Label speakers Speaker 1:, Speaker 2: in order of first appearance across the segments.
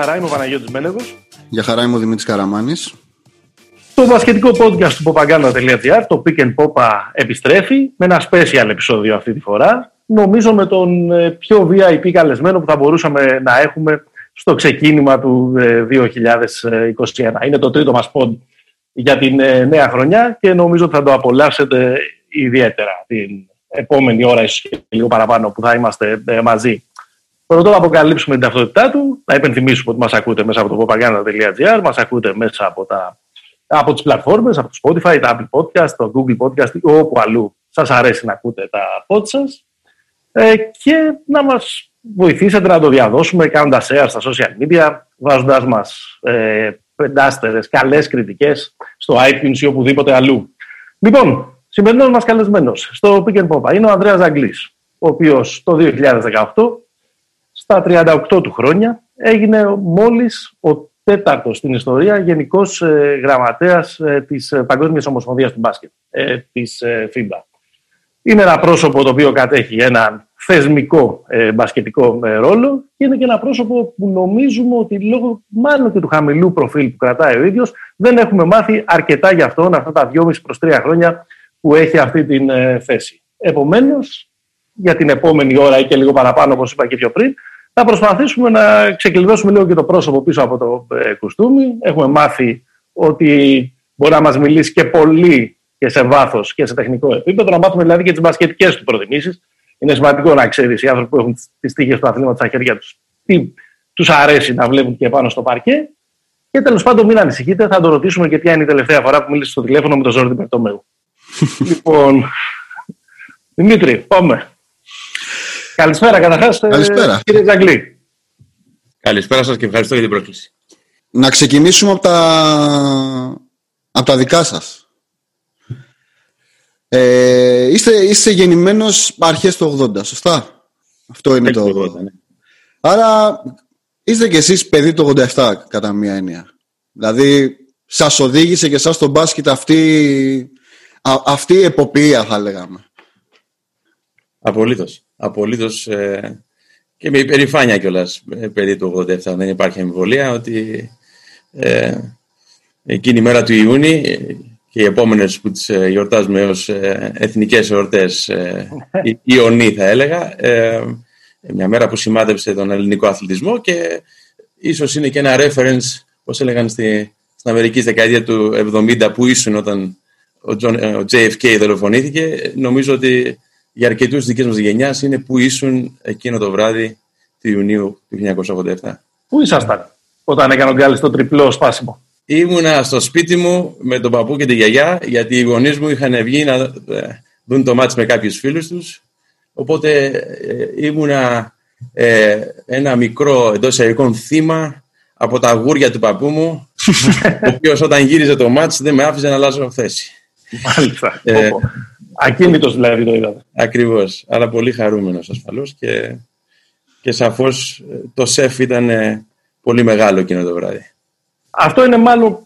Speaker 1: Γεια χαρά, είμαι ο Παναγιώτης Μένεγος.
Speaker 2: Γεια χαρά, είμαι ο Δημήτρης Καραμάνης.
Speaker 1: Το βασιλικό podcast του popaganda.gr, το Pick and Popa επιστρέφει με ένα special επεισόδιο αυτή τη φορά. Νομίζω με τον ε, πιο VIP καλεσμένο που θα μπορούσαμε να έχουμε στο ξεκίνημα του 2021. Ε, Είναι το τρίτο μας pod για την ε, νέα χρονιά και νομίζω ότι θα το απολαύσετε ιδιαίτερα την επόμενη ώρα, ίσως και λίγο παραπάνω που θα είμαστε μαζί. Πρωτού αποκαλύψουμε την ταυτότητά του, να υπενθυμίσουμε ότι μας ακούτε μέσα από το popaganda.gr, μας ακούτε μέσα από, τα, από τις πλατφόρμες, από το Spotify, τα Apple Podcast, το Google Podcast, όπου αλλού σας αρέσει να ακούτε τα pod σας ε, και να μας βοηθήσετε να το διαδώσουμε κάνοντας share στα social media, βάζοντας μας ε, πεντάστερες καλές κριτικές στο iTunes ή οπουδήποτε αλλού. Λοιπόν, σημερινός μας καλεσμένος στο Pick and Pop είναι ο Ανδρέας Αγγλής, ο οποίος το 2018 στα 38 του χρόνια έγινε μόλις ο τέταρτος στην ιστορία γενικός ε, γραμματέας ε, της ε, Παγκόσμιας Ομοσπονδίας του Μπάσκετ, ε, της ε, FIBA. Είναι ένα πρόσωπο το οποίο κατέχει έναν θεσμικό ε, μπασκετικό ε, ρόλο και είναι και ένα πρόσωπο που νομίζουμε ότι λόγω μάλλον και του χαμηλού προφίλ που κρατάει ο ίδιος δεν έχουμε μάθει αρκετά για αυτόν αυτά τα 2,5 προς 3 χρόνια που έχει αυτή την ε, θέση. Επομένως, για την επόμενη ώρα ή και λίγο παραπάνω όπως είπα και πιο πριν θα προσπαθήσουμε να ξεκλειδώσουμε λίγο και το πρόσωπο πίσω από το ε, κουστούμι. Έχουμε μάθει ότι μπορεί να μας μιλήσει και πολύ και σε βάθος και σε τεχνικό επίπεδο, να μάθουμε δηλαδή και τις μπασκετικές του προτιμήσεις είναι σημαντικό να ξέρεις οι άνθρωποι που έχουν τις τύχες του αθλήματος στα χέρια τους τι τους αρέσει να βλέπουν και πάνω στο παρκέ. Και τέλος πάντων, μην ανησυχείτε, θα το ρωτήσουμε και ποια είναι η τελευταία φορά που μίλησες στο τηλέφωνο με τον Ζόρντι Περτομέου. λοιπόν, Δημήτρη, πάμε. Καλησπέρα καταρχάς,
Speaker 2: ε,
Speaker 1: κύριε Τζαγκλή.
Speaker 3: Καλησπέρα σας και ευχαριστώ για την πρόσκληση.
Speaker 2: Να ξεκινήσουμε από τα, από τα δικά σας. Ε, είστε, είστε γεννημένος αρχές του 80, σωστά; Αυτό είναι το... 80, ναι. Άρα είστε κι εσείς παιδί του 87 κατά μία έννοια. Δηλαδή σας οδήγησε και εσάς στο μπάσκετ αυτή, αυτή η εποπία θα λέγαμε.
Speaker 3: Απολύτως. Απολύτως ε, και με υπερηφάνεια κιόλας ε, παιδί του 87 δεν υπάρχει αμφιβολία ότι ε, εκείνη η μέρα του Ιούνιου και οι επόμενες που τις ε, γιορτάζουμε ως ε, εθνικές εορτές, ε, Ιωνί θα έλεγα. Μια μέρα που σημάδεψε τον ελληνικό αθλητισμό και ίσως είναι και ένα reference, όπω έλεγαν στη, στην Αμερική στη δεκαετία του 70 που ήσουν όταν ο, John, ο JFK δολοφονήθηκε. Νομίζω ότι για αρκετούς τη δικής μας γενιάς είναι που ήσουν εκείνο το βράδυ του Ιουνίου του 1987.
Speaker 1: Πού ήσασταν όταν έκανε ο Γκάλης το τριπλό σπάσιμο;
Speaker 3: Ήμουνα στο σπίτι μου με τον παππού και τη γιαγιά, γιατί οι γονείς μου είχαν βγει να ε, δουν το μάτς με κάποιους φίλους τους. Οπότε ε, ήμουνα ε, ένα μικρό εντός εισαγωγικών θύμα από τα αγούρια του παππού μου, ο οποίος όταν γύριζε το μάτς δεν με άφησε να αλλάζω θέση.
Speaker 1: Μάλιστα. Ε, Ακίνητος δηλαδή το είδατε.
Speaker 3: Ακριβώς, αλλά πολύ χαρούμενος ασφαλώς και, και σαφώς το σεφ ήταν πολύ μεγάλο εκείνο το βράδυ.
Speaker 1: Αυτό είναι μάλλον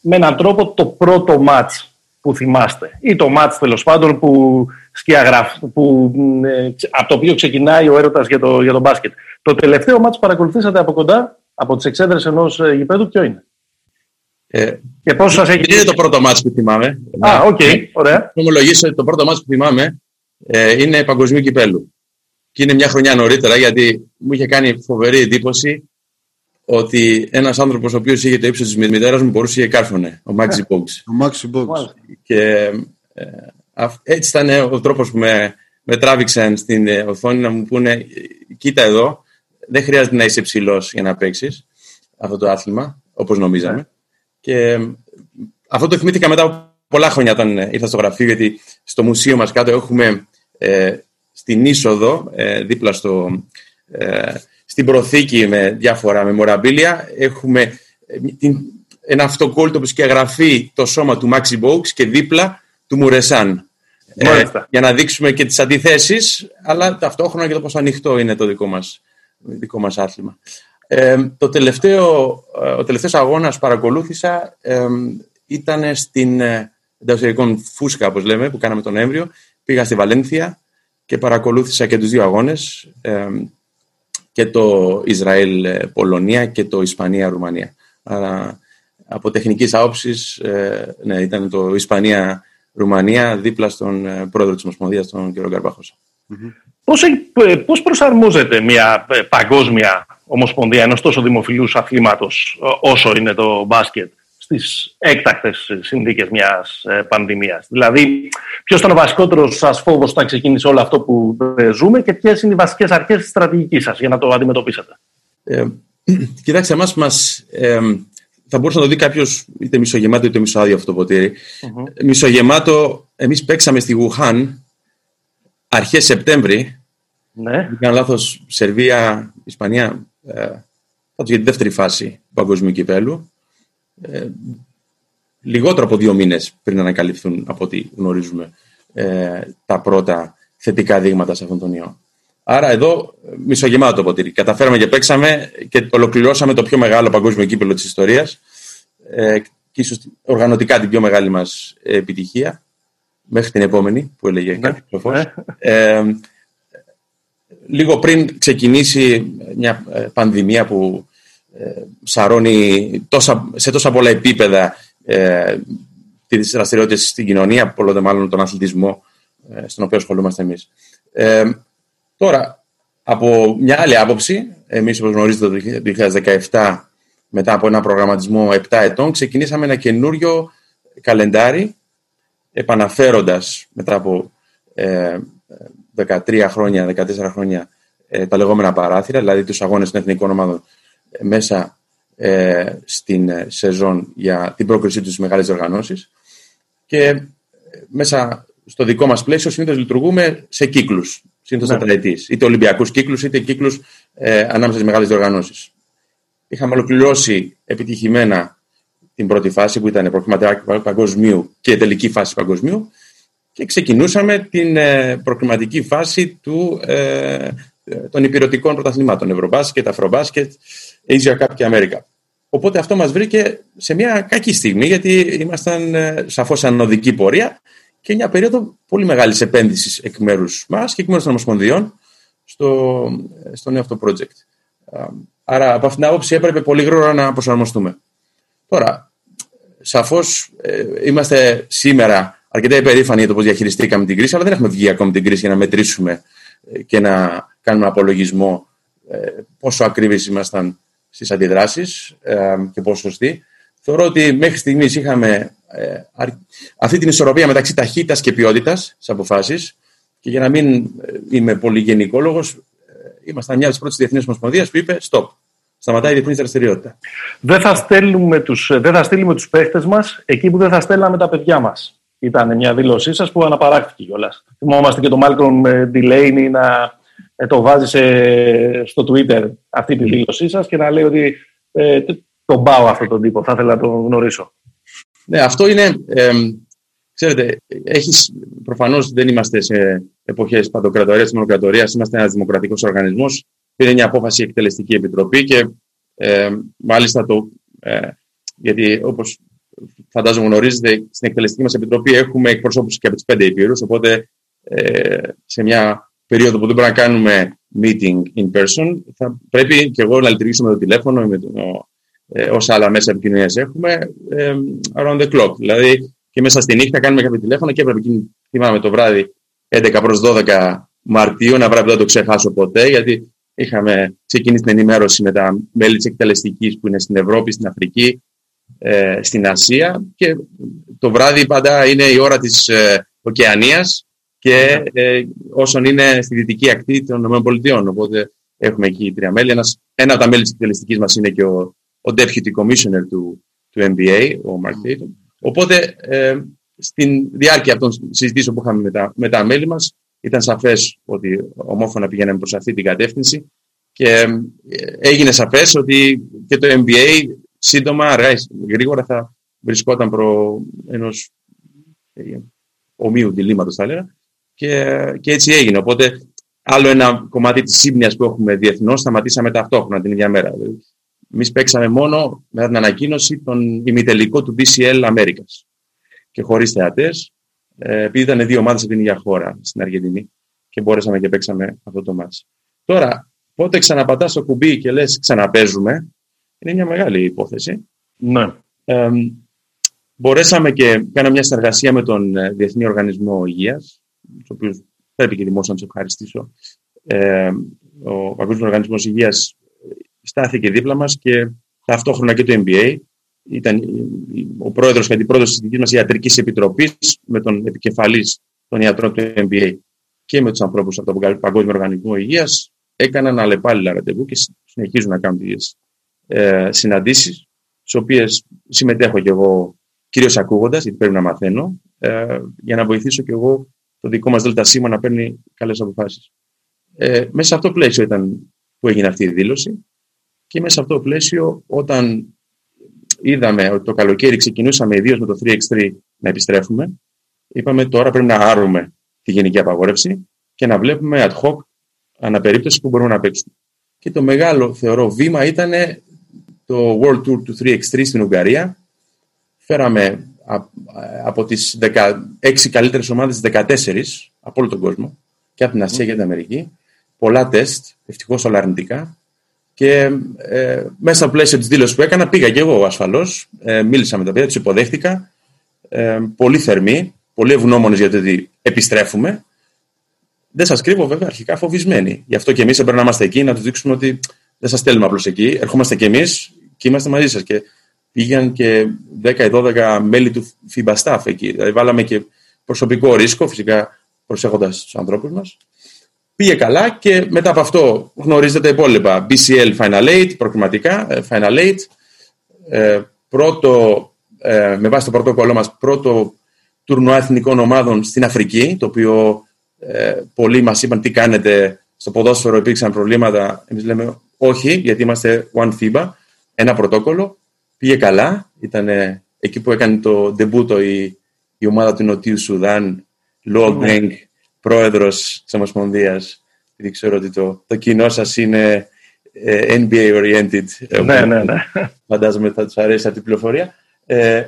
Speaker 1: με έναν τρόπο το πρώτο μάτς που θυμάστε ή το μάτς τέλος πάντων που, σκιαγραφ, που, ε, από το οποίο ξεκινάει ο έρωτας για το, για το μπάσκετ. Το τελευταίο ματς που παρακολουθήσατε από κοντά από τις εξέδρες ενός ε, γηπέδου ποιο είναι;
Speaker 3: Ε, και πώς σας έχει... Είναι το πρώτο ματς που θυμάμαι.
Speaker 1: Α, OK, okay, ωραία.
Speaker 3: Ομολογήσω το πρώτο ματς που θυμάμαι ε, είναι παγκοσμίου κυπέλλου. Και είναι μια χρονιά νωρίτερα γιατί μου είχε κάνει φοβερή εντύπωση ότι ένας άνθρωπος ο οποίος είχε το ύψος της μητέρας μου μπορούσε και κάρφωνε. Ο Μάγκσι Μπογκς.
Speaker 2: Ο Μάγκσι Μπογκς.
Speaker 3: Και ε, έτσι ήταν ο τρόπος που με, με τράβηξαν στην ε, οθόνη να μου πούνε: Κοίτα εδώ, δεν χρειάζεται να είσαι ψηλός για να παίξεις αυτό το άθλημα, όπως νομίζαμε. Yeah. Και ε, αυτό το θυμήθηκα μετά από πολλά χρόνια όταν ήρθα στο γραφείο, γιατί στο μουσείο μας κάτω έχουμε ε, στην είσοδο, ε, δίπλα στο, ε, στην προθήκη με διάφορα μεμοραμπίλια. Έχουμε ε, ένα αυτοκόλλητο που σκιαγραφεί το σώμα του Μάξι Μπόξ και δίπλα του Μουρεσάν. Ε, για να δείξουμε και τις αντιθέσεις, αλλά ταυτόχρονα και το πόσο ανοιχτό είναι το δικό μας, δικό μας άθλημα. Ε, το τελευταίο, ε, ο τελευταίος αγώνας που παρακολούθησα ε, ήταν στην ενταξιακών φούσκα, όπως λέμε, που κάναμε τον Νοέμβριο. Πήγα στη Βαλένθια και παρακολούθησα και τους δύο αγώνες. Ε, και το Ισραήλ-Πολωνία και το Ισπανία-Ρουμανία. Άρα από τεχνικής άποψης ναι, ήταν το Ισπανία-Ρουμανία δίπλα στον πρόεδρο της Ομοσπονδίας, τον κ. Καρπάχωσα.
Speaker 1: Πώς, πώς προσαρμόζεται μια παγκόσμια ομοσπονδία ενός τόσο δημοφιλούς αθλήματος όσο είναι το μπάσκετ στις έκτακτες συνθήκες μιας ε, πανδημίας. Δηλαδή, ποιος ήταν ο βασικότερος σας φόβος όταν ξεκίνησε όλο αυτό που ε, ζούμε και ποιες είναι οι βασικές αρχές της στρατηγικής σας για να το αντιμετωπίσετε;
Speaker 3: Ε, κοιτάξτε, εμάς μας, ε, θα μπορούσε να το δει κάποιος είτε μισογεμάτο είτε μισοάδιο αυτό το ποτήρι. Mm-hmm. Μισογεμάτο, εμείς παίξαμε στη Γουχάν αρχές Σεπτέμβρη. Ναι. Δεν λάθος, Σερβία, Ισπανία, ε, για τη δεύτερη φάση του παγκοσμίου κυπέλου ε, λιγότερο από δύο μήνες πριν ανακαλυφθούν από ό,τι γνωρίζουμε ε, τα πρώτα θετικά δείγματα σε αυτόν τον ιό. Άρα εδώ μισογεμάτο το ποτήρι. Καταφέραμε και παίξαμε και ολοκληρώσαμε το πιο μεγάλο παγκόσμιο κύπελο της ιστορίας ε, και ίσως οργανωτικά την πιο μεγάλη μας επιτυχία μέχρι την επόμενη που έλεγε ναι, κάποιος ναι. Ε, λίγο πριν ξεκινήσει μια ε, πανδημία που ε, σαρώνει τόσα, σε τόσα πολλά επίπεδα ε, τις δραστηριότητες στην κοινωνία, πολλό μάλλον τον αθλητισμό ε, στον οποίο ασχολούμαστε εμείς. Ε, τώρα, από μια άλλη άποψη, εμείς όπως γνωρίζετε το 2017 μετά από ένα προγραμματισμό 7 ετών ξεκινήσαμε ένα καινούριο καλεντάρι επαναφέροντας μετά από ε, 13 χρόνια, 14 χρόνια ε, τα λεγόμενα παράθυρα, δηλαδή τους αγώνες των εθνικών ομάδων μέσα ε, στην ε, σεζόν για την πρόκρισή τους στις μεγάλες οργανώσεις και ε, μέσα στο δικό μας πλαίσιο συνήθως λειτουργούμε σε κύκλους, συνήθως ναι. τετραετής, είτε ολυμπιακούς κύκλους είτε κύκλους ε, ανάμεσα στις μεγάλες οργανώσεις. Είχαμε ολοκληρώσει επιτυχημένα την πρώτη φάση που ήταν προκριματικά παγκοσμίου και τελική φάση παγκοσμίου και ξεκινούσαμε την ε, προκριματική φάση του, ε, των υπηρετικών πρωταθλημάτων, Ευρωμπάσκετ, Αφρομπάσκετ, Asia Cup και America. Οπότε αυτό μας βρήκε σε μια κακή στιγμή γιατί ήμασταν ε, σαφώς ανωδική πορεία και μια περίοδο πολύ μεγάλης επένδυσης εκ μέρους μας και εκ μέρους των Ομοσπονδιών στο, στο νέο αυτό project. Άρα από αυτήν την άποψη έπρεπε πολύ γρήγορα να προσαρμοστούμε. Τώρα, σαφώς ε, είμαστε σήμερα αρκετά υπερήφανοι για το πώς διαχειριστήκαμε την κρίση, αλλά δεν έχουμε βγει ακόμη την κρίση για να μετρήσουμε ε, και να κάνουμε απολογισμό πόσο ακρίβεις ήμασταν στις αντιδράσεις ε, και πόσο σωστή. Θεωρώ ότι μέχρι στιγμής είχαμε ε, αυτή την ισορροπία μεταξύ ταχύτητας και ποιότητας στις αποφάσεις και για να μην ε, είμαι πολύ γενικόλογος, ήμασταν μια από τις πρώτες διεθνείς ομοσπονδίες που είπε stop. Σταματάει η διεθνή δραστηριότητα.
Speaker 1: Δεν θα στείλουμε τους, δεν θα στείλουμε τους παίχτες μας εκεί που δεν θα στέλναμε τα παιδιά μας. Ήταν μια δήλωσή σας που αναπαράχθηκε κιόλας. Θυμόμαστε και τον Μάλκον Delaney να ε, το βάζει στο Twitter αυτή τη δήλωσή σας και να λέει ότι ε, τον πάω αυτόν τον τύπο, θα ήθελα να τον γνωρίσω.
Speaker 3: Ναι, αυτό είναι, ε, ξέρετε, έχεις, προφανώς δεν είμαστε σε εποχές παντοκρατορίας, μονοκρατορίας, είμαστε ένας δημοκρατικός οργανισμός, πήρε μια απόφαση η εκτελεστική επιτροπή και ε, μάλιστα το, ε, γιατί όπως φαντάζομαι γνωρίζετε, στην εκτελεστική μας επιτροπή έχουμε εκπροσώπους και από τις πέντε υπήρους, οπότε ε, σε μια περίοδο που δεν μπορούμε να κάνουμε meeting in person, θα πρέπει και εγώ να λειτουργήσω με το τηλέφωνο με το, ε, όσα άλλα μέσα επικοινωνίας έχουμε ε, around the clock. Δηλαδή και μέσα στη νύχτα κάνουμε κάποιο τηλέφωνο και έπρεπε θυμάμαι το βράδυ 11 προς 12 Μαρτίου, να βράδυ που δεν το ξεχάσω ποτέ, γιατί είχαμε ξεκινήσει την ενημέρωση με τα μέλη της εκτελεστικής που είναι στην Ευρώπη, στην Αφρική, ε, στην Ασία και το βράδυ πάντα είναι η ώρα της ε, και ε, όσων είναι στη δυτική ακτή των ΗΠΑ. Οπότε έχουμε εκεί τρία μέλη. Ένας, ένα από τα μέλη της εκτελεστικής μας είναι και ο, ο Deputy Commissioner του, του MBA, ο Mark Tatum. Οπότε ε, στην διάρκεια των συζητήσεων που είχαμε με τα, με τα μέλη μας, ήταν σαφές ότι ομόφωνα πηγαίναμε προς αυτή την κατεύθυνση και ε, έγινε σαφές ότι και το MBA σύντομα, αργά γρήγορα θα βρισκόταν προ ενός ε, ομοίου διλήμματος, θα έλεγα, και, και έτσι έγινε. Οπότε άλλο ένα κομμάτι της σύμπνοιας που έχουμε διεθνώς σταματήσαμε ταυτόχρονα την ίδια μέρα. Εμείς παίξαμε μόνο με την ανακοίνωση τον ημιτελικό του BCL Αμέρικας και χωρίς θεατές, ε, επειδή ήταν δύο ομάδες από την ίδια χώρα στην Αργεντινή και μπορέσαμε και παίξαμε αυτό το μάτς. Τώρα, πότε ξαναπατάς το κουμπί και λες ξαναπέζουμε, είναι μια μεγάλη υπόθεση.
Speaker 1: Ναι.
Speaker 3: Ε, μπορέσαμε και κάναμε μια συνεργασία με τον ε, Διεθνή Οργανισμό Υγείας, τους οποίους πρέπει και δημόσια να τους ευχαριστήσω. Ε, ο Παγκόσμιος Οργανισμός Υγείας στάθηκε δίπλα μας και ταυτόχρονα και το MBA. Ήταν ο πρόεδρος και αντιπρόεδρος της δική μας ιατρικής επιτροπής με τον επικεφαλής των ιατρών του MBA και με τους ανθρώπους από τον Παγκόσμιο Οργανισμό Υγείας. Έκαναν αλλεπάλληλα ραντεβού και συνεχίζουν να κάνουν τις ε, συναντήσεις, στις οποίες συμμετέχω κι εγώ κυρίως ακούγοντας, γιατί πρέπει να μαθαίνω, ε, για να βοηθήσω κι εγώ το δικό μας ΔΣ να παίρνει καλές αποφάσεις. Ε, μέσα σε αυτό το πλαίσιο ήταν που έγινε αυτή η δήλωση και μέσα σε αυτό το πλαίσιο όταν είδαμε ότι το καλοκαίρι ξεκινούσαμε ιδίως με το 3x3 να επιστρέφουμε, είπαμε τώρα πρέπει να άρουμε τη γενική απαγόρευση και να βλέπουμε ad hoc αναπερίπτωση που μπορούμε να παίξουμε. Και το μεγάλο θεωρώ βήμα ήταν το World Tour του 3x3 στην Ουγγαρία. Φέραμε από τις 16 καλύτερες ομάδες 14 από όλο τον κόσμο και από την Ασία και την Αμερική πολλά τεστ, ευτυχώς όλα αρνητικά. Και ε, μέσα στο πλαίσιο της δήλωσης που έκανα, πήγα και εγώ ασφαλώς. Ε, μίλησα με τα παιδιά, τους υποδέχτηκα. Ε, πολύ θερμοί, πολύ ευγνώμονες γιατί ότι επιστρέφουμε. Δεν σας κρύβω βέβαια αρχικά φοβισμένοι. Γι' αυτό και εμείς έπρεπε να είμαστε εκεί, να τους δείξουμε ότι δεν σας στέλνουμε απλώς εκεί. Ερχόμαστε κι εμείς και είμαστε μαζί σας. Και πήγαν και 10-12 μέλη του FIBA staff εκεί. Δηλαδή, βάλαμε και προσωπικό ρίσκο, φυσικά προσέχοντας τους ανθρώπους μας. Πήγε καλά και μετά από αυτό γνωρίζετε τα υπόλοιπα. BCL Final 8, προκριματικά, ε, Final 8. Ε, πρώτο, ε, με βάση το πρωτόκολλό μας, πρώτο τουρνουά εθνικών ομάδων στην Αφρική, το οποίο ε, πολλοί μας είπαν τι κάνετε στο ποδόσφαιρο, υπήρξαν προβλήματα. Εμείς λέμε όχι, γιατί είμαστε One FIBA, ένα πρωτόκολλο. Πήγε καλά, ήταν εκεί που έκανε το ντεμπούτο η, η ομάδα του Νοτιού Σουδάν, Λο Γκρέγκ, πρόεδρος της Ομοσπονδίας, γιατί ξέρω ότι το, το κοινό σας είναι ε, NBA oriented.
Speaker 1: Ε, ναι, ναι, ναι.
Speaker 3: Φαντάζομαι θα τους αρέσει αυτή η πληροφορία. Ε,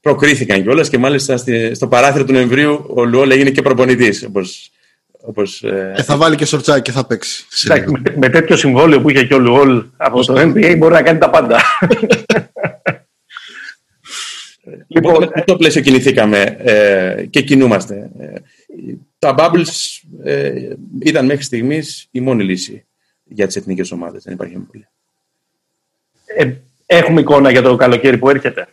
Speaker 3: προκρίθηκαν κιόλας και μάλιστα στο παράθυρο του Νοεμβρίου ο Λουόλ έγινε και προπονητής. Όπως, όπως,
Speaker 2: ε... Και θα βάλει και σορτσάκι και θα παίξει.
Speaker 1: με, με, τέτοιο συμβόλαιο που είχε και ο Λουόλ από το NBA μπορεί να κάνει τα πάντα.
Speaker 3: Λοιπόν, σε αυτό το πλαίσιο κινηθήκαμε ε, και κινούμαστε. Ε, τα bubbles ε, ήταν μέχρι στιγμής η μόνη λύση για τις εθνικές ομάδες. Δεν υπάρχει πολύ.
Speaker 1: Ε, έχουμε εικόνα για το καλοκαίρι που έρχεται.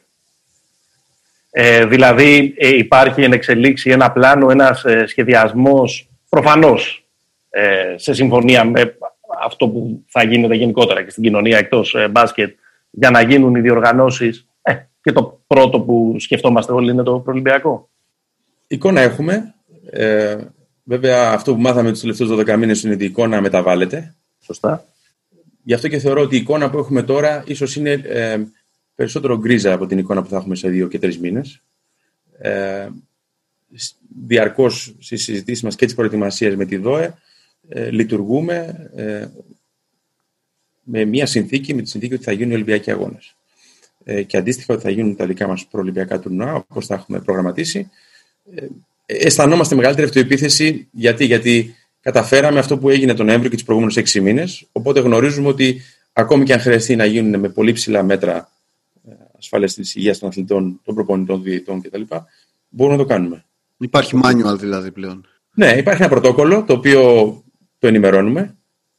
Speaker 1: Ε, δηλαδή ε, υπάρχει εν εξελίξει ένα πλάνο, ένας ε, σχεδιασμός προφανώς ε, σε συμφωνία με αυτό που θα γίνεται γενικότερα και στην κοινωνία εκτός μπάσκετ για να γίνουν οι διοργανώσεις και το πρώτο που σκεφτόμαστε όλοι είναι το προολυμπιακό.
Speaker 3: Εικόνα έχουμε. Ε, βέβαια, αυτό που μάθαμε τους τελευταίους 12 μήνες είναι ότι η εικόνα μεταβάλλεται.
Speaker 1: Σωστά.
Speaker 3: Γι' αυτό και θεωρώ ότι η εικόνα που έχουμε τώρα ίσως είναι ε, περισσότερο γκρίζα από την εικόνα που θα έχουμε σε δύο και τρεις μήνες. Ε, Διαρκώς στις συζητήσεις μας και τις προετοιμασίες με τη ΔΟΕ ε, λειτουργούμε ε, με μια συνθήκη, με τη συνθήκη ότι θα γίνουν οι Ολυμπιακοί Αγώνες. Ε, και αντίστοιχα ότι θα γίνουν τα δικά μας προολυμπιακά τουρνουά, όπως τα έχουμε προγραμματίσει. Ε, αισθανόμαστε μεγαλύτερη αυτοεπίθεση. Γιατί, γιατί καταφέραμε αυτό που έγινε τον Νοέμβριο και τους προηγούμενους έξι μήνες. Οπότε γνωρίζουμε ότι ακόμη και αν χρειαστεί να γίνουν με πολύ ψηλά μέτρα ε, ασφάλεια της υγείας των αθλητών, των προπονητών, διαιτητών κτλ., μπορούμε να το κάνουμε.
Speaker 2: Υπάρχει manual δηλαδή πλέον.
Speaker 3: Ναι, υπάρχει ένα πρωτόκολλο το οποίο το ενημερώνουμε.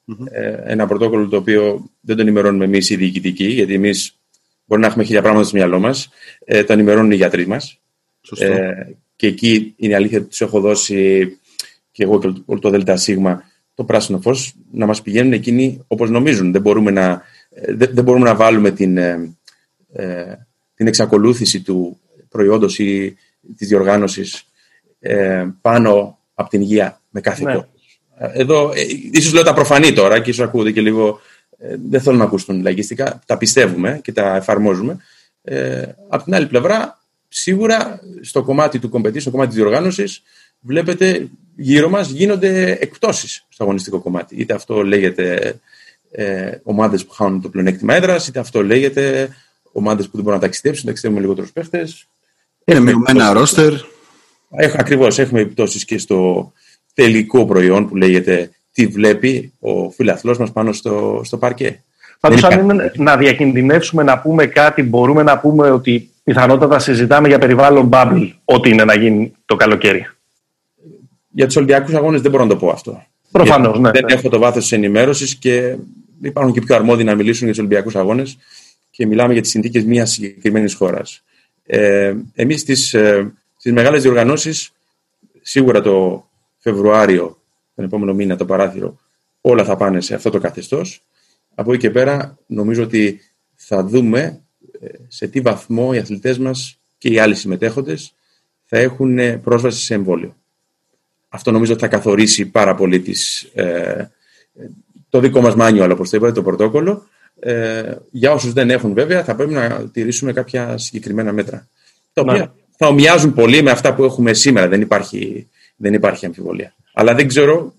Speaker 3: Mm-hmm. ένα πρωτόκολλο το οποίο δεν το ενημερώνουμε εμείς οι διοικητικοί, γιατί εμείς Μπορεί να έχουμε χίλια πράγματα στο μυαλό μας. Ε, το ενημερώνουν οι γιατροί μας. Ε, και εκεί είναι η αλήθεια ότι τους έχω δώσει και εγώ και όλο το ΔΣ το πράσινο φως να μας πηγαίνουν εκείνοι όπως νομίζουν. Δεν μπορούμε να, ε, δεν, μπορούμε να βάλουμε την, ε, ε, την εξακολούθηση του προϊόντος ή της διοργάνωσης ε, πάνω από την υγεία με κάθε ναι. Εδώ, ε, ίσως λέω τα προφανή τώρα και ίσως ακούγονται και λίγο ε, δεν θέλουν να ακούσουν λαϊκιστικά, τα πιστεύουμε και τα εφαρμόζουμε. Ε, απ' την άλλη πλευρά, σίγουρα στο κομμάτι του competition, στο κομμάτι της διοργάνωσης, βλέπετε γύρω μας γίνονται εκπτώσεις στο αγωνιστικό κομμάτι. Είτε αυτό λέγεται ε, ομάδες που χάνουν το πλεονέκτημα έδρας, είτε αυτό λέγεται ομάδες που δεν μπορούν να ταξιδέψουν, ταξιδεύουν με λιγότερους παίχτες.
Speaker 2: Είναι μειωμένα ρόστερ.
Speaker 3: Ακριβώς, έχουμε επιπτώσεις και στο τελικό προϊόν που λέγεται τι βλέπει ο φιλαθλός μας πάνω στο, στο παρκέ.
Speaker 1: Πάντως αν είναι να διακινδυνεύσουμε να πούμε κάτι, μπορούμε να πούμε ότι πιθανότατα συζητάμε για περιβάλλον bubble, ό,τι είναι να γίνει το καλοκαίρι.
Speaker 3: Για τους Ολυμπιακούς Αγώνες δεν μπορώ να το πω αυτό.
Speaker 1: Προφανώς, ναι.
Speaker 3: Δεν
Speaker 1: ναι.
Speaker 3: έχω το βάθος της ενημέρωσης και υπάρχουν και πιο αρμόδιοι να μιλήσουν για τους Ολυμπιακούς Αγώνες και μιλάμε για τις συνθήκες μιας συγκεκριμένης χώρας. Ε, Εμείς στις ε, μεγάλες διοργανώσεις, σίγουρα το Φεβρουάριο, τον επόμενο μήνα, το παράθυρο, όλα θα πάνε σε αυτό το καθεστώς. Από εκεί και πέρα, νομίζω ότι θα δούμε ε, σε τι βαθμό οι αθλητές μας και οι άλλοι συμμετέχοντες θα έχουν ε, πρόσβαση σε εμβόλιο. Αυτό νομίζω θα καθορίσει πάρα πολύ τις, ε, το δικό μας manual, όπως το είπατε, το πρωτόκολλο. Ε, για όσους δεν έχουν βέβαια, θα πρέπει να τηρήσουμε κάποια συγκεκριμένα μέτρα. Τα οποία ναι. Θα ομοιάζουν πολύ με αυτά που έχουμε σήμερα. Δεν υπάρχει, δεν υπάρχει αμφιβολία. Αλλά δεν ξέρω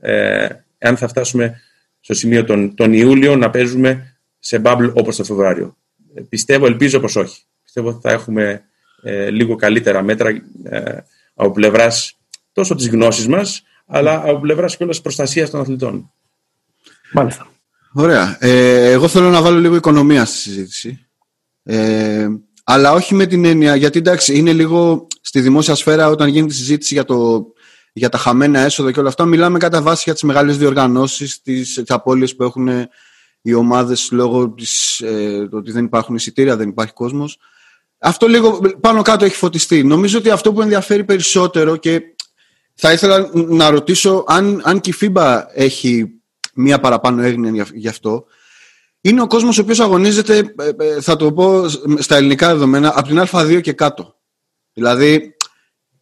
Speaker 3: ε, αν θα φτάσουμε στο σημείο τον, τον Ιούλιο να παίζουμε σε bubble όπως το Φεβρουάριο. Ε, πιστεύω, ελπίζω πως όχι. Πιστεύω ότι θα έχουμε ε, λίγο καλύτερα μέτρα ε, από πλευράς τόσο της γνώσης μας, αλλά από πλευράς και όλας προστασίας των αθλητών.
Speaker 1: Μάλιστα.
Speaker 2: Ωραία. Ε, εγώ θέλω να βάλω λίγο οικονομία στη συζήτηση. Ε, αλλά όχι με την έννοια, γιατί εντάξει, είναι λίγο στη δημόσια σφαίρα όταν γίνεται συζήτηση για το για τα χαμένα έσοδα και όλα αυτά. Μιλάμε κατά βάση για τις μεγάλες διοργανώσεις, τις απώλειες που έχουν οι ομάδες λόγω της, ε, ότι δεν υπάρχουν εισιτήρια, δεν υπάρχει κόσμος. Αυτό λίγο πάνω κάτω έχει φωτιστεί. Νομίζω ότι αυτό που ενδιαφέρει περισσότερο και θα ήθελα να ρωτήσω αν, αν και η FIBA έχει μία παραπάνω έγνοια γι' αυτό. Είναι ο κόσμος ο οποίος αγωνίζεται, ε, ε, θα το πω στα ελληνικά δεδομένα, από την Α2 και κάτω. Δηλαδή,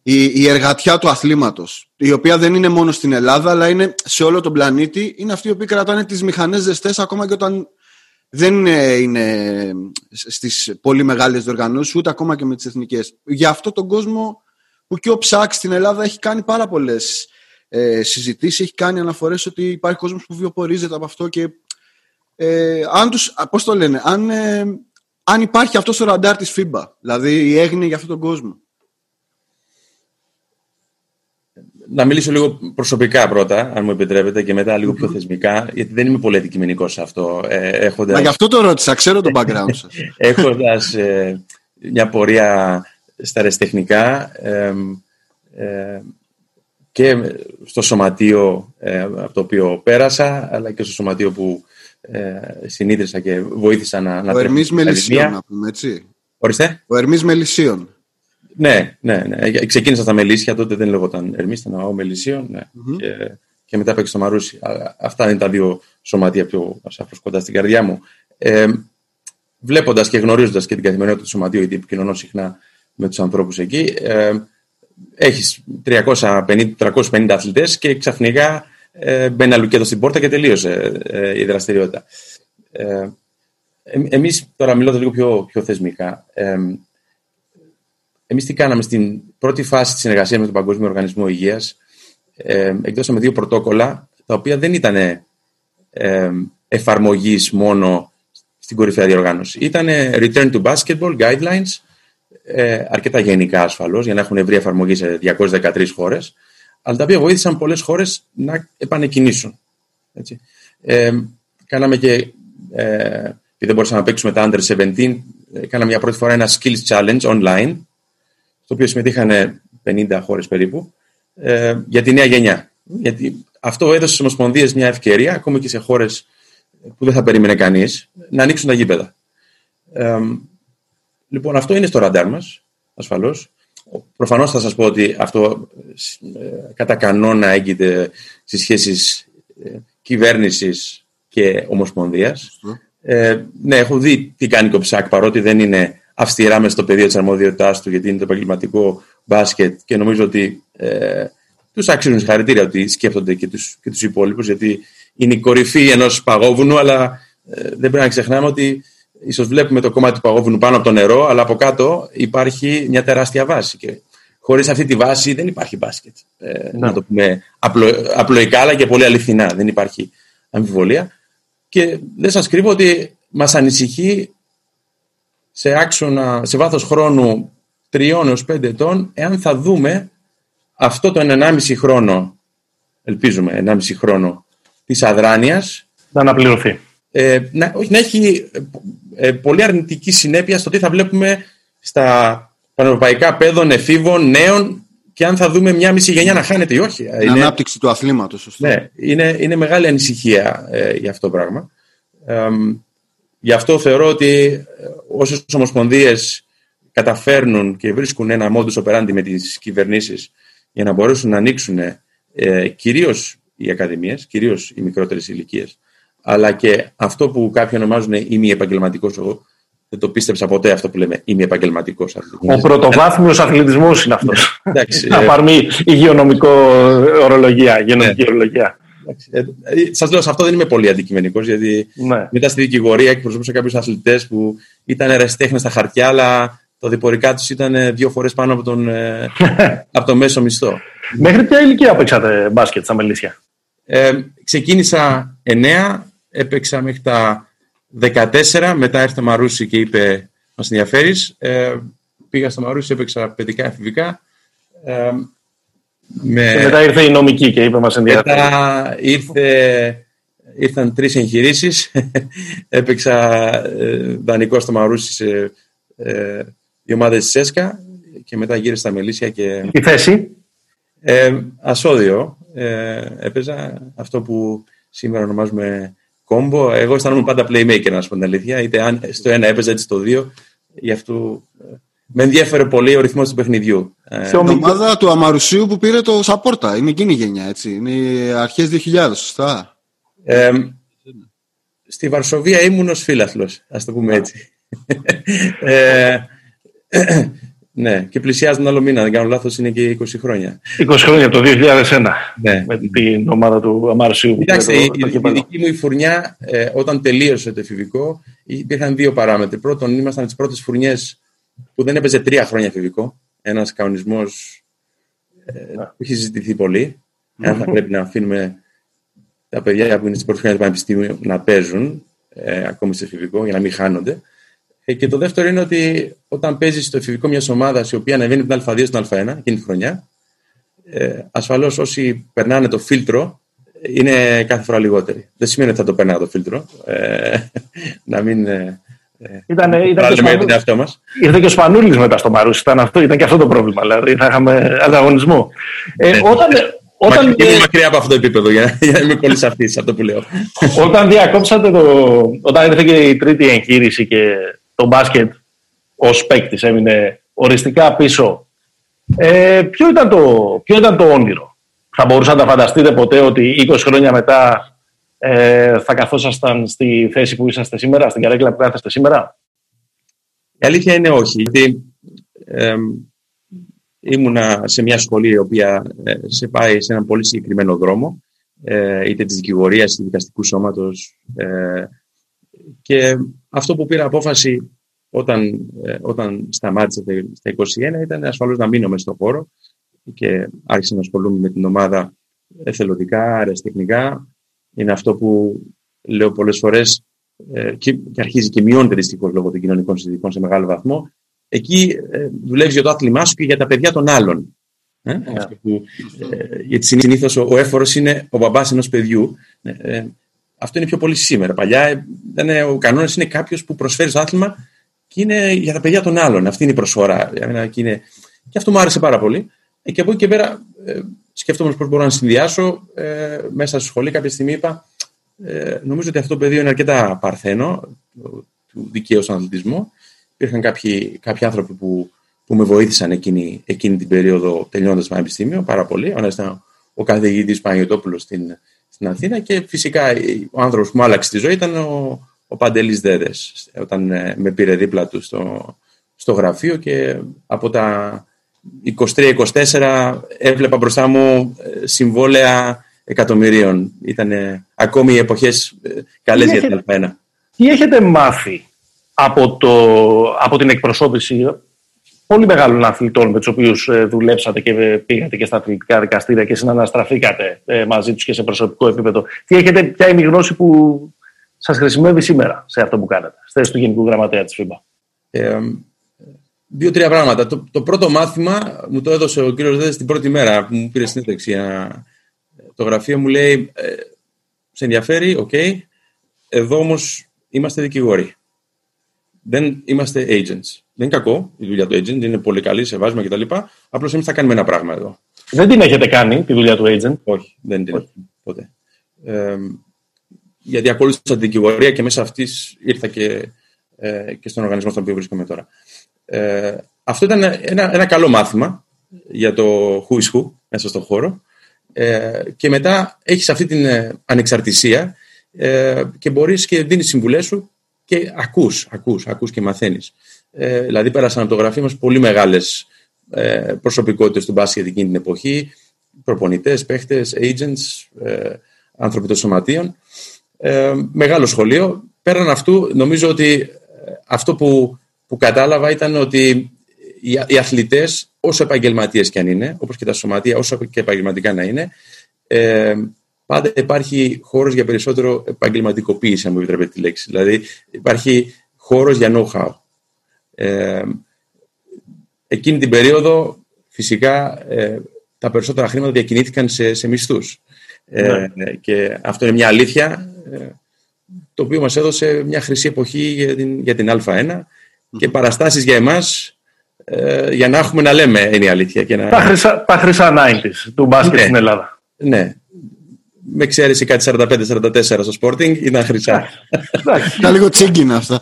Speaker 2: η, η εργατιά του αθλήματος, η οποία δεν είναι μόνο στην Ελλάδα, αλλά είναι σε όλο τον πλανήτη, είναι αυτοί οι οποίοι κρατάνε τις μηχανές ζεστές ακόμα και όταν δεν είναι στις πολύ μεγάλες διοργανώσεις, ούτε ακόμα και με τις εθνικές. Για αυτό τον κόσμο που και ο Ψάξ στην Ελλάδα έχει κάνει πάρα πολλές ε, συζητήσεις, έχει κάνει αναφορές ότι υπάρχει κόσμος που βιοπορίζεται από αυτό και ε, αν τους, πώς το λένε, αν, ε, αν υπάρχει αυτός στο ραντάρ της FIBA, δηλαδή η έγνοια για αυτόν τον κόσμο.
Speaker 3: να μιλήσω λίγο προσωπικά πρώτα, αν μου επιτρέπετε, και μετά λίγο πιο θεσμικά, γιατί δεν είμαι πολύ αντικειμενικός σε αυτό. Ε, έχοντας...
Speaker 2: Μα γι' αυτό το ρώτησα, ξέρω το background σας.
Speaker 3: Έχοντας ε, μια πορεία στα αεραστεχνικά ε, ε, και στο σωματείο ε, από το οποίο πέρασα, αλλά και στο σωματείο που ε, συνήθισα και βοήθησα να...
Speaker 2: Ο Ερμής Μελισσίων, να πούμε, έτσι.
Speaker 3: Ορίστε.
Speaker 2: Ο Ερμής Μελισσίων.
Speaker 3: Ναι, ναι, ναι. Ξεκίνησα στα Μελίσια, τότε δεν λέγονταν Ερμής, ήταν ο Μελισσίων. Ναι. Mm-hmm. Και, και μετά παίξα στο Μαρούσι. Αυτά είναι τα δύο σωματεία που σαφώ κοντά στην καρδιά μου. Ε, Βλέποντας και γνωρίζοντας και την καθημερινότητα του σωματείου, γιατί επικοινωνώ συχνά με τους ανθρώπους εκεί, ε, έχεις 350 αθλητές και ξαφνικά ε, μπαίνει ένα λουκέτο στην πόρτα και τελείωσε ε, η δραστηριότητα. Ε, Εμείς τώρα μιλώντας λίγο πιο, πιο θεσμικά. Ε, εμείς τι κάναμε στην πρώτη φάση της συνεργασίας με τον Παγκόσμιο Οργανισμό Υγείας, ε, εκδώσαμε δύο πρωτόκολλα, τα οποία δεν ήταν ε, εφαρμογής μόνο στην κορυφαία διοργάνωση. Ήταν Return to Basketball Guidelines, ε, αρκετά γενικά ασφαλώς, για να έχουν ευρύ εφαρμογή σε 213 χώρες, αλλά τα οποία βοήθησαν πολλές χώρες να επανεκκινήσουν. Έτσι. Ε, κάναμε και, ε, επειδή δεν μπορούσαμε να παίξουμε τα Under 17, ε, κάναμε για πρώτη φορά ένα Skills Challenge online, στο οποίο συμμετείχαν 50 χώρες περίπου, ε, για τη νέα γενιά. Γιατί αυτό έδωσε στις Ομοσπονδίες μια ευκαιρία, ακόμη και σε χώρες που δεν θα περίμενε κανείς, να ανοίξουν τα γήπεδα. Ε, λοιπόν, αυτό είναι στο ραντάρ μας, ασφαλώς. Προφανώς θα σας πω ότι αυτό ε, κατά κανόνα έγκυται στις σχέσεις ε, κυβέρνησης και ομοσπονδίας. Ε, ναι, έχω δει τι κάνει ο Ψάκ, παρότι δεν είναι αυστηρά μες στο πεδίο της αρμοδιότητάς του, γιατί είναι το επαγγελματικό μπάσκετ και νομίζω ότι ε, τους άξιζουν συγχαρητήρια ότι σκέφτονται και τους και τους υπόλοιπους, γιατί είναι η κορυφή ενός παγόβουνου, αλλά ε, δεν πρέπει να ξεχνάμε ότι ίσως βλέπουμε το κομμάτι του παγόβουνου πάνω από το νερό, αλλά από κάτω υπάρχει μια τεράστια βάση. Και χωρίς αυτή τη βάση δεν υπάρχει μπάσκετ. Ε, να το πούμε απλο, απλοϊκά, αλλά και πολύ αληθινά. Δεν υπάρχει αμφιβολία. Και δεν σας κρύβω ότι μας ανησυχεί σε άξονα, σε βάθος χρόνου τριών έως πέντε ετών, εάν θα δούμε αυτό το 1,5 χρόνο ελπίζουμε, 1,5 χρόνο της αδράνειας.
Speaker 1: Να αναπληρωθεί.
Speaker 3: Ε, να, όχι, να έχει ε, πολύ αρνητική συνέπεια στο τι θα βλέπουμε στα πανευρωπαϊκά παιδών, εφήβων, νέων και αν θα δούμε μια μισή γενιά να χάνεται ή όχι.
Speaker 2: Η είναι, ανάπτυξη του αθλήματος.
Speaker 3: Ναι, είναι, είναι μεγάλη ανησυχία ε, για αυτό το πράγμα. Ε, γι' αυτό θεωρώ ότι ε, όσες ομοσπονδίες καταφέρνουν και βρίσκουν ένα modus operandi με τις κυβερνήσεις για να μπορέσουν να ανοίξουν ε, κυρίως οι ακαδημίες, κυρίως οι μικρότερες ηλικίες, αλλά και αυτό που κάποιοι ονομάζουν ημι-επαγγελματικός εγώ, δεν το πίστεψα ποτέ αυτό που λέμε είμαι επαγγελματικό αθλητισμός.
Speaker 1: Ο πρωτοβάθμιος αθλητισμός είναι αυτός. Να πάρουμε υγειονομικό ορολογία. Υγειονομική ναι. ορολογία.
Speaker 3: Ε, Σας λέω, σε αυτό δεν είμαι πολύ αντικειμενικός, γιατί ναι. μετά στη δικηγορία εκπροσωπούσα κάποιους αθλητές που ήταν ερασιτέχνε στα χαρτιά, αλλά το διπορικά τους ήταν δύο φορές πάνω από τον, ε, από το μέσο μισθό.
Speaker 1: Μέχρι ποια ηλικία παίξατε μπάσκετ στα Μελίσια;
Speaker 3: Ε, ξεκίνησα 9, έπαιξα μέχρι τα 14, μετά ήρθε Μαρούση και είπε μας ενδιαφέρεις. Ε, πήγα στο Μαρούση, έπαιξα παιδικά εφηβικά. Ε,
Speaker 1: με... Και μετά ήρθε η νομική και είπε μας ενδιαφέρει.
Speaker 3: Μετά ήρθε, ήρθαν τρεις εγχειρήσεις. έπαιξα ε, δανεικό στο Μαρούση σε ε, οι ομάδες της ΕΣΚΑ και μετά γύρισα στα Μελίσια και...
Speaker 1: Η θέση;
Speaker 3: Ε, ασώδιο. Ε, έπαιζα αυτό που σήμερα ονομάζουμε κόμπο. Εγώ αισθάνομαι πάντα playmaker, να σου πω την αλήθεια. Είτε αν στο ένα έπαιζα, είτε στο δύο. Γι' αυτό ε, με ενδιαφέρει πολύ ο ρυθμός του παιχνιδιού.
Speaker 2: Ε, η ομάδα του Αμαρουσίου που πήρε το Σαπόρτα. Είναι εκείνη η γενιά, έτσι. Είναι αρχές 2000, σωστά; Ε,
Speaker 3: στη Βαρσοβία ήμουν ως φίλαθλο, ας το πούμε έτσι. ε, ναι, και πλησιάζει τον άλλο μήνα, δεν κάνω λάθος, είναι και 20 χρόνια.
Speaker 1: 20 χρόνια, το 2001, ναι. με την ομάδα του Αμάρσιου.
Speaker 3: Κοιτάξτε, η, η, η, δική μου η φουρνιά, ε, όταν τελείωσε το εφηβικό, υπήρχαν δύο παράμετροι. Πρώτον, ήμασταν τις πρώτες φουρνιές που δεν έπαιζε τρία χρόνια εφηβικό. Ένας κανονισμός ε, ναι. που έχει συζητηθεί πολύ. Αν θα πρέπει να αφήνουμε τα παιδιά που είναι στην πρώτη χρονιά του Πανεπιστήμιου να παίζουν, ε, ακόμη σε εφηβικό, για να μην χάνονται. Ε, και το δεύτερο είναι ότι όταν παίζεις στο εφηβικό μιας ομάδας η οποία ανεβαίνει την Α2 στην Α1 εκείνη τη χρονιά, ε, ασφαλώς όσοι περνάνε το φίλτρο είναι κάθε φορά λιγότεροι. Δεν σημαίνει ότι θα το περνάει το φίλτρο. Ε, να μην. Ε,
Speaker 1: ήταν, ήταν και τον εαυτό μας. Ήρθε και ο Σπανούλης μετά στο Μαρούσι. Ήταν, αυτό, ήταν και αυτό το πρόβλημα. Δηλαδή θα είχαμε ανταγωνισμό. Ε, όταν,
Speaker 3: όταν... Μακριά, μακριά από αυτό το επίπεδο, για, για να είμαι πολύ σαφής αυτό που λέω.
Speaker 1: όταν διακόψατε το. Όταν ήρθε και η τρίτη εγχείρηση και το μπάσκετ ως παίκτης έμεινε οριστικά πίσω. Ε, ποιο, ήταν το, ποιο ήταν το όνειρο; Θα μπορούσατε να φανταστείτε ποτέ ότι 20 χρόνια μετά ε, θα καθόσασταν στη θέση που είσαστε σήμερα, στην καρέκλα που κάθεστε σήμερα;
Speaker 3: Η αλήθεια είναι όχι. Γιατί ε, ήμουνα σε μια σχολή η οποία ε, σε πάει σε έναν πολύ συγκεκριμένο δρόμο ε, είτε της δικηγορίας, είτε δικαστικού σώματος ε, και αυτό που πήρα απόφαση όταν, ε, όταν σταμάτησα στα 21 ήταν ασφαλώς να μείνω μέσα στον χώρο και άρχισα να ασχολούμαι με την ομάδα εθελοντικά, αεραστεχνικά. Είναι αυτό που λέω πολλές φορές ε, και, και αρχίζει και μειώνεται δυστυχώς λόγω των κοινωνικών συνδικών σε μεγάλο βαθμό. Εκεί ε, δουλεύεις για το άθλημά σου και για τα παιδιά των άλλων. Ε, yeah. Ναι. που, ε, γιατί συνήθως ο, ο έφορος είναι ο μπαμπάς ενός παιδιού. Ε, αυτό είναι πιο πολύ σήμερα. Παλιά ήταν, ο κανόνας είναι κάποιος που προσφέρει το άθλημα και είναι για τα παιδιά των άλλων. Αυτή είναι η προσφορά. Και, είναι... και αυτό μου άρεσε πάρα πολύ. Ε, και από εκεί και πέρα ε, σκέφτομαι πώς μπορώ να συνδυάσω. Ε, μέσα στη σχολή κάποια στιγμή είπα, ε, νομίζω ότι αυτό το πεδίο είναι αρκετά παρθένο του δικαίου στον αθλητισμό. Υπήρχαν κάποιοι, κάποιοι άνθρωποι που, που με βοήθησαν εκείνη, εκείνη την περίοδο τελειώνοντα το πανεπιστήμιο πάρα πολύ. Ο ένα ήταν ο καθηγητής Παναγιώτοπουλο στην, στην Αθήνα και φυσικά ο άνθρωπος που μου άλλαξε τη ζωή ήταν ο, ο Παντελής Δέδες όταν ε, με πήρε δίπλα του στο, στο γραφείο και από τα 23-24 έβλεπα μπροστά μου ε, συμβόλαια εκατομμυρίων. Ήταν ακόμη οι εποχές ε, καλές για την Αλφαίνα.
Speaker 1: Τι έχετε μάθει από, το, από την εκπροσώπηση πολύ μεγάλων αθλητών με τους οποίους δουλέψατε και πήγατε και στα αθλητικά δικαστήρια και συναναστραφήκατε μαζί τους και σε προσωπικό επίπεδο. Τι έχετε, ποια είναι η γνώση που σας χρησιμεύει σήμερα σε αυτό που κάνετε, στη θέση του Γενικού Γραμματέα της FIBA. Ε,
Speaker 3: Δύο-τρία πράγματα. Το, το, πρώτο μάθημα μου το έδωσε ο κύριος Δέδε την πρώτη μέρα που μου πήρε συνέντευξη. Το το γραφείο μου λέει, ε, σε ενδιαφέρει, οκ, εδώ όμως είμαστε δικηγόροι. Δεν είμαστε agents. Δεν είναι κακό η δουλειά του agent, είναι πολύ καλή, σεβόμαστε κτλ. Απλώς εμείς θα κάνουμε ένα πράγμα εδώ.
Speaker 1: Δεν την έχετε κάνει τη δουλειά του agent;
Speaker 3: Όχι, δεν την έχω ποτέ. Ε, γιατί ακολούθησα την δικηγορία και μέσα αυτής ήρθα και, ε, και στον οργανισμό στον οποίο βρίσκομαι τώρα. Ε, αυτό ήταν ένα, ένα καλό μάθημα για το who is who μέσα στον χώρο. Ε, και μετά έχεις αυτή την ε, ανεξαρτησία ε, και μπορείς και δίνεις συμβουλές σου και ακούς, ακούς, ακούς και μαθαίνεις. Ε, δηλαδή πέρασαν από το γραφείο μας πολύ μεγάλες ε, προσωπικότητες του μπάσκετ εκείνη την εποχή, προπονητές, παίχτες, agents, ε, άνθρωποι των σωματείων. Ε, μεγάλο σχολείο. Πέραν αυτού, νομίζω ότι ε, αυτό που, που κατάλαβα ήταν ότι οι, οι αθλητές, όσο επαγγελματίες και αν είναι, όπως και τα σωματεία, όσο και επαγγελματικά να είναι, ε, πάντα υπάρχει χώρος για περισσότερο επαγγελματικοποίηση, αν μου επιτρέπετε τη λέξη. Δηλαδή, υπάρχει χώρος για know-how. Ε, εκείνη την περίοδο, φυσικά, ε, τα περισσότερα χρήματα διακινήθηκαν σε, σε μισθούς. Ε, ναι. και αυτό είναι μια αλήθεια, ε, το οποίο μας έδωσε μια χρυσή εποχή για την, για την Α1 και παραστάσεις για εμάς ε, για να έχουμε να λέμε είναι η αλήθεια. Και να...
Speaker 1: Τα χρυσά, τα χρυσά 90's του μπάσκετ ναι. στην Ελλάδα.
Speaker 3: Ναι. Με εξαίρεση κάτι 45-44 στο Sporting ήταν χρυσά.
Speaker 2: Ήταν λίγο τσίγκινα αυτά.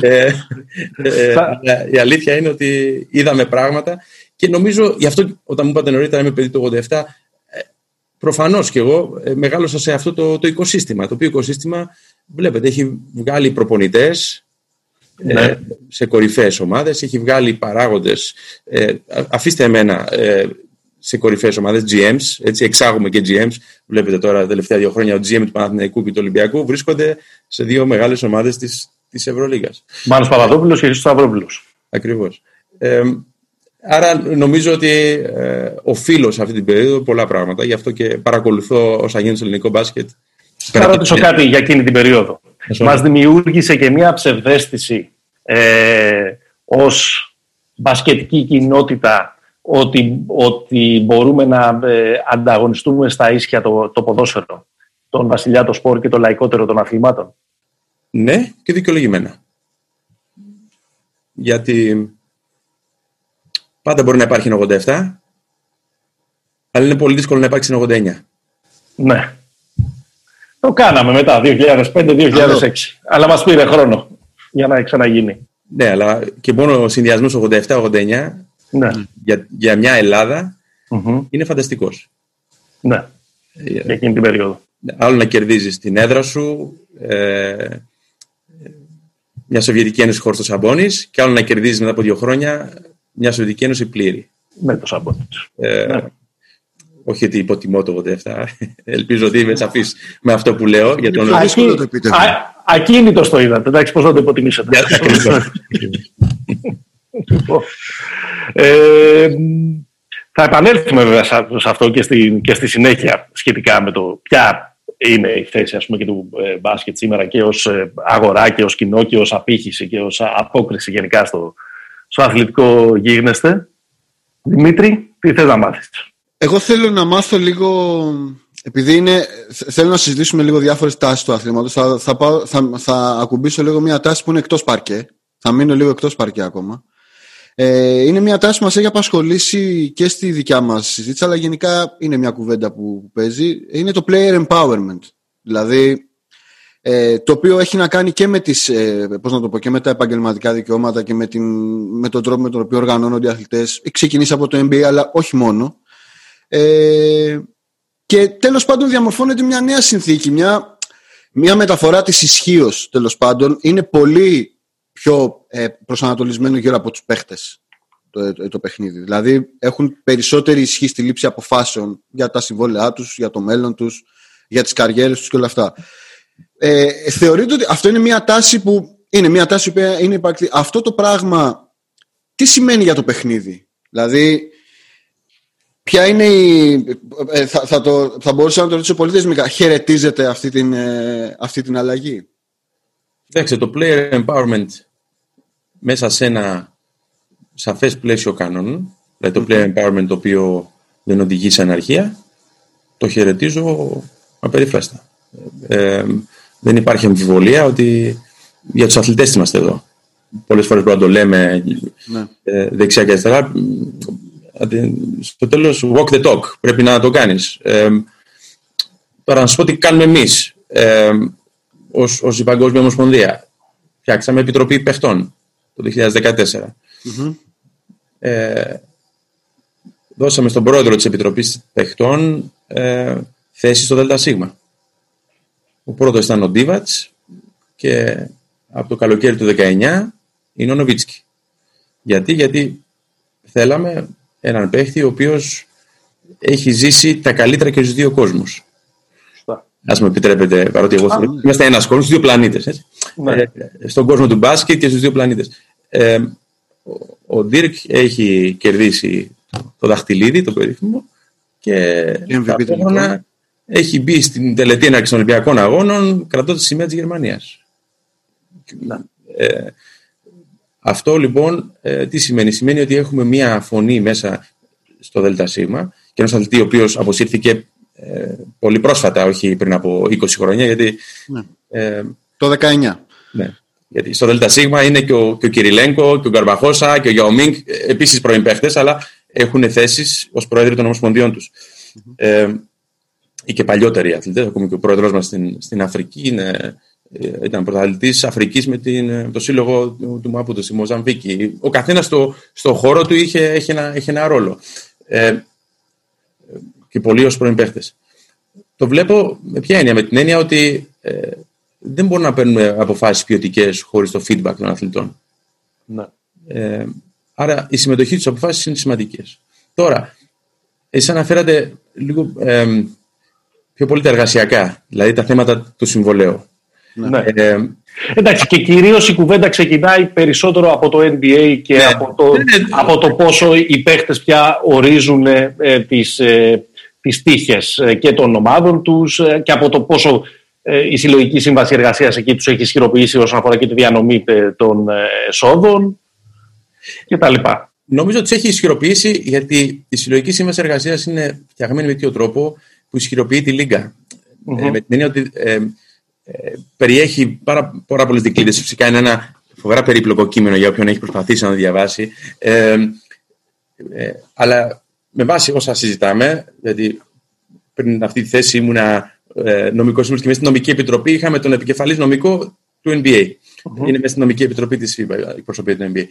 Speaker 3: ε, ε, η αλήθεια είναι ότι είδαμε πράγματα και νομίζω, γι' αυτό όταν μου είπατε νωρίτερα είμαι παιδί του 87, ε, προφανώς και εγώ ε, μεγάλωσα σε αυτό το, το οικοσύστημα, το οποίο οικοσύστημα βλέπετε έχει βγάλει προπονητές, ναι. Ε, σε κορυφαίες ομάδες, έχει βγάλει παράγοντες, ε, αφήστε εμένα, ε, σε κορυφαίες ομάδες, GMs, έτσι, εξάγουμε και GMs. Βλέπετε τώρα τα τελευταία δύο χρόνια ο GM του Παναθηναϊκού και του Ολυμπιακού βρίσκονται σε δύο μεγάλες ομάδες της, της Ευρωλίγας.
Speaker 1: Μάνος Παπαδόπουλος και Χρήστος Σταυρόπουλος.
Speaker 3: Ακριβώς. Ε, άρα νομίζω ότι ε, οφείλω σε αυτή την περίοδο πολλά πράγματα, γι' αυτό και παρακολουθώ όσα γίνουν στο ελληνικό μπάσκετ.
Speaker 1: Θα ρωτήσω κάτι για εκείνη την περίοδο. Μας δημιούργησε και μια ψευδέστηση ε, ως μπασκετική κοινότητα ότι, ότι μπορούμε να ε, ανταγωνιστούμε στα ίσια το, το ποδόσφαιρο, τον βασιλιά, το σπορ και το λαϊκότερο των αθλημάτων.
Speaker 3: Ναι και δικαιολογημένα. Γιατί πάντα μπορεί να υπάρχει 87, αλλά είναι πολύ δύσκολο να υπάρξει 89.
Speaker 1: Ναι. Το κάναμε μετά, 2005-2006. Αλλά μας πήρε χρόνο για να ξαναγίνει.
Speaker 3: Ναι, αλλά και μόνο ο συνδυασμός 87-89 ναι. για, για μια ελλαδα είναι φανταστικός.
Speaker 1: Ναι, ε, για εκείνη την περίοδο.
Speaker 3: Άλλο να κερδίζεις την έδρα σου, ε, μια Σοβιετική Ένωση χωρίς το Σαμπόνις, και άλλο να κερδίζεις μετά από δύο χρόνια μια Σοβιετική Ένωση πλήρη.
Speaker 1: Με το Σαμπόνις. Ε, ναι.
Speaker 3: Όχι ότι υποτιμώ το 87. Ελπίζω ότι είμαι σαφής με αυτό που λέω. Για τον...
Speaker 1: Ακίνητο το είδατε. Εντάξει, πώς να το υποτιμήσετε. Λοιπόν, ε, θα επανέλθουμε βέβαια σε αυτό και στη, και στη συνέχεια σχετικά με το ποια είναι η θέση ας πούμε, και του ε, μπάσκετ σήμερα και ως ε, αγορά και ως κοινό και ως απήχηση και ως απόκριση γενικά στο, στο αθλητικό γίγνεσθε. Δημήτρη, τι θες να μάθεις;
Speaker 2: Εγώ θέλω να μάθω λίγο επειδή είναι, θέλω να συζητήσουμε λίγο διάφορες τάσεις του αθλήματος, θα, θα, θα, θα ακουμπήσω λίγο μια τάση που είναι εκτός παρκέ. Θα μείνω λίγο εκτός παρκέ ακόμα. Ε, είναι μια τάση που μας έχει απασχολήσει και στη δικιά μας συζήτηση, αλλά γενικά είναι μια κουβέντα που παίζει. Είναι το player empowerment. Δηλαδή, ε, το οποίο έχει να κάνει και με, τις, ε, πώς να το πω, και με τα επαγγελματικά δικαιώματα και με, την, με τον τρόπο με τον οποίο οργανώνονται οι αθλητές. Ξεκινήσει από το NBA, αλλά όχι μόνο. Ε, και τέλος πάντων διαμορφώνεται μια νέα συνθήκη, μια, μια μεταφορά της ισχύως τέλος πάντων. Είναι πολύ πιο ε, προσανατολισμένο γύρω από τους παίχτες το, το, το, παιχνίδι. Δηλαδή έχουν περισσότερη ισχύ στη λήψη αποφάσεων για τα συμβόλαιά τους, για το μέλλον τους, για τις καριέρες τους και όλα αυτά. Ε, θεωρείτε ότι αυτό είναι μια τάση που είναι μια τάση που είναι υπαρκτή. Αυτό το πράγμα τι σημαίνει για το παιχνίδι; Δηλαδή Ποια είναι η. Ε, θα, θα, το, θα μπορούσα να το ρωτήσω πολύ θεσμικά. Χαιρετίζεται αυτή την, ε, αυτή την αλλαγή;
Speaker 3: Κοιτάξτε, το player empowerment μέσα σε ένα σαφές πλαίσιο κανόνων, δηλαδή το player empowerment το οποίο δεν οδηγεί σε αναρχία, το χαιρετίζω απερίφραστα. Ε, δεν υπάρχει αμφιβολία ότι για τους αθλητές είμαστε εδώ. Πολλές φορές πρέπει να το λέμε ναι. ε, δεξιά και αριστερά. Στο τέλος, walk the talk. Πρέπει να το κάνεις. Ε, τώρα να σου πω τι κάνουμε εμείς ε, ως, ως η Παγκόσμια Ομοσπονδία. Φτιάξαμε Επιτροπή Παιχτών το 2014. Ε, δώσαμε στον πρόεδρο της Επιτροπής Παιχτών ε, θέση στο ΔΣ. Ο πρώτος ήταν ο Ντίβατς και από το καλοκαίρι του 19 είναι ο Νοβίτσκι. Γιατί, γιατί θέλαμε έναν παίχτη ο οποίος έχει ζήσει τα καλύτερα και στους δύο κόσμους. Α μου επιτρέπετε, παρότι εγώ θέλω. Είμαστε ένας κόσμο, στους δύο πλανήτες. Ναι. Ε, στον κόσμο του μπάσκετ και στους δύο πλανήτες. Ε, ο Ντίρκ έχει κερδίσει το δαχτυλίδι, το περίφημο, και ταυτόχρονα έχει μπει στην τελετή έναρξης των Ολυμπιακών Αγώνων κρατώντας τη σημαία της Γερμανίας. Ε, αυτό λοιπόν ε, τι σημαίνει; Σημαίνει ότι έχουμε μία φωνή μέσα στο ΔΣ και ένα αθλητή ο οποίος αποσύρθηκε ε, πολύ πρόσφατα, όχι πριν από 20 χρόνια. Γιατί,
Speaker 2: ναι. ε, το 19.
Speaker 3: Ναι. Γιατί στο ΔΣ είναι και ο, και ο Κυριλέγκο και ο Γκαρμπαχώσα και ο Γιαομίνγκ, επίσης πρώην αλλά έχουν θέσεις ως πρόεδροι των ομοσπονδίων τους. Mm-hmm. Ε, ή και παλιότεροι αθλητές, ακόμη και ο πρόεδρό μας στην, στην Αφρική είναι, ε, ήταν πρωταθλητής Αφρικής με, την, το σύλλογο του, του Μαπούτο στη Μοζαμβίκη. Ο καθένας στο, στο χώρο του είχε, είχε, ένα, είχε ένα ρόλο. Ε, και πολλοί ως πρώην Το βλέπω με ποια έννοια, με την έννοια ότι ε, δεν μπορούμε να παίρνουμε αποφάσεις ποιοτικές χωρίς το feedback των αθλητών.
Speaker 1: Ναι.
Speaker 3: Ε, άρα η συμμετοχή του αποφάσεις είναι σημαντικές. Τώρα, εσείς αναφέρατε λίγο ε, πιο πολύ τα εργασιακά, δηλαδή τα θέματα του συμβολέου.
Speaker 1: Ναι. Ε, Εντάξει, και κυρίως η κουβέντα ξεκινάει περισσότερο από το NBA και ναι. από, το, ναι. από το πόσο οι παίχτες πια ορίζουν ε, τις, ε, τις τύχες ε, και των ομάδων τους ε, και από το πόσο ε, η συλλογική σύμβαση εργασίας εκεί τους έχει ισχυροποιήσει όσον αφορά και τη διανομή των εσόδων κτλ.
Speaker 3: Νομίζω ότι του έχει ισχυροποιήσει γιατί η συλλογική σύμβαση εργασίας είναι φτιαγμένη με τέτοιο τρόπο που ισχυροποιεί τη λίγα. Mm-hmm. με την έννοια ότι ε, περιέχει πάρα, πάρα πολλές δικλείδες. Φυσικά είναι ένα φοβερά περίπλοκο κείμενο για όποιον έχει προσπαθήσει να το διαβάσει. Ε, αλλά με βάση όσα συζητάμε, γιατί πριν αυτή τη θέση ήμουνα ε, νομικός σύμβουλο και μέσα στην νομική επιτροπή είχαμε τον επικεφαλής νομικό του NBA. Είναι μέσα στην νομική επιτροπή της FIBA, η προσωπία του NBA.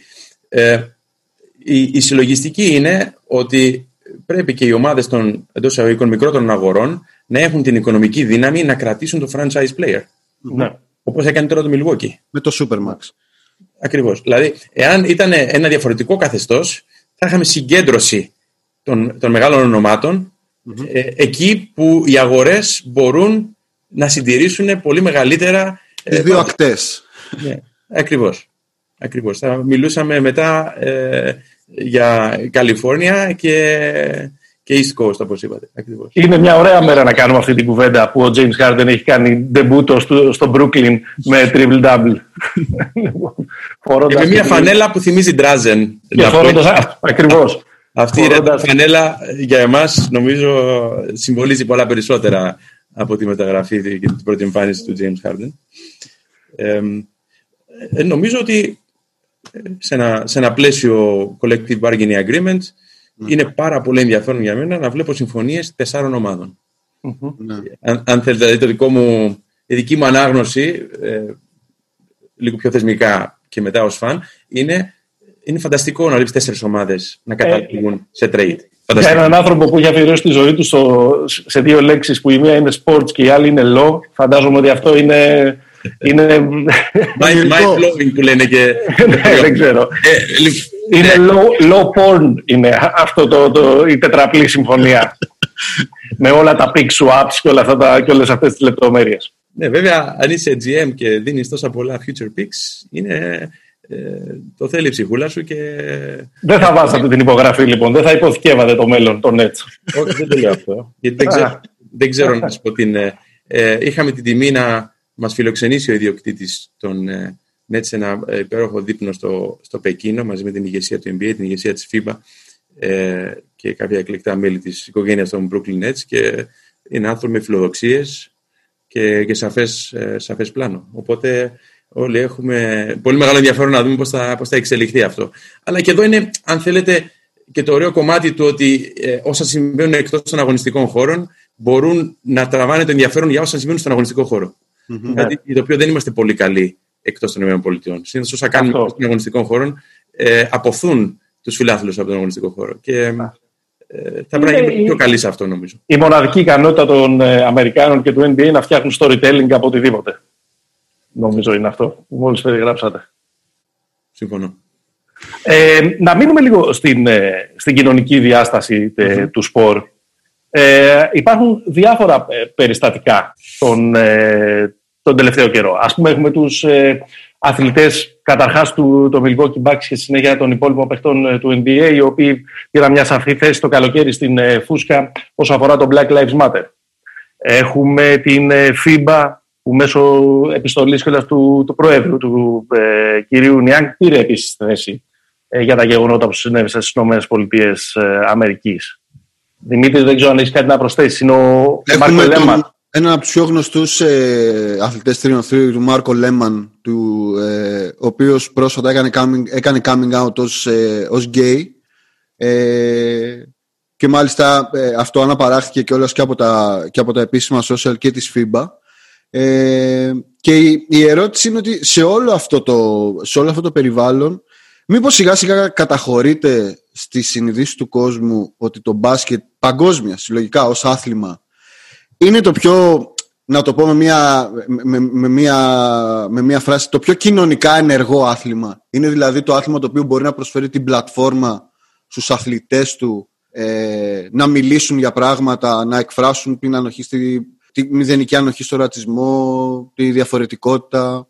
Speaker 3: Ε, η, η συλλογιστική είναι ότι πρέπει και οι ομάδες των εντός εισαγωγικών μικρότερων αγορών να έχουν την οικονομική δύναμη να κρατήσουν το franchise player.
Speaker 1: Ναι.
Speaker 3: Όπως έκανε τώρα το Milwaukee.
Speaker 2: Με το Supermax.
Speaker 3: Ακριβώς. Δηλαδή, εάν ήταν ένα διαφορετικό καθεστώς, θα είχαμε συγκέντρωση των, των μεγάλων ε, εκεί που οι αγορές μπορούν να συντηρήσουν πολύ μεγαλύτερα...
Speaker 2: Οι ε, δύο ακτές.
Speaker 3: Ναι, ακριβώς. ακριβώς. Θα μιλούσαμε μετά ε, για Καλιφόρνια και, και East Coast, όπως είπατε. Ακριβώς.
Speaker 1: Είναι μια ωραία μέρα να κάνουμε αυτή την κουβέντα που ο James Harden έχει κάνει ντεμπούτο στο, στο Brooklyn με triple-double.
Speaker 3: και με μια φανέλα που θυμίζει Drazen.
Speaker 1: Και φορώντας, ακριβώς.
Speaker 3: Αυτή η φανέλα για εμάς νομίζω συμβολίζει πολλά περισσότερα από τη μεταγραφή και την πρώτη εμφάνιση του James Harden. Ε, νομίζω ότι σε ένα, σε ένα πλαίσιο collective bargaining agreement είναι πάρα πολύ ενδιαφέρον για μένα να βλέπω συμφωνίες τεσσάρων ναι. Αν, αν θέλετε, δηλαδή το δικό μου, η δική μου ανάγνωση, ε, λίγο πιο θεσμικά και μετά ως φαν, είναι είναι φανταστικό να λείψει τέσσερις ομάδες να καταλήγουν ε, σε trade.
Speaker 1: Για έναν άνθρωπο που έχει αφιερώσει τη ζωή του στο, σε δύο λέξεις που η μία είναι sports και η άλλη είναι law, φαντάζομαι ότι αυτό είναι. είναι...
Speaker 3: Mind blowing που λένε και.
Speaker 1: ναι, δεν ξέρω. Ε, είναι low, low porn είναι αυτό το, το, η τετραπλή συμφωνία. με όλα τα pick swaps και, όλα αυτά τα, και όλες αυτές τις λεπτομέρειες.
Speaker 3: Ναι, βέβαια, αν είσαι GM και δίνεις τόσα πολλά future picks, είναι ε, το θέλει η ψυχούλα σου και...
Speaker 1: Δεν θα βάζατε την υπογραφή λοιπόν, δεν θα υποθηκεύατε το μέλλον των Nets.
Speaker 3: Όχι, δεν το λέω αυτό. Γιατί δεν ξέρω, δεν ξέρω να σου πω την... Ε, είχαμε την τιμή να μας φιλοξενήσει ο ιδιοκτήτης των ε, Nets σε ένα υπέροχο δείπνο στο, στο Πεκίνο μαζί με την ηγεσία του NBA, την ηγεσία της FIBA ε, και κάποια εκλεκτά μέλη της οικογένειας των Brooklyn Nets και είναι άνθρωποι με φιλοδοξίες και, και σαφές, ε, σαφές πλάνο. Οπότε όλοι έχουμε πολύ μεγάλο ενδιαφέρον να δούμε πώς θα, πώς θα εξελιχθεί αυτό. Αλλά και εδώ είναι, αν θέλετε, και το ωραίο κομμάτι του ότι ε, όσα συμβαίνουν εκτός των αγωνιστικών χώρων μπορούν να τραβάνε το ενδιαφέρον για όσα συμβαίνουν στον αγωνιστικό χώρο. Mm-hmm. Κάτι το οποίο δεν είμαστε πολύ καλοί εκτός των ΗΠΑ. Συνήθως όσα κάνουμε εκτός των αγωνιστικών χώρων ε, αποθούν τους φιλάθλους από τον αγωνιστικό χώρο. Και ε, θα πρέπει να γίνουμε πιο καλοί σε αυτό, νομίζω.
Speaker 1: Η μοναδική ικανότητα των ε, Αμερικάνων και του NBA είναι να φτιάχνουν storytelling από οτιδήποτε. Νομίζω είναι αυτό που μόλις περιγράψατε.
Speaker 3: Συμφωνώ.
Speaker 1: Ε, να μείνουμε λίγο στην, ε, στην κοινωνική διάσταση mm-hmm. του σπορ. Ε, υπάρχουν διάφορα ε, περιστατικά τον, ε, τον τελευταίο καιρό. Ας πούμε έχουμε τους ε, αθλητές καταρχάς του το Milwaukee Bucks και συνέχεια των υπόλοιπων παιχτών ε, του NBA οι οποίοι πήραν μια σαφή θέση το καλοκαίρι στην ε, φούσκα όσο αφορά το Black Lives Matter. Έχουμε την FIBA που μέσω επιστολής του, του Προέδρου του ε, κυρίου Νιάνγκ πήρε επίσης θέση για τα γεγονότα που συνέβησαν στις ΗΠΑ. Δημήτρης, δεν ξέρω αν έχεις κάτι να προσθέσεις. Είναι ο Μάρκο Λέμαν.
Speaker 2: Ένα από τους πιο γνωστούς ε, αθλητές 3 του Μάρκο Λέμαν, του, ε, ο οποίος πρόσφατα έκανε coming, έκανε coming out ως ε, ως gay. Ε, και μάλιστα ε, αυτό αναπαράχθηκε και όλας και από, τα, και από τα επίσημα social και της FIBA. Ε, και η, η, ερώτηση είναι ότι σε όλο αυτό το, σε όλο αυτό το περιβάλλον μήπως σιγά σιγά καταχωρείται στη συνειδήση του κόσμου ότι το μπάσκετ παγκόσμια, συλλογικά ως άθλημα είναι το πιο, να το πω με μια, με, με, μια, με μια φράση, το πιο κοινωνικά ενεργό άθλημα. Είναι δηλαδή το άθλημα το οποίο μπορεί να προσφέρει την πλατφόρμα στους αθλητές του ε, να μιλήσουν για πράγματα, να εκφράσουν την ανοχή στη, τη μηδενική ανοχή στο ρατσισμό, τη διαφορετικότητα.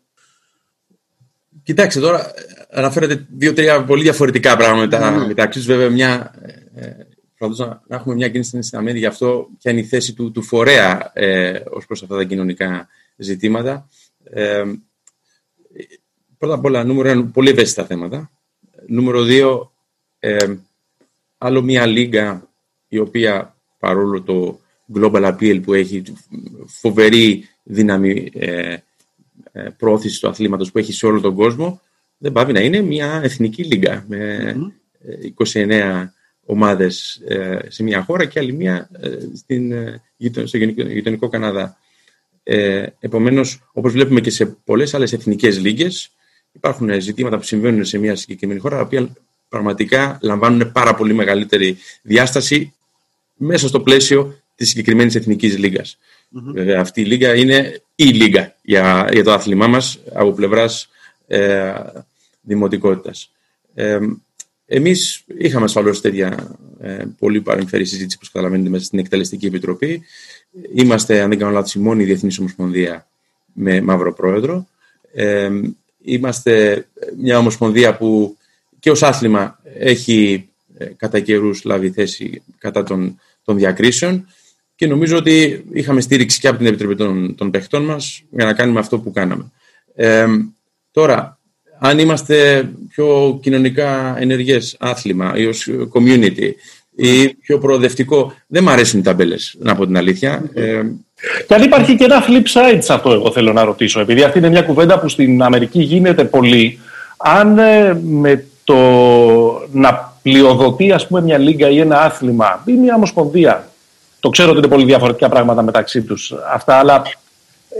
Speaker 3: Κοιτάξτε, τώρα αναφέρετε δύο-τρία πολύ διαφορετικά πράγματα mm. μεταξύ Βέβαια, μια, ε, προσπαθούσα να έχουμε μια κοινή συναισθημένη γι' αυτό ποια είναι η θέση του, του φορέα ε, ως προς αυτά τα κοινωνικά ζητήματα. Ε, πρώτα απ' όλα, νούμερο ένα, πολύ ευαίσθητα θέματα. Νούμερο δύο, ε, άλλο μια λίγα η οποία παρόλο το global appeal που έχει φοβερή δύναμη ε, ε, πρόθεση του αθλήματος που έχει σε όλο τον κόσμο, δεν πάβει να είναι μια εθνική λίγα με 29 ομάδες ε, σε μια χώρα και άλλη μια ε, στην, ε, στο γειτονικό Καναδά. Ε, επομένως, όπως βλέπουμε και σε πολλές άλλες εθνικές λίγες, υπάρχουν ζητήματα που συμβαίνουν σε μια συγκεκριμένη χώρα, τα οποία πραγματικά λαμβάνουν πάρα πολύ μεγαλύτερη διάσταση μέσα στο πλαίσιο της συγκεκριμένης εθνικής λίγας. Βέβαια, αυτή η λίγα είναι η λίγα για, για το άθλημά μας από πλευράς ε, δημοτικότητας. Ε, Εμείς είχαμε ασφαλώς τέτοια ε, πολύ παρεμφερή συζήτηση, όπως καταλαβαίνετε, μέσα στην Εκτελεστική Επιτροπή. Είμαστε, αν δεν κάνω λάθος, η μόνη διεθνής ομοσπονδία με μαύρο πρόεδρο. Ε, είμαστε μια ομοσπονδία που και ως άθλημα έχει ε, κατά καιρούς λάβει θέση κατά των, των διακρίσεων και νομίζω ότι είχαμε στήριξη και από την Επιτροπή των, των παιχτών μας για να κάνουμε αυτό που κάναμε. Ε, τώρα, αν είμαστε πιο κοινωνικά ενεργές άθλημα ή ως community ή πιο προοδευτικό, δεν μου αρέσουν οι ταμπέλες, να πω την αλήθεια. Ε,
Speaker 1: και αν υπάρχει και ένα flip side σε αυτό, εγώ θέλω να ρωτήσω, επειδή αυτή είναι μια κουβέντα που στην Αμερική γίνεται πολύ, αν ε, με το να πλειοδοτεί ας πούμε μια λίγα ή ένα άθλημα ή μια ομοσπονδία, το ξέρω ότι είναι πολύ διαφορετικά πράγματα μεταξύ τους αυτά, αλλά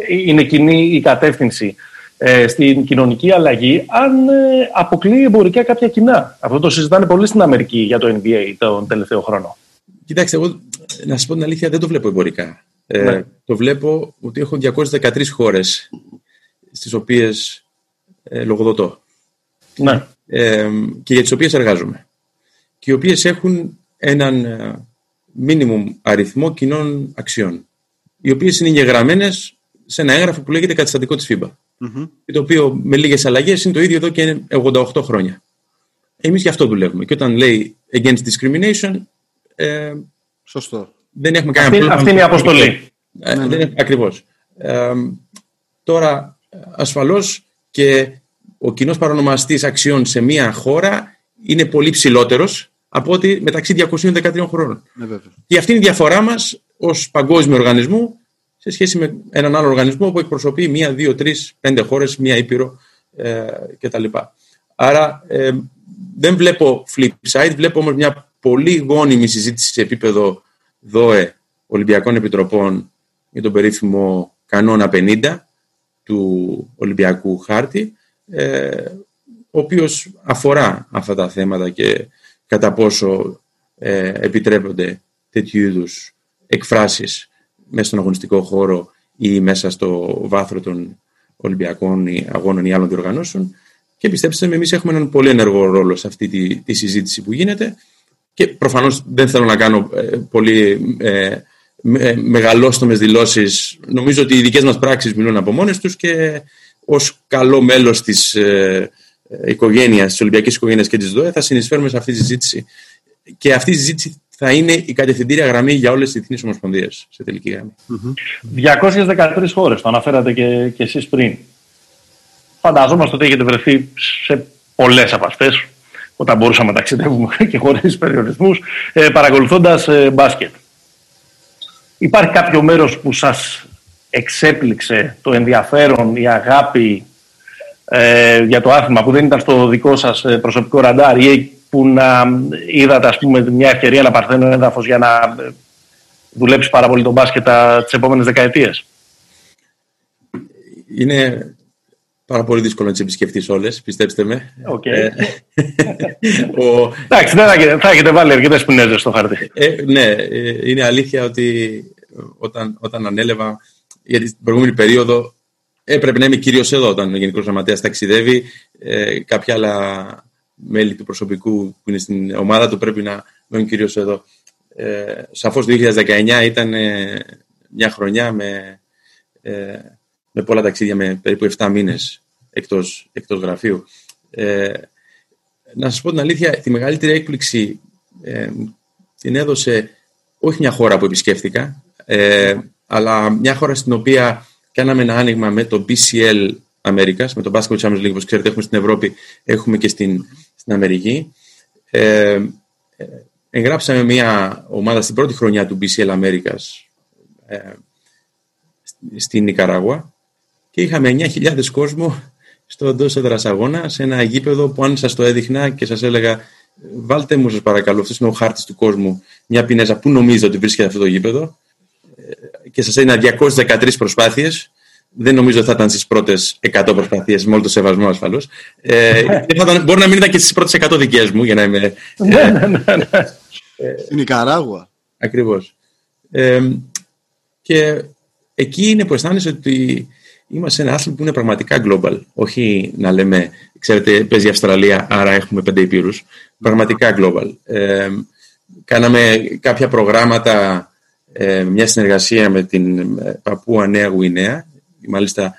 Speaker 1: είναι κοινή η κατεύθυνση. Ε, στην κοινωνική αλλαγή αν ε, αποκλείει εμπορικά κάποια κοινά. Αυτό το συζητάνε πολύ στην Αμερική για το NBA τον τελευταίο χρόνο.
Speaker 3: Κοιτάξτε, εγώ να σας πω την αλήθεια, δεν το βλέπω εμπορικά. Ε, ναι. Το βλέπω ότι έχω 213 χώρες στις οποίες ε, λογοδοτώ.
Speaker 1: Ναι.
Speaker 3: Ε, και για τις οποίες εργάζομαι. Και οι οποίες έχουν έναν μίνιμουμ αριθμό κοινών αξιών. Οι οποίες είναι εγγεγραμμένες σε ένα έγγραφο που λέγεται καταστατικό της FIBA mm το οποίο με λίγες αλλαγές είναι το ίδιο εδώ και 88 χρόνια. Εμείς γι' αυτό δουλεύουμε. Και όταν λέει against discrimination. Ε,
Speaker 2: Σωστό.
Speaker 3: Δεν έχουμε κανένα
Speaker 1: πρόβλημα. Αυτή είναι η αποστολή.
Speaker 3: Ε, ναι, ναι. Ακριβώς. Ε, τώρα, ασφαλώς και ο κοινός παρονομαστής αξιών σε μία χώρα είναι πολύ ψηλότερος από ότι μεταξύ 213 χρόνων.
Speaker 2: Ναι,
Speaker 3: και αυτή είναι η διαφορά μας ως παγκόσμιο οργανισμό σε σχέση με έναν άλλο οργανισμό που εκπροσωπεί μία, δύο, τρεις, πέντε χώρες, μία ήπειρο ε, κτλ. Άρα ε, δεν βλέπω flip side, βλέπω όμως μια πολύ γόνιμη συζήτηση σε επίπεδο ΔΟΕ Ολυμπιακών Επιτροπών για τον περίφημο κανόνα 50 του Ολυμπιακού Χάρτη, ε, ο οποίος αφορά αυτά τα θέματα και κατά πόσο ε, επιτρέπονται τέτοιου είδους εκφράσεις μέσα στον αγωνιστικό χώρο ή μέσα στο βάθρο των Ολυμπιακών αγώνων ή άλλων διοργανώσεων. Και πιστέψτε με, εμείς έχουμε έναν πολύ ενεργό ρόλο σε αυτή τη, τη συζήτηση που γίνεται. Και προφανώς δεν θέλω να κάνω ε, πολύ ε, ε, μεγαλόστομες δηλώσεις. Νομίζω ότι οι δικές μας πράξεις μιλούν από μόνες τους και ως καλό μέλος της ε, οικογένειας, της Ολυμπιακής οικογένειας και της ΔΟΕ θα συνεισφέρουμε σε αυτή τη συζήτηση. Και αυτή η συζήτηση θα είναι η κατευθυντήρια γραμμή για όλες τις διεθνείς ομοσπονδίες σε τελική γραμμή.
Speaker 1: Mm-hmm. 213 χώρες, το αναφέρατε και, και εσείς πριν. Φανταζόμαστε ότι έχετε βρεθεί σε πολλές από αυτές, όταν μπορούσαμε να ταξιδεύουμε και χωρίς περιορισμούς, ε, παρακολουθώντας ε, μπάσκετ. Υπάρχει κάποιο μέρος που σας εξέπληξε το ενδιαφέρον, η αγάπη ε, για το άθλημα που δεν ήταν στο δικό σας ε, προσωπικό ραντάρ ή που να είδατε ας πούμε, μια ευκαιρία να παρθένω έδαφος για να ε, δουλέψεις πάρα πολύ τον μπάσκετ τις επόμενες δεκαετίες;
Speaker 3: Είναι πάρα πολύ δύσκολο να τις επισκεφτείς όλες, πιστέψτε με.
Speaker 1: Okay. Ε, ο... Εντάξει, δεν θα, έχετε βάλει αρκετές πινέζες στο χαρτί.
Speaker 3: Ε, ναι, ε, είναι αλήθεια ότι όταν, όταν ανέλαβα, γιατί την προηγούμενη περίοδο έπρεπε να είμαι κυρίως εδώ όταν ο Γενικός Γραμματέας ταξιδεύει. Ε, κάποια άλλα μέλη του προσωπικού που είναι στην ομάδα του πρέπει να μένουν κυρίως εδώ. Ε, Σαφώς το 2019 ήταν μια χρονιά με, ε, με πολλά ταξίδια με περίπου 7 μήνες εκτός, εκτός γραφείου. Ε, να σας πω την αλήθεια, τη μεγαλύτερη έκπληξη ε, την έδωσε όχι μια χώρα που επισκέφθηκα, ε, αλλά μια χώρα στην οποία κάναμε ένα άνοιγμα με το BCL Αμέρικας, με το Basketball Champions League, όπως ξέρετε έχουμε στην Ευρώπη, έχουμε και στην, στην Αμερική. Ε, ε εγγράψαμε μια ομάδα στην πρώτη χρονιά του BCL Αμέρικας ε, στην Νικαράγουα και είχαμε 9.000 κόσμο στο εντός έδρας αγώνας, σε ένα γήπεδο που αν σας το έδειχνα και σας έλεγα, βάλτε μου σας παρακαλώ, αυτό είναι ο χάρτης του κόσμου, μια πινέζα, πού νομίζετε ότι βρίσκεται αυτό το γήπεδο, ε, και σας έδινα 213 προσπάθειες. Δεν νομίζω ότι θα ήταν στις πρώτες 100 προσπάθειες, με όλο το σεβασμό ασφαλώς. Ε, μπορεί να μην ήταν και στις πρώτες 100 δικές μου, για να είμαι.
Speaker 2: Ναι, ναι, ναι. Στην Ικαράγουα.
Speaker 3: Ακριβώς. Ε, και εκεί είναι που αισθάνεσαι ότι είμαστε ένα άθλημα που είναι πραγματικά global. Όχι να λέμε, ξέρετε, παίζει η Αυστραλία, άρα έχουμε πέντε υπήρους. Πραγματικά global. Ε, κάναμε κάποια προγράμματα, ε, μια συνεργασία με την Παππούα Νέα Γουινέα. Μάλιστα,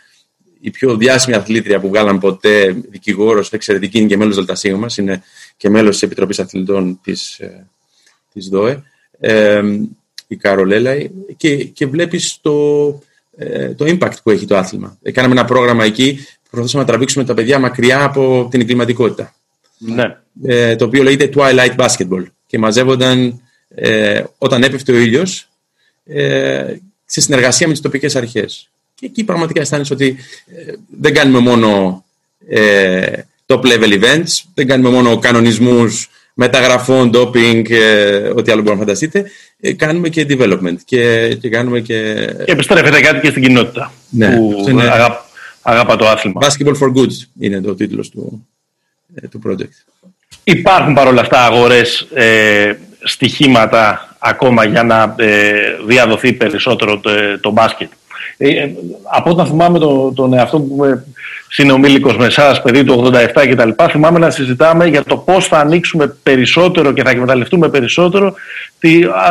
Speaker 3: η πιο διάσημη αθλήτρια που βγάλαν ποτέ δικηγόρος, εξαιρετική, είναι και μέλος Δελτασίου μας, είναι και μέλος της Επιτροπής Αθλητών της της ε, ΔΟΕ, ε, η Καρολέλα, και, και βλέπεις το, ε, το impact που έχει το άθλημα. Κάναμε ένα πρόγραμμα εκεί που προσπαθήσαμε να τραβήξουμε τα παιδιά μακριά από την εγκληματικότητα.
Speaker 1: Ναι.
Speaker 3: Ε, το οποίο λέγεται Twilight Basketball. Και μαζεύονταν ε, όταν έπεφτε ο ήλιος ε, σε συνεργασία με τις τοπικές αρχές. Και εκεί πραγματικά αισθάνεσαι ότι ε, δεν κάνουμε μόνο ε, top level events, δεν κάνουμε μόνο κανονισμούς μεταγραφών, doping, ε, ό,τι άλλο μπορείτε να φανταστείτε, ε, κάνουμε και development και, και κάνουμε και...
Speaker 1: Και επιστρέφεται κάτι και στην κοινότητα
Speaker 3: ναι,
Speaker 1: που είναι... αγάπη αγάπα το άθλημα.
Speaker 3: Basketball for Good είναι το τίτλος του, ε, του project.
Speaker 1: Υπάρχουν παρόλα αυτά αγορές, ε, στοιχήματα ακόμα για να ε, διαδοθεί περισσότερο το, το μπάσκετ. Ε, από όταν θυμάμαι το, τον εαυτό που συνομήλικος με εσάς, παιδί του 87 κτλ. Θυμάμαι να συζητάμε για το πώς θα ανοίξουμε περισσότερο και θα εκμεταλλευτούμε περισσότερο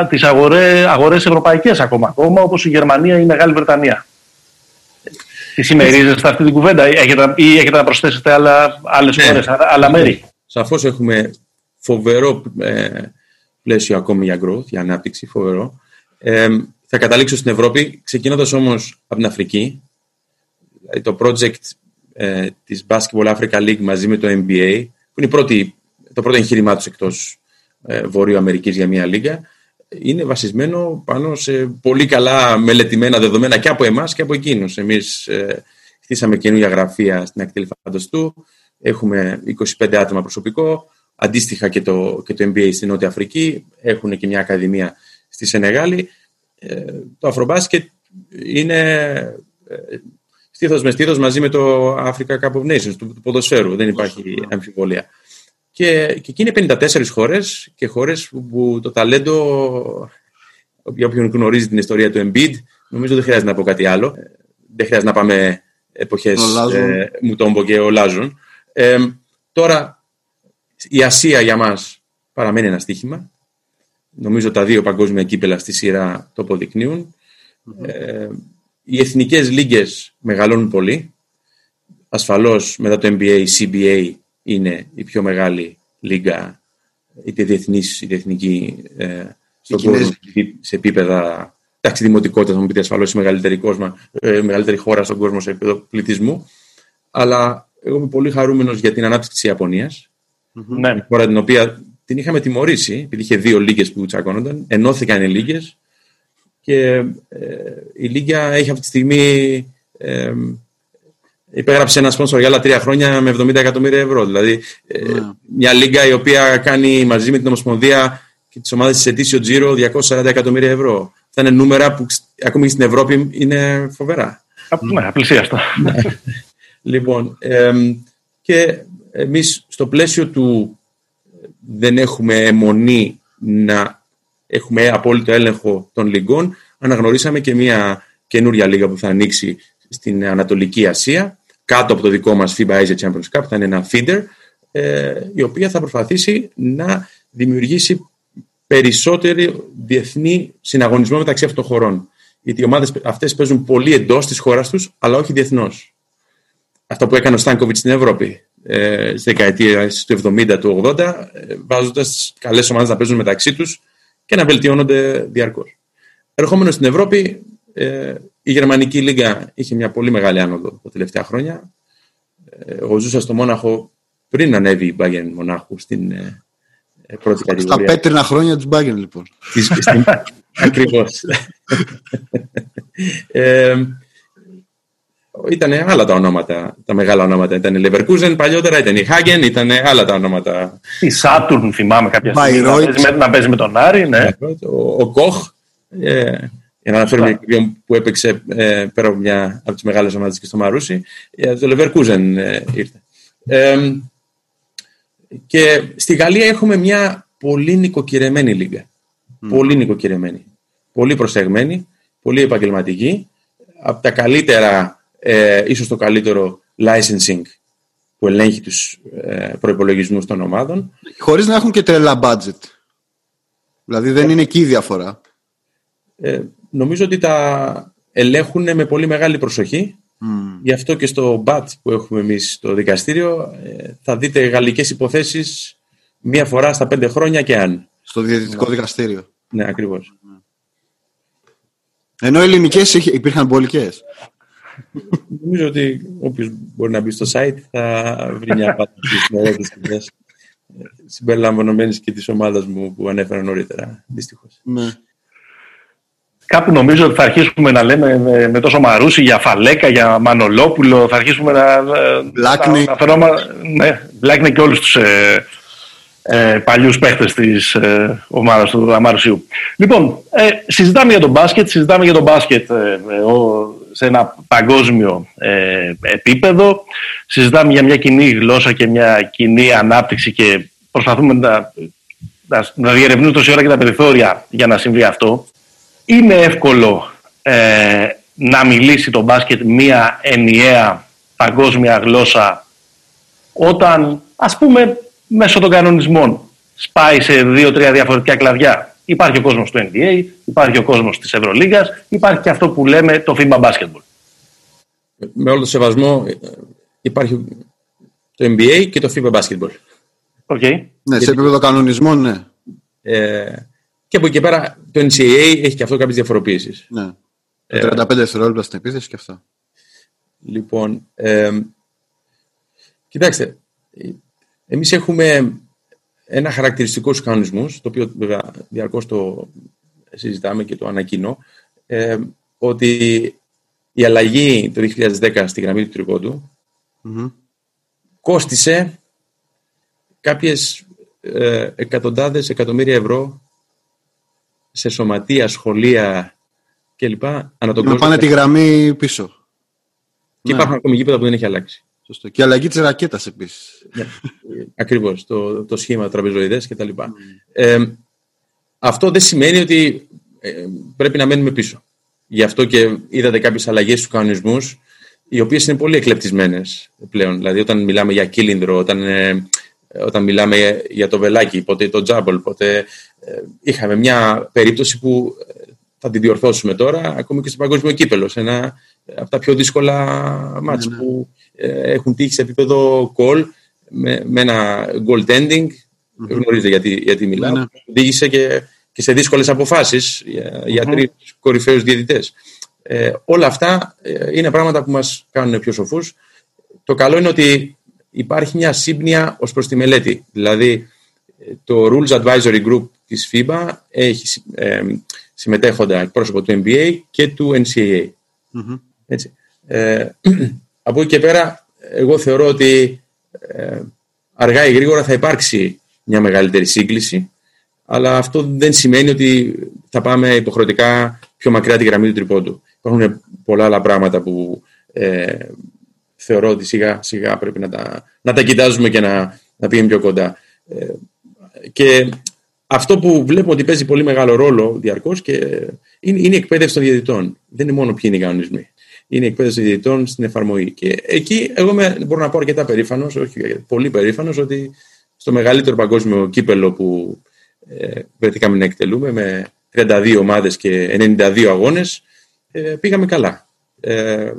Speaker 1: τις αγορέ, αγορές ευρωπαϊκές ακόμα, ακόμα όπως η Γερμανία ή η Μεγάλη Βρετανία. Τι συμμερίζεστε αυτή την κουβέντα έχετε, ή έχετε να προσθέσετε άλλα, άλλες ναι. χώρες, άλλα μέρη;
Speaker 3: Σαφώς έχουμε φοβερό ε, πλαίσιο ακόμη για growth, για ανάπτυξη, φοβερό. Ε, θα καταλήξω στην Ευρώπη, ξεκινώντας όμως από την Αφρική. Δηλαδή το project ε, της Basketball Africa League μαζί με το NBA, που είναι πρώτη, το πρώτο εγχείρημά τους εκτός ε, Βόρειο Αμερικής για μια λίγα, είναι βασισμένο πάνω σε πολύ καλά μελετημένα δεδομένα και από εμάς και από εκείνους. Εμείς ε, χτίσαμε καινούργια γραφεία στην ακτή του, έχουμε 25 άτομα προσωπικό, αντίστοιχα και το, και το MBA στην Νότια Αφρική, έχουν και μια ακαδημία στη Σενεγάλη. Ε, το Αφρομπάσκετ είναι ε, στήθος με στήθος μαζί με το Africa Cup of Nations του, του ποδοσφαίρου, δεν υπάρχει αμφιβολία. Και, και εκεί είναι 54 χώρες και χώρες που, το ταλέντο, για όποιον γνωρίζει την ιστορία του Embiid, νομίζω δεν χρειάζεται να πω κάτι άλλο. Δεν χρειάζεται να πάμε εποχές ε, Μουτόμπο και Ολάζων. Ε, τώρα, η Ασία για μας παραμένει ένα στίχημα. Νομίζω τα δύο παγκόσμια κύπελα στη σειρά το αποδεικνύουν. Ε, οι εθνικές λίγες μεγαλώνουν πολύ. Ασφαλώς μετά το NBA, η CBA είναι η πιο μεγάλη λίγα είτε διεθνής είτε εθνική ε, στον κόσμο σε επίπεδα εντάξει, δημοτικότητα θα μου πείτε ασφαλώς η μεγαλύτερη, κόσμο, ε, μεγαλύτερη χώρα στον κόσμο σε επίπεδο πληθυσμού αλλά εγώ είμαι πολύ χαρούμενος για την ανάπτυξη της Ιαπωνίας mm-hmm. χώρα την οποία την είχαμε τιμωρήσει επειδή είχε δύο λίγες που τσακώνονταν ενώθηκαν οι λίγες και ε, η Λίγκα έχει αυτή τη στιγμή ε, υπέγραψε ένα σπόνσορ για άλλα τρία χρόνια με 70 εκατομμύρια ευρώ. Δηλαδή, ε, ναι. μια λίγα η οποία κάνει μαζί με την Ομοσπονδία και τις ομάδες της ετήσιο Τζίρο 240 εκατομμύρια ευρώ. Αυτά είναι νούμερα που ακόμη στην Ευρώπη είναι φοβερά.
Speaker 1: Ναι, απλησίαστο. Ναι.
Speaker 3: λοιπόν, ε, και εμείς στο πλαίσιο του δεν έχουμε αιμονή να έχουμε απόλυτο έλεγχο των λιγκών, αναγνωρίσαμε και μια καινούρια λίγα που θα ανοίξει στην Ανατολική Ασία, κάτω από το δικό μας FIBA Asia Champions Cup, θα είναι ένα feeder, ε, η οποία θα προσπαθήσει να δημιουργήσει περισσότερο διεθνή συναγωνισμό μεταξύ αυτών των χωρών. Γιατί οι ομάδες αυτές παίζουν πολύ εντός της χώρας τους, αλλά όχι διεθνώς. Αυτό που έκανε ο Στάνκοβιτς στην Ευρώπη ε, στη δεκαετία του 70 του 80, ε, βάζοντας καλές ομάδες να παίζουν μεταξύ τους και να βελτιώνονται διαρκώς. Ερχόμενος στην Ευρώπη, ε, η Γερμανική Λίγκα είχε μια πολύ μεγάλη άνοδο τα τελευταία χρόνια. Ε, εγώ ζούσα στο Μόναχο πριν ανέβει η Bayern Μονάχου στην ε, πρώτη κατηγορία.
Speaker 2: Στα πέτρινα χρόνια της Bayern λοιπόν.
Speaker 3: Ακριβώς. ε, ήταν άλλα τα ονόματα, τα μεγάλα ονόματα. Ήταν η Leverkusen παλιότερα, ήταν η Hagen, ήταν άλλα τα ονόματα.
Speaker 1: Η Saturn θυμάμαι κάποια στιγμή να παίζει, με, να παίζει με τον Άρη. Ναι.
Speaker 3: Ο, ο Koch, ε, για να αναφέρουμε κάποιον που έπαιξε ε, πέρα από μια από τις μεγάλες ομάδες και στο Μαρούσι, ε, το Leverkusen ε, ήρθε. Ε, και στη Γαλλία έχουμε μια πολύ νοικοκυρεμένη λίγα. Mm. Πολύ νοικοκυρεμένη. Πολύ προσεγμένη, πολύ επαγγελματική. Από τα καλύτερα ε, ίσως το καλύτερο licensing που ελέγχει τους ε, προϋπολογισμούς των ομάδων.
Speaker 2: Χωρίς να έχουν και τρελά budget. Δηλαδή δεν είναι εκεί η διαφορά.
Speaker 3: Ε, νομίζω ότι τα ελέγχουν με πολύ μεγάλη προσοχή. Mm. Γι' αυτό και στο BAT που έχουμε εμείς στο δικαστήριο ε, θα δείτε γαλλικές υποθέσεις μία φορά στα πέντε χρόνια και αν.
Speaker 2: Στο διαιτητικό δικαστήριο.
Speaker 3: Ναι, ακριβώς.
Speaker 2: Ενώ ελληνικές υπήρχαν πολικές.
Speaker 3: Νομίζω ότι όποιος μπορεί να μπει στο site θα βρει μια απάντηση στις συμπεριλαμβανομένης και της ομάδας μου που ανέφερα νωρίτερα. Δυστυχώς. Ναι.
Speaker 1: Κάπου νομίζω ότι θα αρχίσουμε να λέμε με, τόσο μαρούσι για Φαλέκα, για Μανολόπουλο. Θα αρχίσουμε να.
Speaker 2: Μπλάκνε.
Speaker 1: Να, να ναι, Μπλάκνε και όλους τους ε, ε, παλιούς παίχτες της ε, ομάδας του Αμαρουσίου. Λοιπόν, ε, συζητάμε για τον μπάσκετ, συζητάμε για τον μπάσκετ ε, σε ένα παγκόσμιο ε, επίπεδο. Συζητάμε για μια κοινή γλώσσα και μια κοινή ανάπτυξη και προσπαθούμε να, να, να διερευνούμε τόση ώρα και τα περιθώρια για να συμβεί αυτό. Είναι εύκολο ε, να μιλήσει το μπάσκετ μια ενιαία παγκόσμια γλώσσα όταν ας πούμε μέσω των κανονισμών σπάει σε δύο-τρία διαφορετικά κλαδιά. Υπάρχει ο κόσμος του NBA, υπάρχει ο κόσμος της Ευρωλίγκας, υπάρχει και αυτό που λέμε το FIBA Basketball.
Speaker 3: Με όλο το σεβασμό υπάρχει το NBA και το FIBA Basketball.
Speaker 1: Okay.
Speaker 2: Ναι, σε επίπεδο κανονισμών, ναι.
Speaker 3: Ε, και από εκεί πέρα το NCAA έχει και αυτό κάποιες διαφοροποίησεις.
Speaker 2: Ναι. Ε, 35 δευτερόλεπτα στην επίθεση και αυτά.
Speaker 3: Λοιπόν, ε, κοιτάξτε, εμείς έχουμε ένα χαρακτηριστικό στους κανονισμούς, το οποίο βέβαια διαρκώς το συζητάμε και το ανακοινώ, ε, ότι η αλλαγή το 2010 στη γραμμή του τριποντου κόστισε κάποιες ε, εκατοντάδες εκατομμύρια ευρώ σε σωματεία, σχολεία κλπ.
Speaker 2: Ανά τον να πάνε τη γραμμή πίσω.
Speaker 3: Και ναι. υπάρχουν ακόμη γήπεδα που δεν έχει αλλάξει.
Speaker 2: Σωστό. Και αλλαγή της ρακέτας επίσης.
Speaker 3: Ναι. Ακριβώς. Το, το σχήμα τραπεζοειδές κτλ. Mm. Ε, αυτό δεν σημαίνει ότι ε, πρέπει να μένουμε πίσω. Γι' αυτό και είδατε κάποιες αλλαγές στους κανονισμούς, οι οποίες είναι πολύ εκλεπτισμένες πλέον. Δηλαδή, όταν μιλάμε για κύλινδρο, όταν, ε, όταν μιλάμε για το βελάκι, ποτέ το τζάμπολ, ποτέ. Ε, είχαμε μια περίπτωση που θα τη διορθώσουμε τώρα, ακόμη και στο παγκόσμιο κύπελο. Σε ένα από τα πιο δύσκολα μάτς ναι, ναι. που έχουν τύχει σε επίπεδο call με, με ένα goaltending. Mm-hmm. Γνωρίζετε γιατί, γιατί μιλάω. Ναι, ναι. Οδήγησε και, και σε δύσκολες αποφάσεις για, για τρεις κορυφαίους διαιτητές. Ε, όλα αυτά ε, είναι πράγματα που μας κάνουν πιο σοφούς. Το καλό είναι ότι υπάρχει μια σύμπνοια ως προς τη μελέτη. Δηλαδή, το Rules Advisory Group της FIBA έχει ε, συμμετέχοντα εκπρόσωπο του NBA και του NCAA. Mm-hmm. Έτσι. Ε, από εκεί και πέρα, εγώ θεωρώ ότι ε, αργά ή γρήγορα θα υπάρξει μια μεγαλύτερη σύγκληση, αλλά αυτό δεν σημαίνει ότι θα πάμε υποχρεωτικά πιο μακριά τη γραμμή του τριπόντου. Υπάρχουν πολλά άλλα πράγματα που ε, θεωρώ ότι σιγά σιγά πρέπει να τα, να τα κοιτάζουμε και να, να πήγαινε πιο κοντά. Ε, και αυτό που βλέπουμε ότι παίζει πολύ μεγάλο ρόλο διαρκώς και είναι, είναι η εκπαίδευση των διαιτητών. Δεν είναι μόνο ποιοι είναι οι κανονισμοί είναι η εκπαίδευση διαιτητών στην εφαρμογή. Και εκεί εγώ με, μπορώ να πω αρκετά περήφανος, όχι πολύ περήφανος, ότι στο μεγαλύτερο παγκόσμιο κύπελο που ε, βρεθήκαμε να εκτελούμε με 32 ομάδες και 92 αγώνες, ε, πήγαμε καλά. Ε,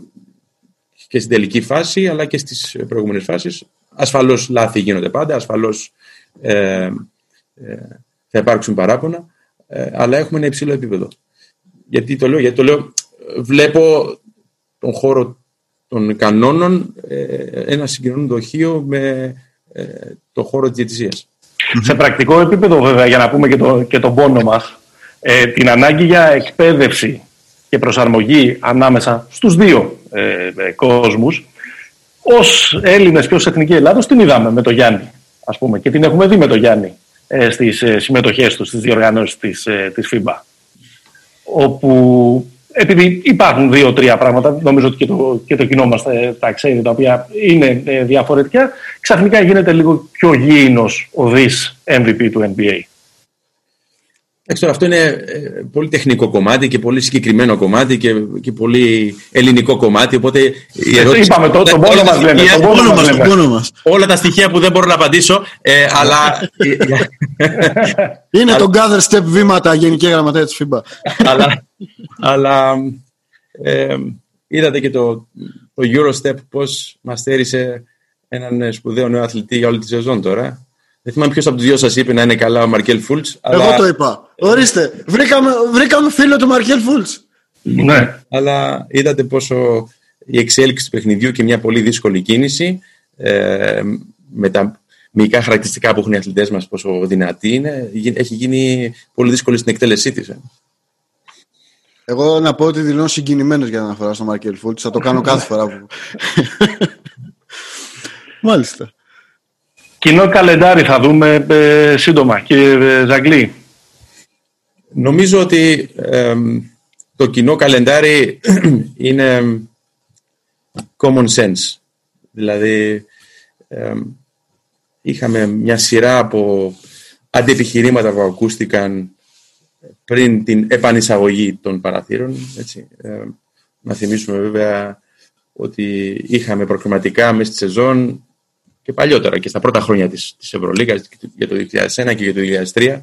Speaker 3: και στην τελική φάση, αλλά και στις προηγούμενες φάσεις. Ασφαλώς λάθη γίνονται πάντα, ασφαλώς ε, ε, θα υπάρξουν παράπονα, ε, αλλά έχουμε ένα υψηλό επίπεδο. Γιατί το λέω, γιατί το λέω, βλέπω τον χώρο των κανόνων ε, ένα συγκοινωνούν δοχείο με ε, το χώρο της διαιτησίας.
Speaker 1: Σε πρακτικό επίπεδο βέβαια, για να πούμε και, το, και τον πόνο μας, ε, την ανάγκη για εκπαίδευση και προσαρμογή ανάμεσα στους δύο ε, κόσμους, ως Έλληνες και ως Εθνική Ελλάδος την είδαμε με τον Γιάννη, ας πούμε, και την έχουμε δει με τον Γιάννη ε, στις ε, συμμετοχές τους, στις διοργανώσεις της, ε, της FIBA. Όπου επειδή υπάρχουν δύο-τρία πράγματα, νομίζω ότι και το, και το κοινό μας τα ξέρει, τα οποία είναι ε, διαφορετικά, ξαφνικά γίνεται λίγο πιο γήινος ο δις MVP του NBA.
Speaker 3: Εντάξει, αυτό είναι ε, πολύ τεχνικό κομμάτι και πολύ συγκεκριμένο κομμάτι και, και πολύ ελληνικό κομμάτι. Οπότε
Speaker 1: η ερώτηση... Είπαμε το, τον πόνο μας λέμε.
Speaker 3: Τον πόνο μας, Όλα τα στοιχεία που δεν μπορώ να απαντήσω, ε, αλλά...
Speaker 2: είναι το gather step βήματα γενική γραμματέα της FIBA.
Speaker 3: αλλά αλλά ε, είδατε και το, το Eurostep πώς μας στέρισε έναν σπουδαίο νέο αθλητή για όλη τη σεζόν τώρα. Δεν θυμάμαι ποιος από τους δύο σας είπε να είναι καλά ο Μαρκέλ Φούλτς.
Speaker 2: Αλλά... Εγώ το είπα. Ορίστε, βρήκαμε, βρήκαμε φίλο του Μαρκέλ Φούλτς.
Speaker 3: Ναι. Αλλά είδατε πόσο η εξέλιξη του παιχνιδιού και μια πολύ δύσκολη κίνηση ε, με τα μυϊκά χαρακτηριστικά που έχουν οι αθλητές μας, πόσο δυνατή είναι, έχει γίνει πολύ δύσκολη στην εκτέλεσή της. Ε.
Speaker 2: Εγώ να πω ότι δηλώνω συγκινημένος για να αναφορά στο Μαρκέλ Φούλτς. Θα το κάνω κάθε φορά που. Μάλιστα.
Speaker 1: Κοινό καλεντάρι θα δούμε ε, σύντομα, κύριε Ζαγκλή.
Speaker 3: Νομίζω ότι το κοινό καλεντάρι είναι common sense. Δηλαδή, είχαμε μια σειρά από αντιεπιχειρήματα που ακούστηκαν πριν την επανεισαγωγή των παραθύρων. Έτσι. Ε, να θυμίσουμε βέβαια ότι είχαμε προκριματικά μέσα στη σεζόν και παλιότερα και στα πρώτα χρόνια της, της Ευρωλίγας για το 2001 και για το 2003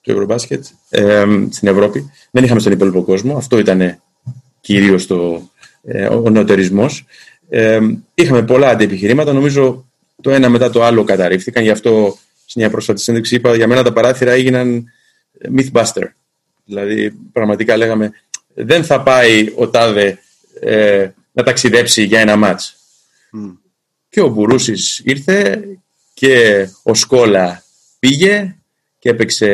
Speaker 3: του Ευρωμπάσκετ ε, στην Ευρώπη. Δεν είχαμε στον υπόλοιπο κόσμο. Αυτό ήταν κυρίως το, ε, ο νεωτερισμός. Ε, είχαμε πολλά αντιεπιχειρήματα. Νομίζω το ένα μετά το άλλο καταρρίφθηκαν. Γι' αυτό σε μια πρόσφατη σύνδεξη είπα για μένα τα παράθυρα έγιναν mythbuster. Δηλαδή, πραγματικά λέγαμε, δεν θα πάει ο Τάδε ε, να ταξιδέψει για ένα μάτς. Και ο Μπουρούσης ήρθε και ο Σκόλα πήγε και έπαιξε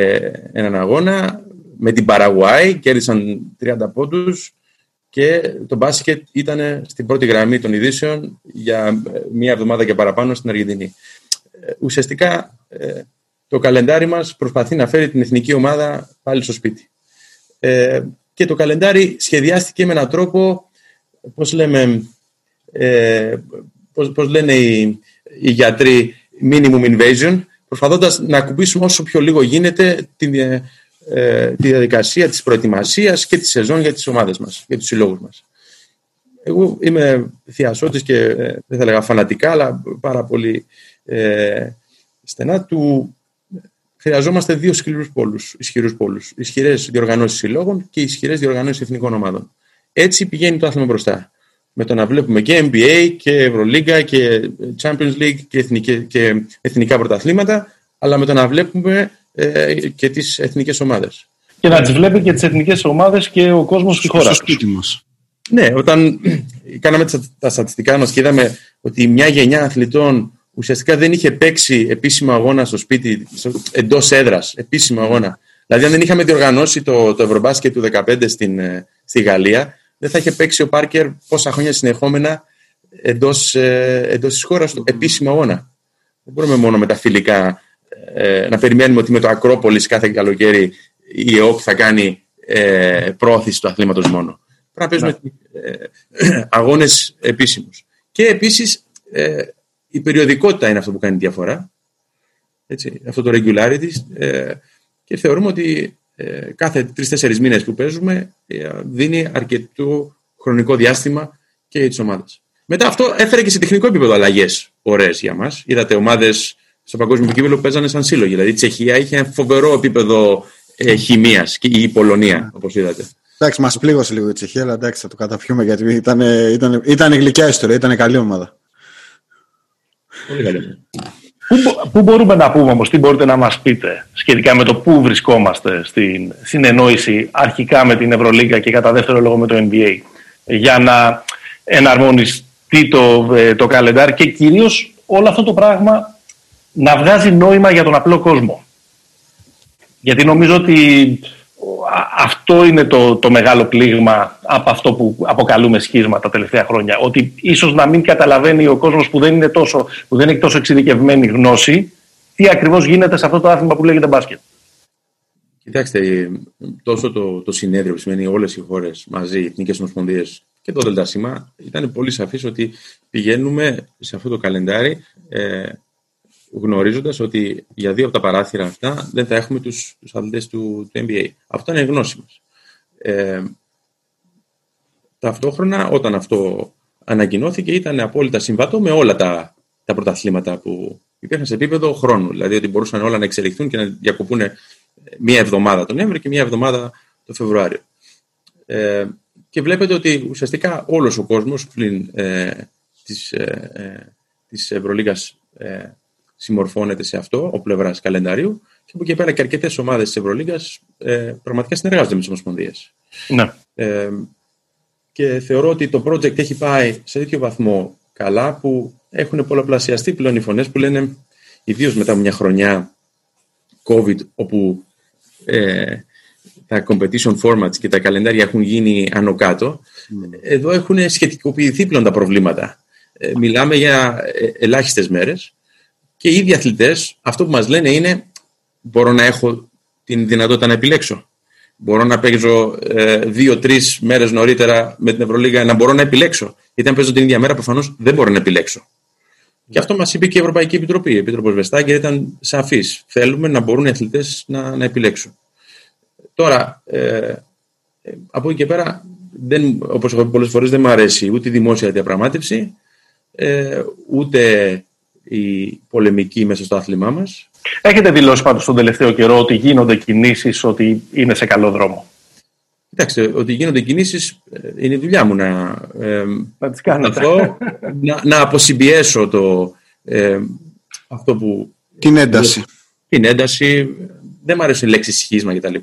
Speaker 3: έναν αγώνα με την Παραγουάη, κέρδισαν 30 πόντους και το μπάσκετ ήταν στην πρώτη γραμμή των ειδήσεων για μία εβδομάδα και παραπάνω στην Αργεντινή. Ουσιαστικά το καλεντάρι μας προσπαθεί να φέρει την εθνική ομάδα πάλι στο σπίτι. Και το καλεντάρι σχεδιάστηκε με έναν τρόπο, πώς λέμε, πώς, πώς λένε οι, οι γιατροί, minimum invasion, προσπαθώντας να ακουμπήσουμε όσο πιο λίγο γίνεται τη, ε, τη διαδικασία της προετοιμασίας και τη σεζόν για τις ομάδες μας, για τους συλλόγους μας. Εγώ είμαι θειασότης και ε, δεν θα λέγα φανατικά, αλλά πάρα πολύ ε, στενά του χρειαζόμαστε δύο σκληρούς πόλους, ισχυρούς πόλους. Ισχυρές διοργανώσεις συλλόγων και ισχυρές διοργανώσεις εθνικών ομάδων. Έτσι πηγαίνει το άθλημα μπροστά με το να βλέπουμε και NBA και Ευρωλίγκα και Champions League και, εθνική, και εθνικά πρωταθλήματα, αλλά με το να βλέπουμε ε, και τις εθνικές ομάδες.
Speaker 1: Και να τις βλέπει και τις εθνικές ομάδες και ο κόσμος στη χώρα. Στο σπίτι
Speaker 3: μας. Ναι, όταν κάναμε τα στατιστικά μας και είδαμε ότι μια γενιά αθλητών ουσιαστικά δεν είχε παίξει επίσημο αγώνα στο σπίτι, εντός έδρας, επίσημο αγώνα. Δηλαδή, αν δεν είχαμε διοργανώσει το, το Ευρωμπάσκετ του 2015 στην, ε, στη Γαλλία, δεν θα είχε παίξει ο Πάρκερ πόσα χρόνια συνεχόμενα εντός ε, εντός της χώρας του επίσημο αγώνα. Δεν μπορούμε μόνο με τα φιλικά ε, να περιμένουμε ότι με το Ακρόπολης κάθε καλοκαίρι η ΕΟΚ θα κάνει ε, πρόθεση του αθλήματος μόνο. Πρέπει να παίζουμε ε, αγώνες επίσημους. Και επίσης ε, η περιοδικότητα είναι αυτό που κάνει διαφορά. Έτσι, αυτό το regularity. Ε, και θεωρούμε ότι ε, κάθε τρει-τέσσερι μήνες που παίζουμε ε, δίνει αρκετό χρονικό διάστημα και για τις ομάδες. Μετά αυτό έφερε και σε τεχνικό επίπεδο αλλαγές ωραίες για μας. Είδατε ομάδες στο παγκόσμιο κύπελο που παίζανε σαν σύλλογοι. Δηλαδή η Τσεχία είχε ένα φοβερό επίπεδο ε, χημίας και η Πολωνία, όπως είδατε.
Speaker 2: Εντάξει, μας πλήγωσε λίγο η Τσεχία, αλλά εντάξει, θα το καταφιούμε γιατί ήταν, ήταν, ήταν γλυκιά ιστορία, ήταν καλή ομάδα.
Speaker 3: Πολύ καλή.
Speaker 1: Πού, πού μπορούμε να πούμε όμως, τι μπορείτε να μας πείτε σχετικά με το πού βρισκόμαστε στην συνεννόηση αρχικά με την Ευρωλίγα και κατά δεύτερο λόγο με το NBA για να εναρμονιστεί το, ε, το καλεντάρι και κυρίως όλο αυτό το πράγμα να βγάζει νόημα για τον απλό κόσμο. Γιατί νομίζω ότι αυτό είναι το, το μεγάλο πλήγμα από αυτό που αποκαλούμε σχίσμα τα τελευταία χρόνια. Ότι ίσως να μην καταλαβαίνει ο κόσμος που δεν είναι τόσο, που δεν έχει τόσο εξειδικευμένη γνώση τι ακριβώς γίνεται σε αυτό το άθλημα που λέγεται μπάσκετ.
Speaker 3: Κοιτάξτε, τόσο το, το συνέδριο που σημαίνει όλες οι χώρες μαζί, οι εθνικές ομοσπονδίες και το ΔΣ ήταν πολύ σαφής ότι πηγαίνουμε σε αυτό το καλεντάρι ε, γνωρίζοντας ότι για δύο από τα παράθυρα αυτά δεν θα έχουμε τους, τους αθλητές του, του NBA. Αυτό είναι γνώση μας. Ε, ταυτόχρονα, όταν αυτό ανακοινώθηκε, ήταν απόλυτα συμβατό με όλα τα, τα πρωταθλήματα που υπήρχαν σε επίπεδο χρόνου. Δηλαδή ότι μπορούσαν όλα να εξελιχθούν και να διακοπούν μία εβδομάδα τον Νοέμβριο και μία εβδομάδα τον Φεβρουάριο. Ε, και βλέπετε ότι ουσιαστικά όλος ο κόσμος πλην ε, της, ε, ε της Ευρωλίγας ε, συμμορφώνεται σε αυτό, ο πλευράς καλενταρίου. Και από εκεί πέρα και αρκετές ομάδες της Ευρωλίγα ε, πραγματικά συνεργάζονται με τις Ομοσπονδίες.
Speaker 1: Ναι.
Speaker 3: Ε, και θεωρώ ότι το project έχει πάει σε τέτοιο βαθμό καλά που έχουν πολλαπλασιαστεί πλέον οι φωνές που λένε, ιδίως μετά από μια χρονιά COVID, όπου ε, τα competition formats και τα καλεντάρια έχουν γίνει άνω κάτω, mm. εδώ έχουν σχετικοποιηθεί πλέον τα προβλήματα. Ε, μιλάμε για ε, ελάχιστες μέρες και οι ίδιοι αθλητές, αυτό που μας λένε είναι: Μπορώ να έχω την δυνατότητα να επιλέξω. Μπορώ να παίζω ε, δύο-τρει μέρες νωρίτερα με την Ευρωλίγα να μπορώ να επιλέξω. Γιατί αν παίζω την ίδια μέρα, προφανώς δεν μπορώ να επιλέξω. Και αυτό μας είπε και η Ευρωπαϊκή Επιτροπή. Η Επίτροπος Βεστάγκερ ήταν σαφής. Θέλουμε να μπορούν οι αθλητές να, να επιλέξουν. Τώρα, ε, από εκεί και πέρα, όπως έχω πει πολλές φορές, δεν μου αρέσει ούτε η δημόσια διαπραγμάτευση, ε, ούτε η πολεμική μέσα στο άθλημά μας.
Speaker 1: Έχετε δηλώσει πάντως τον τελευταίο καιρό ότι γίνονται κινήσεις, ότι είναι σε καλό δρόμο.
Speaker 3: Κοιτάξτε, ότι γίνονται κινήσεις ε, είναι η δουλειά μου να,
Speaker 1: ε, να,
Speaker 3: να, να αποσυμπιέσω το, ε, αυτό που...
Speaker 2: Την ένταση.
Speaker 3: Την ένταση. Δεν μου αρέσει η λέξη σχίσμα κτλ.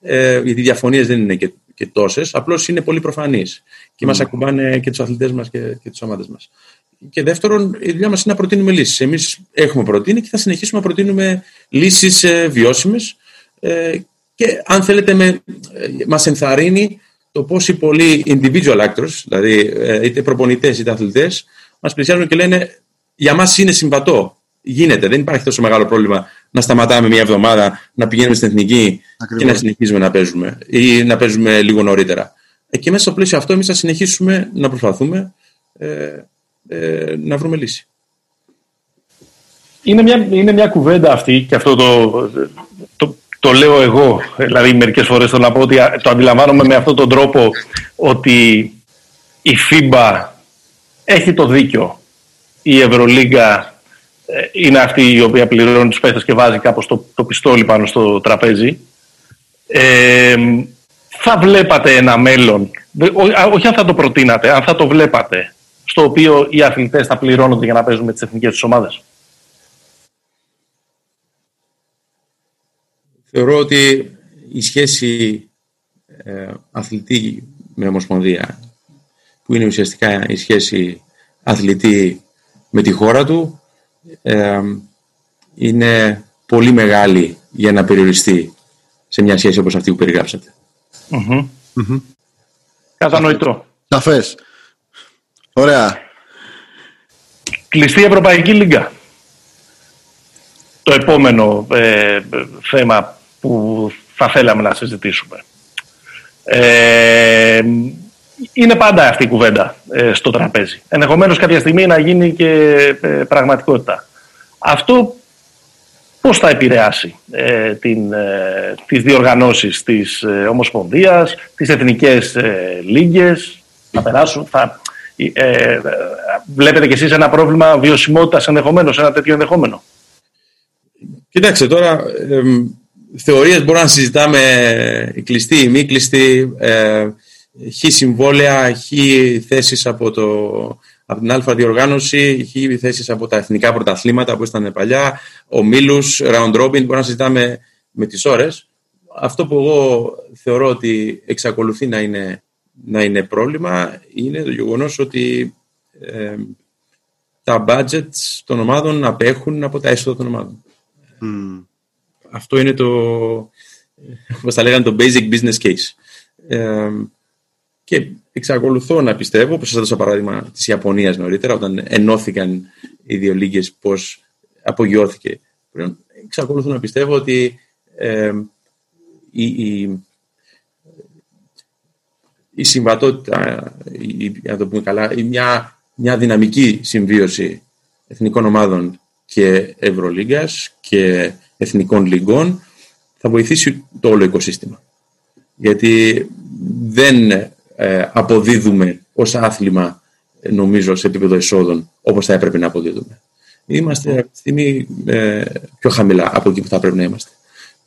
Speaker 3: Ε, γιατί οι διαφωνίες δεν είναι και, και τόσες. Απλώς είναι πολύ προφανείς. Και mm. μα ακουμπάνε και τους αθλητές μας και, και τι ομάδες μας. Και δεύτερον, η δουλειά μας είναι να προτείνουμε λύσεις. Εμείς έχουμε προτείνει και θα συνεχίσουμε να προτείνουμε λύσεις ε, βιώσιμες. Ε, και αν θέλετε με, ε, μας ενθαρρύνει το πόσοι πολλοί individual actors, δηλαδή ε, είτε προπονητές είτε αθλητές, μας πλησιάζουν και λένε για μας είναι συμβατό. Γίνεται, δεν υπάρχει τόσο μεγάλο πρόβλημα να σταματάμε μια εβδομάδα, να πηγαίνουμε στην εθνική και να συνεχίζουμε να παίζουμε ή να παίζουμε λίγο νωρίτερα. Ε, και μέσα στο πλαίσιο αυτό εμείς θα συνεχίσουμε να προσπαθούμε ε, ε, να βρούμε λύση.
Speaker 1: Είναι μια, είναι μια κουβέντα αυτή και αυτό το, το, το λέω εγώ, δηλαδή μερικές φορές θέλω να πω ότι το αντιλαμβάνομαι με αυτόν τον τρόπο ότι η FIBA έχει το δίκιο. Η Ευρωλίγκα ε, είναι αυτή η οποία πληρώνει τους παίχτες και βάζει κάπως το, το πιστόλι πάνω στο τραπέζι. Ε, θα βλέπατε ένα μέλλον, όχι αν θα το προτείνατε, αν θα το βλέπατε, στο οποίο οι αθλητές θα πληρώνονται για να παίζουν με τις εθνικές τους ομάδες.
Speaker 3: Θεωρώ ότι η σχέση ε, αθλητή με ομοσπονδία, που είναι ουσιαστικά η σχέση αθλητή με τη χώρα του, ε, είναι πολύ μεγάλη για να περιοριστεί σε μια σχέση όπως αυτή που περιγράψατε.
Speaker 1: Κατανοητό.
Speaker 2: Σαφές. Ωραία.
Speaker 1: Κλειστή Ευρωπαϊκή Λίγκα. Το επόμενο ε, θέμα που θα θέλαμε να συζητήσουμε. Ε, είναι πάντα αυτή η κουβέντα ε, στο τραπέζι. Ενδεχομένως κάποια στιγμή να γίνει και ε, πραγματικότητα. Αυτό πώς θα επηρεάσει ε, την, ε, τις διοργανώσεις της ε, Ομοσπονδίας, τις εθνικές ε, λίγες, θα περάσουν, θα, ε, βλέπετε κι εσείς ένα πρόβλημα βιωσιμότητας ενδεχομένως, ένα τέτοιο ενδεχόμενο;
Speaker 3: Κοιτάξτε τώρα, ε, θεωρίες μπορούμε να συζητάμε η κλειστή, η μη κλειστή, ε, χ συμβόλαια, χ θέσεις από, το, από την αλφα διοργάνωση, χ θέσεις από τα εθνικά πρωταθλήματα που ήταν παλιά, ο Μίλους, round robin, μπορούμε να συζητάμε με τις ώρες. Αυτό που εγώ θεωρώ ότι εξακολουθεί να είναι, να είναι πρόβλημα είναι το γεγονός ότι ε, τα budgets των ομάδων απέχουν από τα έσοδα των ομάδων. Αυτό είναι το, όπως θα λέγανε, το basic business case. Ε, και εξακολουθώ να πιστεύω, όπως σας έδωσα παράδειγμα της Ιαπωνίας νωρίτερα, όταν ενώθηκαν οι δύο λίγες, πώς απογειώθηκε. Εξακολουθώ να πιστεύω ότι ε, η, η, η συμβατότητα, η, να το πούμε καλά, η μια, μια δυναμική συμβίωση εθνικών ομάδων και Ευρωλίγκας και εθνικών λιγκών θα βοηθήσει το όλο οικοσύστημα. Γιατί δεν ε, αποδίδουμε ως άθλημα νομίζω σε επίπεδο εσόδων όπως θα έπρεπε να αποδίδουμε. Είμαστε αυτή τη στιγμή ε, πιο χαμηλά από εκεί που θα πρέπει να είμαστε.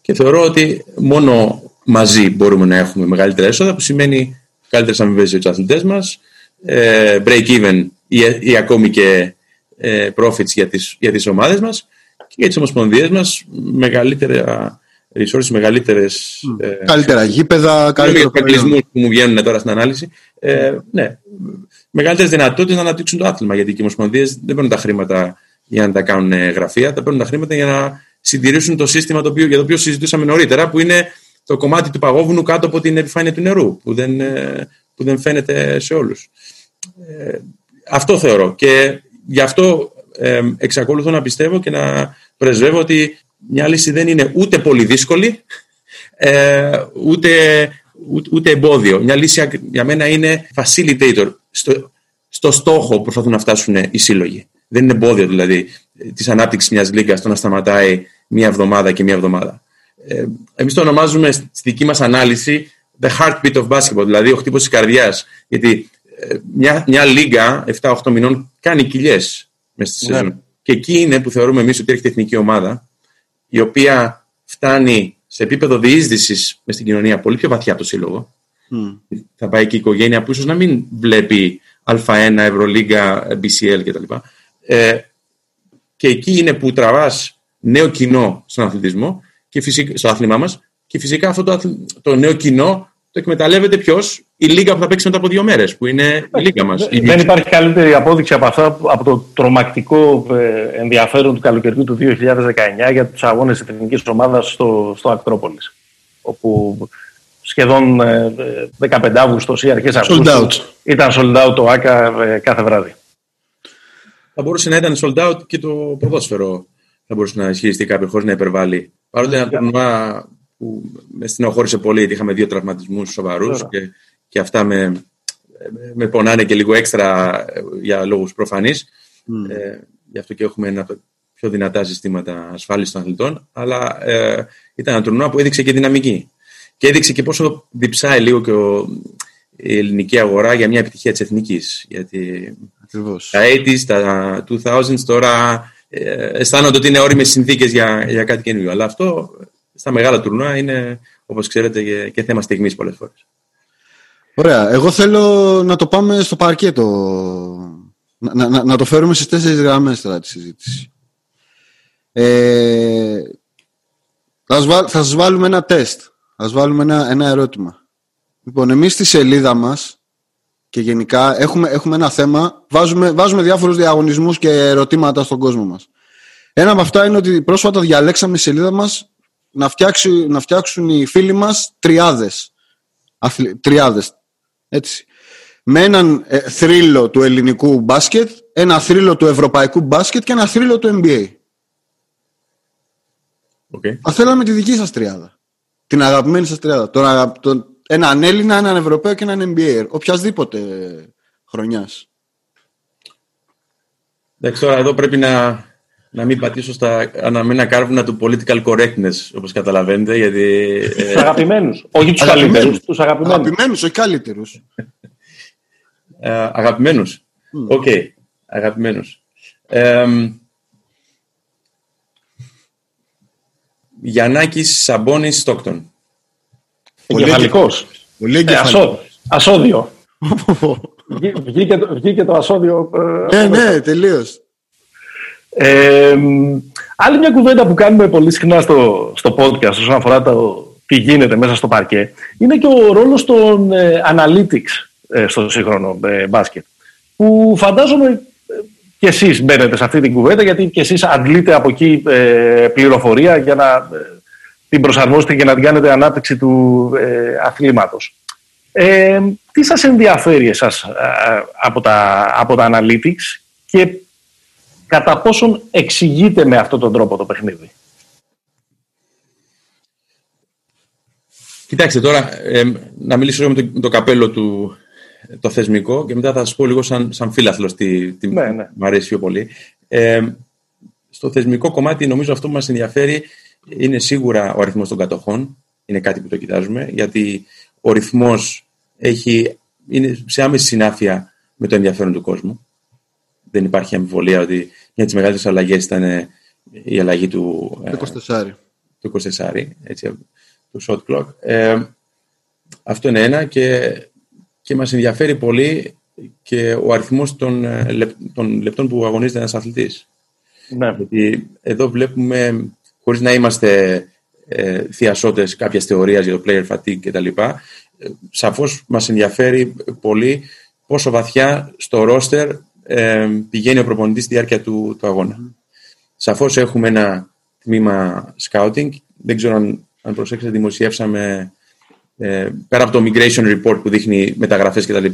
Speaker 3: Και θεωρώ ότι μόνο μαζί μπορούμε να έχουμε μεγαλύτερα έσοδα που σημαίνει καλύτερες αμοιβές για τους αθλητές μας, ε, break even ή, ή ακόμη και ε, profits για τις, για τις ομάδες μας και για τις ομοσπονδίες μας μεγαλύτερα resources, μεγαλύτερες...
Speaker 2: Mm. Ε, καλύτερα γήπεδα, καλύτερα
Speaker 3: προϊόν. που μου βγαίνουν τώρα στην ανάλυση. Ε, ναι, μεγαλύτερες δυνατότητες να αναπτύξουν το άθλημα γιατί οι ομοσπονδίες δεν παίρνουν τα χρήματα για να τα κάνουν γραφεία, τα παίρνουν τα χρήματα για να συντηρήσουν το σύστημα το οποίο, για το οποίο συζητούσαμε νωρίτερα που είναι το κομμάτι του παγόβουνου κάτω από την επιφάνεια του νερού που δεν, ε, που δεν φαίνεται σε όλους. Ε, αυτό θεωρώ και Γι' αυτό ε, εξακολουθώ να πιστεύω και να πρεσβεύω ότι μια λύση δεν είναι ούτε πολύ δύσκολη, ε, ούτε, ούτε, εμπόδιο. Μια λύση για μένα είναι facilitator στο, στο στόχο που προσπαθούν να φτάσουν οι σύλλογοι. Δεν είναι εμπόδιο δηλαδή της ανάπτυξης μιας λίγα το να σταματάει μία εβδομάδα και μία εβδομάδα. Ε, Εμείς το ονομάζουμε στη δική μας ανάλυση the heartbeat of basketball, δηλαδή ο χτύπος της καρδιάς. Γιατί μια, μια λίγα 7-8 μηνών κάνει κοιλιές μέσα στη ναι. σεζόν. Και εκεί είναι που θεωρούμε εμείς ότι έρχεται η εθνική ομάδα, η οποία φτάνει σε επίπεδο διείσδυσης μες στην κοινωνία πολύ πιο βαθιά από το σύλλογο. Θα πάει και η οικογένεια που ίσως να μην βλέπει Α1, Ευρωλίγκα, BCL κτλ. Ε, και εκεί είναι που τραβάς νέο κοινό στον αθλητισμό και φυσικά, στο άθλημά μας. Και φυσικά αυτό το, το νέο κοινό το εκμεταλλεύεται ποιος, η λίγα που θα παίξει μετά από δύο μέρες, που είναι η λίγα μας.
Speaker 1: Δεν υπάρχει καλύτερη απόδειξη από αυτό, από το τρομακτικό ε, ενδιαφέρον του καλοκαιριού του 2019 για τους αγώνες της εθνικής ομάδας στο, στο Ακτρόπολης. όπου σχεδόν 15 Αύγουστος ή αρχές Αυγούστου ήταν sold out το ΆΚΑ κάθε βράδυ.
Speaker 3: Θα μπορούσε να ήταν sold out και το ποδόσφαιρο θα μπορούσε να ισχυριστεί κάποιο χωρίς να υπερβάλλει. Παρότι ένα τουρνουά που με στενοχώρησε πολύ, γιατί είχαμε δύο τραυματισμούς σοβαρούς και, και αυτά με, με πονάνε και λίγο έξτρα ε, για λόγους προφανείς. Mm. Ε, γι' αυτό και έχουμε ένα από τα πιο δυνατά συστήματα ασφάλισης των αθλητών. Αλλά ε, ήταν ένα τουρνουά που έδειξε και δυναμική. Και έδειξε και πόσο διψάει λίγο και ο, η ελληνική αγορά για μια επιτυχία της εθνικής. Γιατί Ακριβώς. τα 80s, τα 2000s τώρα ε, αισθάνονται ότι είναι όριμες συνθήκες για, για κάτι καινούριο. Αλλά αυτό στα μεγάλα τουρνουά είναι, όπως ξέρετε, και, και θέμα στιγμής πολλές φορές.
Speaker 2: Ωραία. Εγώ θέλω να το πάμε στο παρκέτο. Να, να, να το φέρουμε στις τέσσερις γραμμές τώρα τη συζήτηση. Ε, θα, σας βάλουμε ένα τεστ. Θα σας βάλουμε ένα, ένα ερώτημα. Λοιπόν, εμείς στη σελίδα μας και γενικά έχουμε, έχουμε ένα θέμα, βάζουμε, βάζουμε διάφορους διαγωνισμούς και ερωτήματα στον κόσμο μας. Ένα από αυτά είναι ότι πρόσφατα διαλέξαμε στη σελίδα μας να, φτιάξουν, να φτιάξουν οι φίλοι μας τριάδες. τριάδες. Έτσι. Με έναν ε, θρύλο του ελληνικού μπάσκετ, ένα θρύλο του ευρωπαϊκού μπάσκετ και ένα θρύλο του NBA.
Speaker 3: Okay.
Speaker 2: Θα θέλαμε τη δική σας τριάδα. Την αγαπημένη σας τριάδα. Τον, τον, έναν Έλληνα, έναν Ευρωπαίο και έναν NBA. Οποιασδήποτε χρονιάς.
Speaker 3: Εντάξει, τώρα εδώ πρέπει να, να μην πατήσω στα αναμένα κάρβουνα του political correctness, όπως καταλαβαίνετε, γιατί...
Speaker 1: Τους ε, αγαπημένους, όχι τους καλύτερους, τους αγαπημένους.
Speaker 2: Αγαπημένους, όχι καλύτερους.
Speaker 3: ε, αγαπημένους. Ok, okay. αγαπημένους. Ε, Γιαννάκης Σαμπόνης Στόκτον.
Speaker 1: Εγκεφαλικός.
Speaker 2: Πολύ ε, εγκεφαλικός.
Speaker 1: ασώδιο. βγήκε, το, βγήκε το ασώδιο.
Speaker 2: Ε, ναι, ναι, τελείως.
Speaker 1: Ε, άλλη μια κουβέντα που κάνουμε πολύ συχνά στο, στο podcast όσον αφορά το τι γίνεται μέσα στο παρκέ είναι και ο ρόλος των ε, analytics ε, στο σύγχρονο ε, μπάσκετ που φαντάζομαι και εσείς μπαίνετε σε αυτή την κουβέντα γιατί και εσείς αντλείτε από εκεί πληροφορία για να την προσαρμόσετε και να την κάνετε ανάπτυξη του αθλήματος. τι σας ενδιαφέρει εσάς από τα, από τα analytics και κατά πόσον εξηγείται με αυτόν τον τρόπο το παιχνίδι;
Speaker 3: Κοιτάξτε τώρα, ε, να μιλήσω με το, το καπέλο του το θεσμικό και μετά θα σας πω λίγο σαν, σαν φίλαθλος τι, τι ναι, ναι. μου αρέσει πιο πολύ. Ε, στο θεσμικό κομμάτι νομίζω αυτό που μας ενδιαφέρει είναι σίγουρα ο αριθμός των κατοχών. Είναι κάτι που το κοιτάζουμε γιατί ο ρυθμός έχει, είναι σε άμεση συνάφεια με το ενδιαφέρον του κόσμου. Δεν υπάρχει αμφιβολία ότι μια από τις μεγαλύτερες αλλαγές ήταν η αλλαγή του,
Speaker 2: το 24.
Speaker 3: Ε, του 24, έτσι, του shot clock. Ε, αυτό είναι ένα και, και μας ενδιαφέρει πολύ και ο αριθμός των, ε, των λεπτών που αγωνίζεται ένας αθλητής.
Speaker 1: Ναι.
Speaker 3: Γιατί εδώ βλέπουμε, χωρίς να είμαστε ε, θειασότες κάποιας θεωρίας για το player fatigue κτλ. Ε, σαφώς μας ενδιαφέρει πολύ πόσο βαθιά στο roster ε, πηγαίνει ο προπονητής στη διάρκεια του, του αγώνα. Mm. Σαφώς έχουμε ένα τμήμα scouting. Δεν ξέρω αν, αν προσέξετε, δημοσιεύσαμε ε, πέρα από το migration report που δείχνει μεταγραφές κτλ.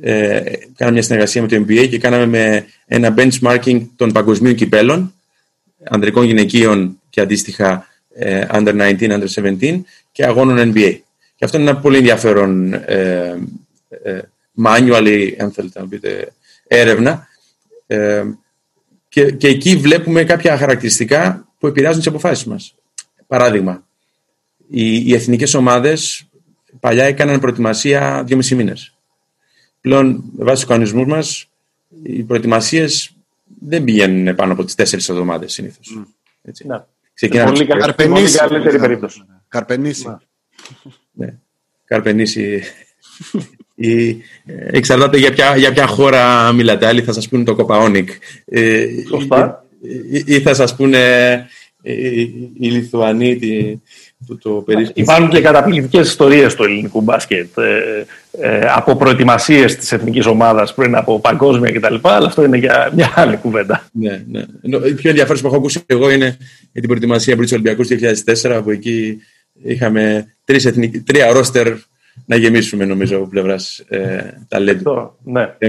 Speaker 3: Ε, κάναμε μια συνεργασία με το MBA και κάναμε με ένα benchmarking των παγκοσμίων κυπέλων ανδρικών γυναικείων και αντίστοιχα ε, under 19, under 17 και αγώνων NBA. Και αυτό είναι ένα πολύ ενδιαφέρον ε, ε, manually, αν θέλετε να πείτε, έρευνα ε, και, και εκεί βλέπουμε κάποια χαρακτηριστικά που επηρεάζουν τις αποφάσεις μας. Παράδειγμα, οι, οι εθνικές ομάδες παλιά έκαναν προετοιμασία δύο μισή μήνες. Πλέον, με βάση τους κανονισμούς μας, οι προετοιμασίες δεν πηγαίνουν πάνω από τις τέσσερις εβδομάδες συνήθως.
Speaker 1: Έτσι. Να. Ξεκινάμε. Πολύ, πολύ καλύτερη περίπτωση.
Speaker 2: Καρπενήσι.
Speaker 3: Ναι. Καρπενήσι ή ε, εξαρτάται για ποια, για ποια χώρα μιλάτε. Άλλοι θα σας πούνε το Κοπαόνικ. Ε,
Speaker 1: Σωστά.
Speaker 3: Ή, ή, θα σας πούνε οι Λιθουανοί τη, το, το
Speaker 1: Υπάρχουν και καταπληκτικές ιστορίες στο ελληνικό μπάσκετ ε, ε, από προετοιμασίες της εθνικής ομάδας πριν από παγκόσμια κτλ. Αλλά αυτό είναι για μια άλλη κουβέντα.
Speaker 3: Ναι, ναι. Η πιο ενδιαφέρον που έχω ακούσει εγώ είναι για την προετοιμασία Μπρίτσου Ολυμπιακούς 2004 που εκεί είχαμε τρεις εθνικ... τρία ρόστερ να γεμίσουμε νομίζω από πλευράς ε, ταλέντου.
Speaker 1: Ναι.
Speaker 3: Ε,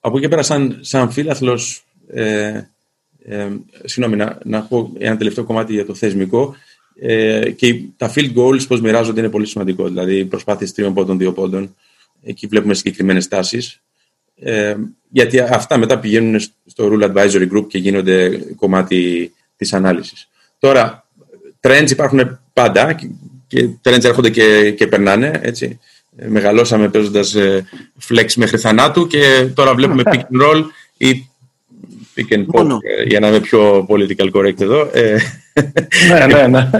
Speaker 3: από εκεί πέρα σαν, σαν φίλαθλος ε, ε, συγγνώμη, να, να πω ένα τελευταίο κομμάτι για το θεσμικό ε, και τα field goals πώς μοιράζονται είναι πολύ σημαντικό δηλαδή προσπάθειες τριών πόντων, δύο πόντων εκεί βλέπουμε συγκεκριμένες τάσεις ε, γιατί αυτά μετά πηγαίνουν στο Rule Advisory Group και γίνονται κομμάτι της ανάλυσης. Τώρα, trends υπάρχουν πάντα και trends έρχονται και, και περνάνε, έτσι. Ε, μεγαλώσαμε παίζοντας ε, flex μέχρι θανάτου και τώρα βλέπουμε pick and roll ή pick and pop, ε, για να είμαι πιο political correct εδώ.
Speaker 1: ναι, ναι, ναι.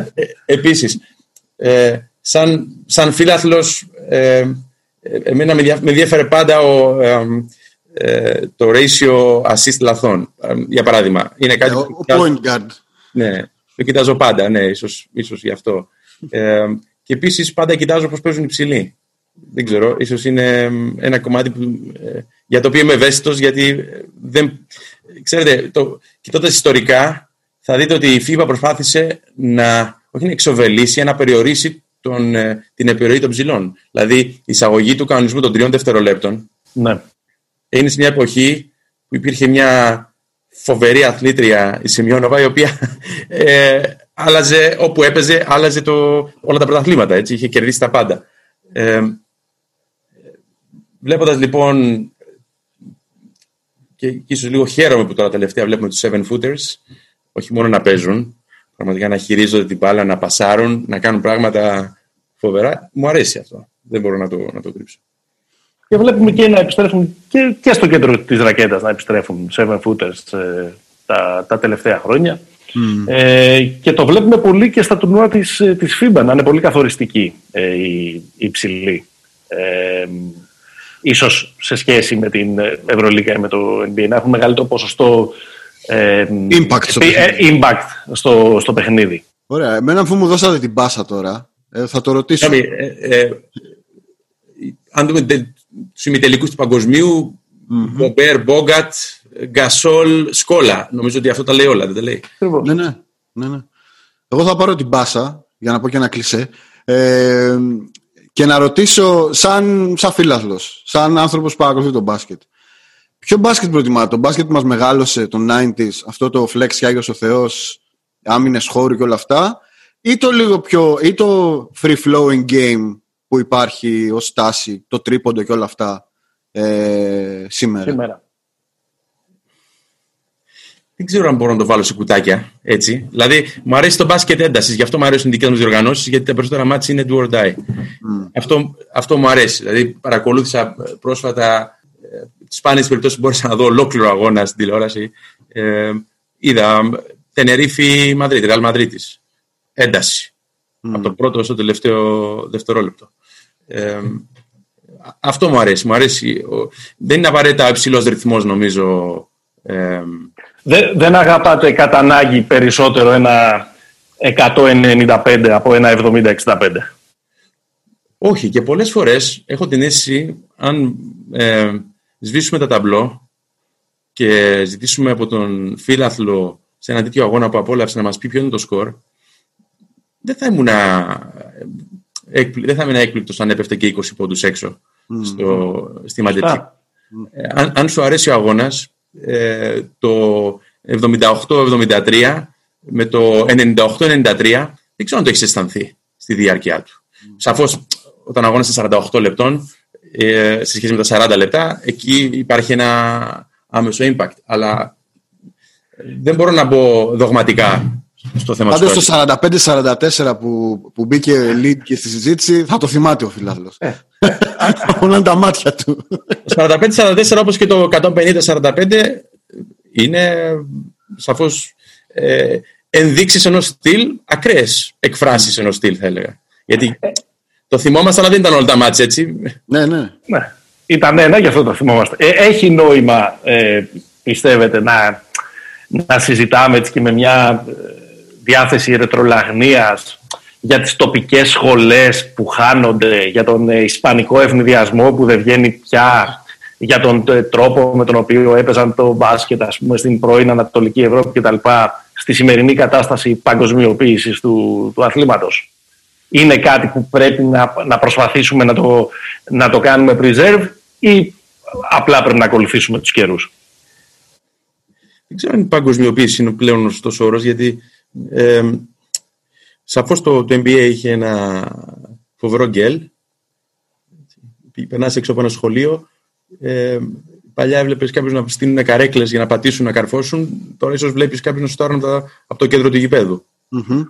Speaker 3: Επίσης, σαν, σαν φίλαθλος, εμένα με ενδιαφέρε πάντα ο, το ratio assist λαθών. Για παράδειγμα, είναι κάτι
Speaker 2: ο, point guard.
Speaker 3: Ναι, το κοιτάζω πάντα, ναι, ίσως, ίσως γι' αυτό. Ε, και επίσης πάντα κοιτάζω πώς παίζουν οι ψηλοί. Δεν ξέρω, ίσως είναι ένα κομμάτι που, ε, για το οποίο είμαι ευαίσθητος, γιατί δεν... Ξέρετε, το, κοιτώντας ιστορικά, θα δείτε ότι η FIBA προσπάθησε να, όχι να εξοβελήσει, να περιορίσει τον, ε, την επιρροή των ψηλών. Δηλαδή, η εισαγωγή του κανονισμού των τριών δευτερολέπτων
Speaker 1: ναι.
Speaker 3: είναι σε μια εποχή που υπήρχε μια φοβερή αθλήτρια η Σιμιόνοβα, η οποία ε, άλλαζε όπου έπαιζε, άλλαζε το, όλα τα πρωταθλήματα. Έτσι, είχε κερδίσει τα πάντα. Ε, βλέποντας λοιπόν και ίσως λίγο χαίρομαι που τώρα τελευταία βλέπουμε τους seven footers όχι μόνο να παίζουν πραγματικά να χειρίζονται την μπάλα, να πασάρουν να κάνουν πράγματα φοβερά μου αρέσει αυτό, δεν μπορώ να το, να το κρύψω
Speaker 1: και βλέπουμε και να επιστρέφουν και, και στο κέντρο της ρακέτας να επιστρέφουν seven footers ε, τα, τα τελευταία χρόνια. Ε, και το βλέπουμε πολύ και στα τουρνουά της, ε, της FIBA να είναι πολύ καθοριστική ε, η, η ψηλή. Ε, ίσως σε σχέση με την Ευρωλίκα ή με το NBA να έχουν μεγαλύτερο ποσοστό
Speaker 2: ε, impact, στο,
Speaker 1: impact στο, στο παιχνίδι.
Speaker 2: Ωραία. Εμένα αφού μου δώσατε την πάσα τώρα, θα το ρωτήσω.
Speaker 3: αν δούμε του ημιτελικού του παγκοσμίου, Μπομπέρ, Μπόγκατ, Γκασόλ, Σκόλα. Νομίζω ότι αυτό τα λέει όλα, δεν τα λέει.
Speaker 2: Ναι, ναι, ναι, ναι. Εγώ θα πάρω την πάσα, για να πω και ένα κλισέ, ε, και να ρωτήσω σαν, σαν φίλαθλος, σαν άνθρωπος που παρακολουθεί τον μπάσκετ. Ποιο μπάσκετ προτιμάτε, το μπάσκετ που μας μεγάλωσε το 90s, αυτό το flex και Άγιος ο Θεός, άμυνες χώρου και όλα αυτά, ή το λίγο πιο, ή το free flowing game που υπάρχει ως στάση, το τρίποντο και όλα αυτά ε, σήμερα;
Speaker 1: σήμερα.
Speaker 3: Δεν ξέρω αν μπορώ να το βάλω σε κουτάκια έτσι. Δηλαδή, μου αρέσει το μπάσκετ έντασης, γι' αυτό μου αρέσουν οι δικές μου διοργανώσεις, γιατί τα περισσότερα μάτια είναι do or die. Αυτό, αυτό μου αρέσει. Δηλαδή, παρακολούθησα πρόσφατα ε, τις σπάνιες περιπτώσεις που μπορούσα να δω ολόκληρο αγώνα στην τηλεόραση. Ε, είδα Τενερίφη Μαδρίτη, Ρεάλ Μαδρίτης. Ένταση. Από το πρώτο στο τελευταίο δευτερόλεπτο. Ε, αυτό μου αρέσει. Μου αρέσει. Δεν είναι απαραίτητα υψηλός ρυθμός, νομίζω. Ε,
Speaker 1: δεν, δεν αγαπάτε κατά ανάγκη περισσότερο ένα 195 από ένα 70-65.
Speaker 3: Όχι, και πολλές φορές έχω την αίσθηση, αν ε, σβήσουμε τα ταμπλό και ζητήσουμε από τον φίλαθλο σε ένα τέτοιο αγώνα που απόλαυσε να μας πει ποιο είναι το σκορ, δεν θα ήμουν δεν θα έμεινα έκπληκτος αν έπεφτε και 20 πόντους έξω στο, στη μαντετή. Ε, αν, αν, σου αρέσει ο αγώνας, ε, το 78-73 με το 98-93, δεν ξέρω αν το έχεις αισθανθεί στη διάρκεια του. Mm. Σαφώς, όταν αγώνασε 48 λεπτών, ε, σε σχέση με τα 40 λεπτά, εκεί υπάρχει ένα άμεσο impact. Αλλά δεν μπορώ να μπω δογματικά στο θέμα
Speaker 2: Πάντως το 45-44 που, που μπήκε lead και στη συζήτηση θα το θυμάται ο φιλάθλος. Ε. είναι τα μάτια του.
Speaker 3: Το 45-44 όπως και το 150-45 είναι σαφώς ε, ενδείξεις ενός στυλ, ακραίες εκφράσεις ενός στυλ θα έλεγα. Γιατί το θυμόμαστε αλλά δεν ήταν όλα τα μάτια έτσι.
Speaker 2: Ναι, ναι.
Speaker 1: ναι. Ήταν ένα, γι' αυτό το θυμόμαστε. Ε, έχει νόημα, ε, πιστεύετε, να, να συζητάμε έτσι και με μια ε, διάθεση ρετρολαγνίας για τις τοπικές σχολές που χάνονται, για τον ε, ισπανικό ευνηδιασμό που δεν βγαίνει πια, για τον ε, τρόπο με τον οποίο έπαιζαν το μπάσκετ ας πούμε, στην πρώην Ανατολική Ευρώπη κτλ. στη σημερινή κατάσταση παγκοσμιοποίησης του, του αθλήματος. Είναι κάτι που πρέπει να, να προσπαθήσουμε να το, να το κάνουμε preserve ή απλά πρέπει να ακολουθήσουμε τους καιρούς;
Speaker 3: Δεν ξέρω αν η παγκοσμιοποίηση είναι πλέον ο σωστός όρος, γιατί ε, σαφώς το, το NBA είχε ένα φοβερό γκέλ. Περνάς έξω από ένα σχολείο, ε, παλιά έβλεπες κάποιους να στείλουν καρέκλες για να πατήσουν, να καρφώσουν. Τώρα ίσως βλέπεις κάποιους να σου από το κέντρο του γηπέδου.
Speaker 2: Mm-hmm.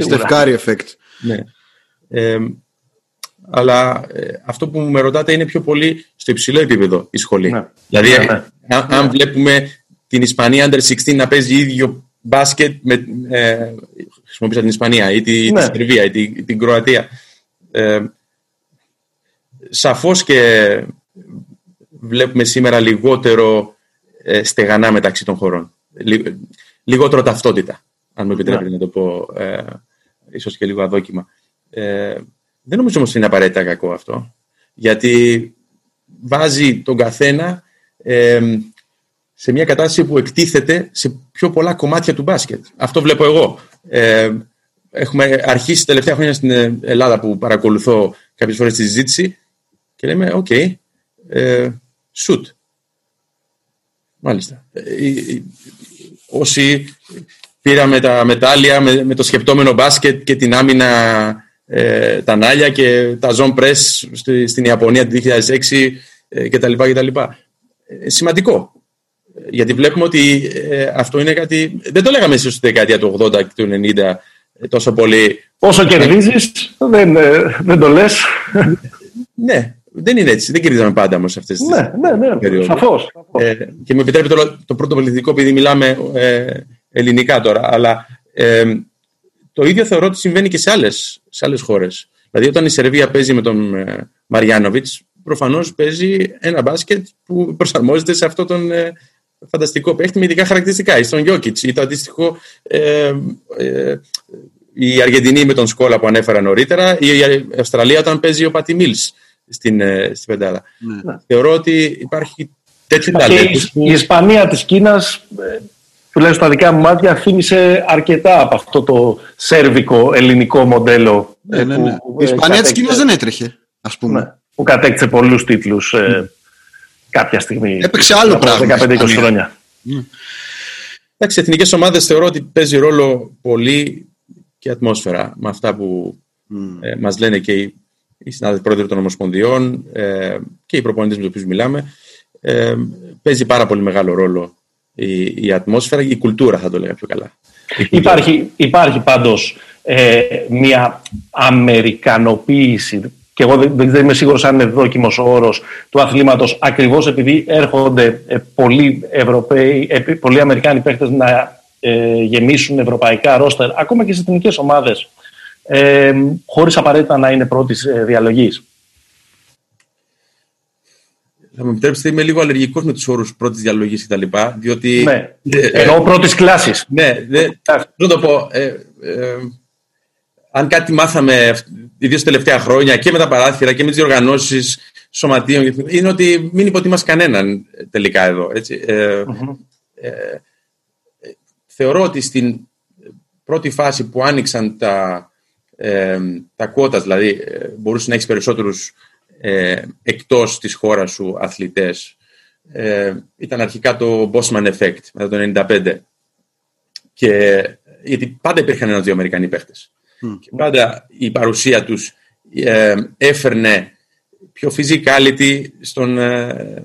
Speaker 2: Στεφκάρι effect.
Speaker 3: Ναι. Ε, αλλά ε, αυτό που με ρωτάτε είναι πιο πολύ στο υψηλό επίπεδο η σχολή. Ναι. Δηλαδή, ναι, ναι. Αν, αν, βλέπουμε την Ισπανία Under 16 να παίζει ίδιο μπάσκετ με, ε, χρησιμοποίησα την Ισπανία ή τη, τη Σερβία ή τη, την Κροατία. Ε, σαφώς και βλέπουμε σήμερα λιγότερο ε, στεγανά μεταξύ των χωρών. λιγότερο ταυτότητα, αν μου επιτρέπετε να το πω, ε, ίσως και λίγο αδόκιμα. Ε, δεν νομίζω όμως είναι απαραίτητα κακό αυτό, γιατί βάζει τον καθένα ε, σε μια κατάσταση που εκτίθεται σε πιο πολλά κομμάτια του μπάσκετ. Αυτό βλέπω εγώ. Ε, έχουμε αρχίσει τελευταία χρόνια στην Ελλάδα που παρακολουθώ κάποιες φορές τη συζήτηση και λέμε, ok, okay, ε, shoot. Μάλιστα. Ε, όσοι πήραμε τα μετάλλια με, το σκεπτόμενο μπάσκετ και την άμυνα ε, τα νάλια και τα zone press στην Ιαπωνία το 2006 ε, κτλ. κτλ. Ε, σημαντικό. Γιατί βλέπουμε ότι ε, αυτό είναι κάτι... Δεν το λέγαμε ίσως στη δεκαετία του 80 και του 90 τόσο πολύ.
Speaker 1: Όσο κερδίζεις, δεν, δεν το λες.
Speaker 3: ναι, δεν είναι έτσι. Δεν κερδίζαμε πάντα όμως αυτές τις
Speaker 1: ναι, ναι, ναι, Σαφώς.
Speaker 3: Ε, και με επιτρέπετε το, το πρώτο πολιτικό, επειδή μιλάμε ε, ελληνικά τώρα, αλλά ε, το ίδιο θεωρώ ότι συμβαίνει και σε άλλες σε άλλες χώρες. Δηλαδή, όταν η Σερβία παίζει με τον ε, Μαριάνοβιτς, προφανώς παίζει ένα μπάσκετ που προσαρμόζεται σε αυτό τον ε, φανταστικό παίχτη με ειδικά χαρακτηριστικά. Ή στον Γιώκητ, ή το αντίστοιχο. Ε, ε, η Αργεντινή με τον Σκόλα που ανέφερα νωρίτερα, ή η Αυστραλία όταν παίζει ο Πατι Μίλς στην, ε, στην πεντάδα. Ναι. Θεωρώ ότι υπάρχει τέτοιο ταλέντο.
Speaker 1: Η Ισπανία της Κίνας, ε, τουλάχιστον στα δικά μου μάτια, θύμισε αρκετά από αυτό το σέρβικο ελληνικό μοντέλο.
Speaker 2: Ναι, ναι, ναι. Που, η Ισπανία της Κίνας δεν έτρεχε, ας πούμε. Ναι,
Speaker 1: που κατέκτησε πολλούς τίτλους ε, κάποια στιγμή.
Speaker 2: Έπαιξε άλλο πράγμα.
Speaker 1: 15-20 χρόνια.
Speaker 3: Εντάξει, εθνικές ομάδες θεωρώ ότι παίζει ρόλο πολύ και ατμόσφαιρα με αυτά που mm. ε, μας λένε και οι οι συνάδελφοι πρόεδροι των Ομοσπονδιών ε, και οι προπονητές με τους οποίους μιλάμε, ε, παίζει πάρα πολύ μεγάλο ρόλο η, η ατμόσφαιρα και η κουλτούρα, θα το λέγα πιο καλά.
Speaker 1: Υπάρχει, υπάρχει πάντως ε, μια αμερικανοποίηση και εγώ δεν, δεν είμαι σίγουρος αν είναι δόκιμος ο όρος του αθλήματος ακριβώς επειδή έρχονται ε, πολλοί Ευρωπαίοι, ε, πολλοί Αμερικάνοι παίχτες να ε, γεμίσουν ευρωπαϊκά ρόστερ ακόμα και στις εθνικές ομάδες ε, χωρίς απαραίτητα να είναι πρώτης ε, διαλογής.
Speaker 3: Θα μου επιτρέψετε, είμαι λίγο αλλεργικός με τους όρους πρώτης διαλογής κτλ. Διότι.
Speaker 1: Ναι, ε, εννοώ πρώτης κλάσης.
Speaker 3: Ναι, ναι. Να το πω. Ε, ε, αν κάτι μάθαμε, ιδίως τα τελευταία χρόνια και με τα παράθυρα και με τις διοργανώσεις σωματείων, είναι ότι μην υποτιμάς κανέναν τελικά εδώ. Έτσι. Ε, ε, θεωρώ ότι στην πρώτη φάση που άνοιξαν τα, ε, τα κότα, δηλαδή ε, μπορούσες να έχεις περισσότερους ε, εκτός της χώρας σου αθλητές. Ε, ήταν αρχικά το Bosman Effect μετά το 1995 και γιατί πάντα υπήρχαν ένα-δύο Αμερικανοί παίχτες. Και πάντα η παρουσία τους ε, έφερνε πιο physicality, στον, ε,